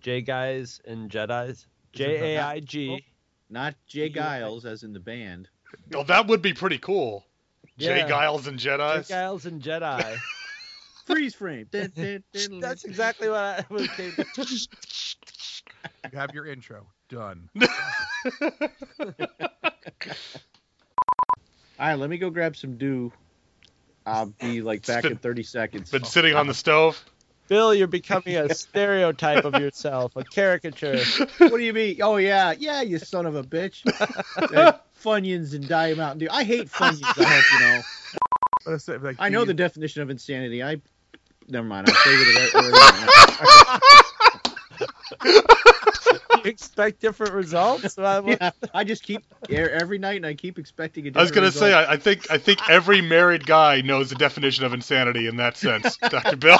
J guys and Jedi's. J A I G. Not Jay Giles, as in the band. Oh, that would be pretty cool. Jay Yeah. Giles and J Jedi's. Giles and Jedi. Freeze frame. That's exactly what I was came to. You have your intro done. All right, let me go grab some dew. I'll be like back been- in 30 seconds. Been sitting on the stove. Bill, you're becoming a stereotype of yourself, a caricature. what do you mean? Oh yeah, yeah, you son of a bitch. Funyuns and Diet Mountain Dew. I hate Funyuns. I hope you know. But it's, like, I know the- the definition of insanity. I never mind. I'll stay it. right- right expect different results? Well, now. yeah, I just keep every night, and I keep expecting I was gonna say. I, I think I think every married guy knows the definition of insanity in that sense, Doctor Bill.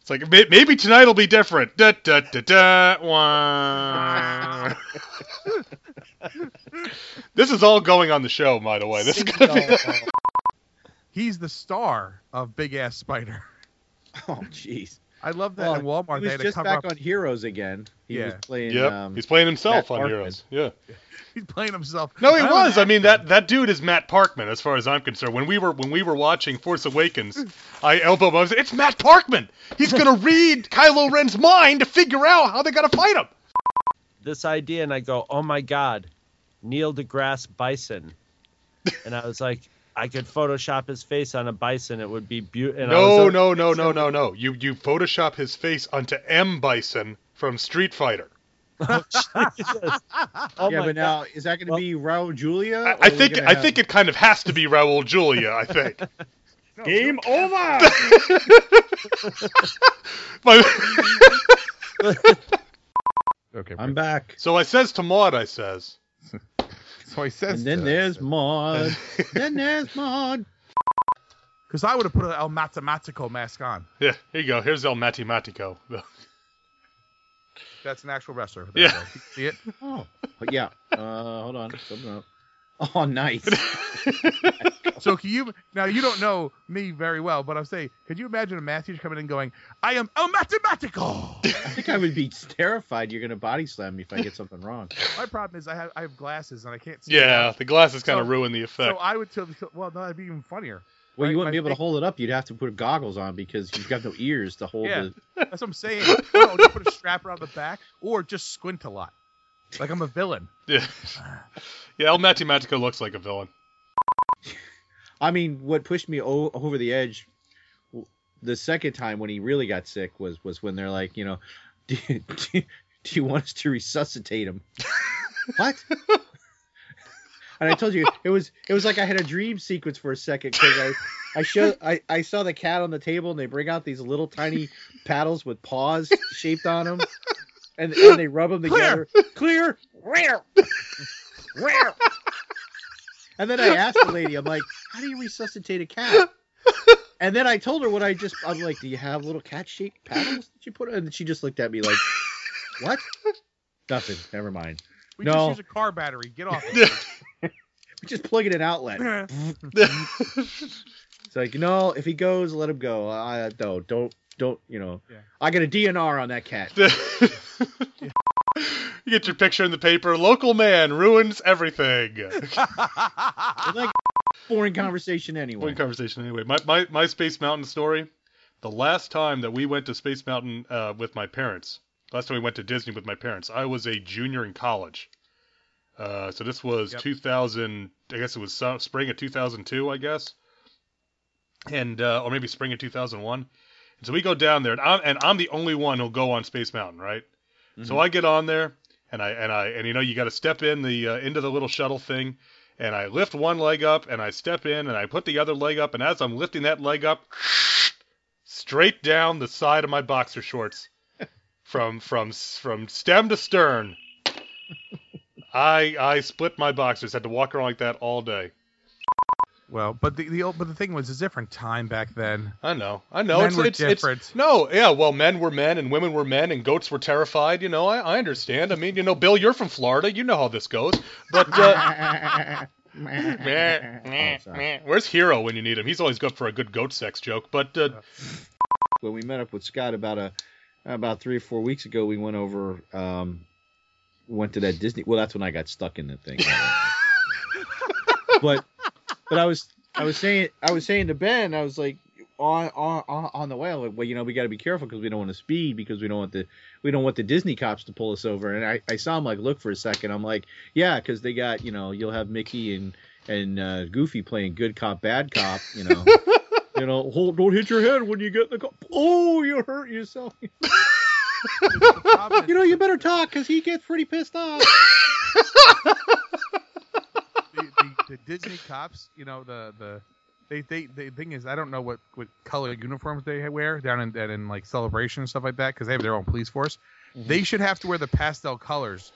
It's like may- maybe tonight will be different. Da, da, da, da, this is all going on the show, by the way. This is gonna be. He's the star of Big Ass Spider. Oh, jeez. I love that Well, in Walmart. He they was had just cover back up. on Heroes again. He was Yeah. playing. Yep, Um, he's playing himself Matt on Parkman. Heroes. Yeah. He's playing himself. No, he I was. I mean that that dude is Matt Parkman, as far as I'm concerned. When we were when we were watching Force Awakens, I elbowed him. I was, it's Matt Parkman. He's gonna read Kylo Ren's mind to figure out how they gotta fight him. this idea, and I go, oh my god, Neil deGrasse Bison, and I was like, I could Photoshop his face on a bison. It would be beautiful. No, no, no, no, no, no. You you Photoshop his face onto M Bison from Street Fighter. Oh, oh, yeah, my but now is that going to be Raul Julia? I, I think gonna I have- think it kind of has to be Raul Julia. I think. game over. My- Okay. I'm back. so I says to Maud, I says, So he says. And then there's Maud. then there's Maud. Because I would have put an El Matematico mask on. yeah, here you go. Here's El Matematico. That's an actual wrestler. Yeah. There you. See it? Oh, but yeah. Uh, hold on. Something up. Oh, nice. So can you now you don't know me very well, but I'm saying, could you imagine a math teacher coming in going, I am El Matematico? I think I would be terrified you're going to body slam me if I get something wrong. My problem is I have I have glasses and I can't see. yeah, much. the glasses kind of So- ruin the effect. So I would tell well no, that'd be even funnier. Well, you wouldn't be my able to hold it up. You'd have to put goggles on because you've got no ears to hold Yeah. the. That's what I'm saying. no, just put a strap around the back or just squint a lot. Like I'm a villain. yeah, yeah. El Matematico looks like a villain. I mean, what pushed me o- over the edge w- the second time when he really got sick was was when they're like, you know, do, do, do you want us to resuscitate him? what? And I told you it was it was like I had a dream sequence for a second because I I showed I, I saw the cat on the table and they bring out these little tiny paddles with paws shaped on them and, and they rub them together. Clear. Clear. Clear. And then I asked the lady, I'm like, how do you resuscitate a cat? And then I told her what I just, I'm like, do you have little cat shaped paddles that you put? On? And she just looked at me like, what? Nothing. Never mind. We No. just use a car battery. Get off it. We just plug it in an outlet. It's like, no, if he goes, let him go. I no, don't, don't, you know. Yeah. I got a DNR on that cat. you get your picture in the paper. Local man ruins everything. like boring conversation anyway. Boring conversation anyway. My, my my Space Mountain story. The last time that we went to Space Mountain uh, with my parents, last time we went to Disney with my parents, I was a junior in college. Uh, so this was Yep. 2000. I guess it was su- spring of 2002. I guess, and uh, or maybe spring of 2001. And so we go down there, and I'm, and I'm the only one who'll go on Space Mountain, right? So I get on there, and I and I and you know you got to step in the uh, into the little shuttle thing, and I lift one leg up, and I step in, and I put the other leg up, and as I'm lifting that leg up, straight down the side of my boxer shorts, from from from stem to stern. I I split my boxers. Had to walk around like that all day. Well, but the, the old- but the thing was, it's a different time back then. I know. I know. Men it's, were it's, different. It's, no, yeah. Well, men were men and women were men and goats were terrified. You know, I, I understand. I mean, you know, Bill, you're from Florida. You know how this goes. But uh, meh, meh, sorry. meh. where's Hero when you need him? He's always good for a good goat sex joke. But uh, when we met up with Scott about a about three or four weeks ago, we went over um went to that Disney. Well, that's when I got stuck in the thing. but but I was I was saying I was saying to Ben, I was like on on on the way, I'm like, well, you know, we got to be careful because we don't want to speed because we don't want the we don't want the Disney cops to pull us over. And I I saw him like look for a second. I'm like, yeah, because they got you know you'll have Mickey and and uh, Goofy playing good cop bad cop, you know. You know, hold, don't hit your head when you get in the car. Oh, you hurt yourself. The problem is- You know, you better talk because he gets pretty pissed off. the, Disney cops, you know, the the they, they the thing is, I don't know what what color uniforms they wear down in down in like celebration and stuff like that because they have their own police force. Mm-hmm. They should have to wear the pastel colors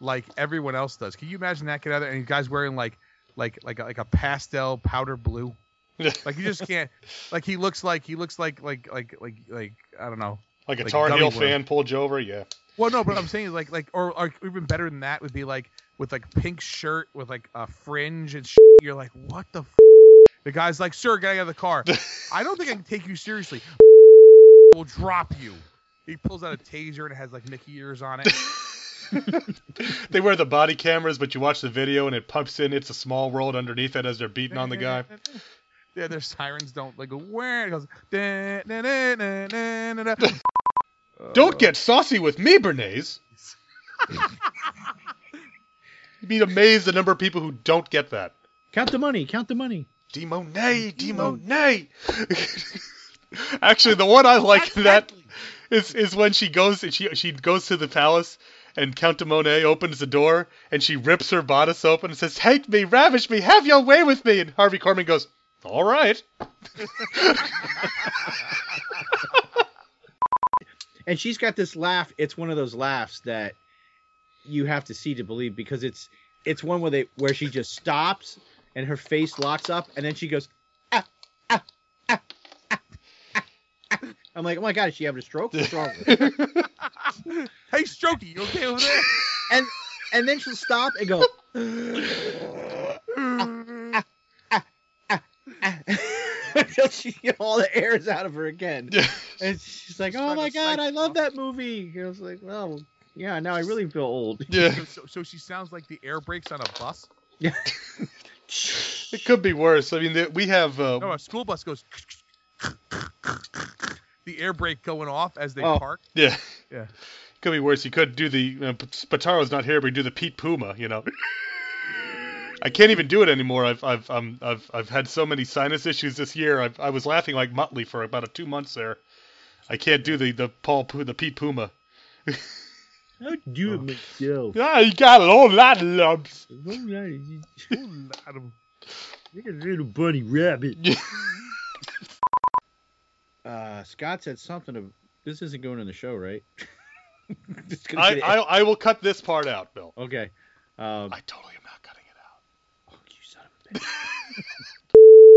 like everyone else does. Can you imagine that get out there and you guys wearing like like like a, like a pastel powder blue? like you just can't. Like he looks like he looks like like like like like I don't know. like a Like Tar Heel fan pulled you over. Yeah. Well, no, but I'm saying like like or, or even better than that would be like with like pink shirt with like a fringe and shit. You're like, what the? F-? The guy's like, sir, get out of the car. I don't think I can take you seriously. will drop you. He pulls out a taser and it has like Mickey ears on it. they wear the body cameras, but you watch the video and it pumps in "It's a Small World" underneath it as they're beating on the guy. Yeah, their sirens don't like go where it goes. Don't get saucy with me, Béarnaise. You'd be amazed the number of people who don't get that. Count the money. Count the money. Demonet, Demonet. Actually, the one I like in that is is when she goes she she goes to the palace and Count de Monet opens the door and she rips her bodice open and says, "Take me, ravish me, have your way with me." And Harvey Korman goes, "All right." and she's got this laugh. It's one of those laughs that you have to see to believe because it's it's one where they where she just stops and her face locks up and then she goes ah ah ah ah ah. ah. I'm like, oh my god, is she having a stroke? What's wrong with her? hey, Strokey, you okay over there? and and then she'll stop and go. ah, ah, ah, ah, ah. Until she get all the air is out of her again, and she's like, "Oh my god, I love that movie." And I was like, "Well, yeah, now I really feel old." Yeah. So, so she sounds like the air brakes on a bus. Yeah. It could be worse. I mean, the, we have. Uh, No, a school bus goes. the air brake going off as they Oh. park. Yeah. Yeah. Could be worse. You could do the uh, Spataro's not here, but you do the Pete Puma. You know. I can't even do it anymore. I've I've um, I've I've had so many sinus issues this year. I've, I was laughing like Muttley for about a two months there. I can't do the the Paul Pu- the Pete Puma. I'll do it myself. Ah, you got a whole lot of lumps. You're a little bunny rabbit. uh, Scott said something of this isn't going in the show, right? I, I I will cut this part out, Bill. okay. Um, I totally am not cutting it out. oh, you son of a bitch.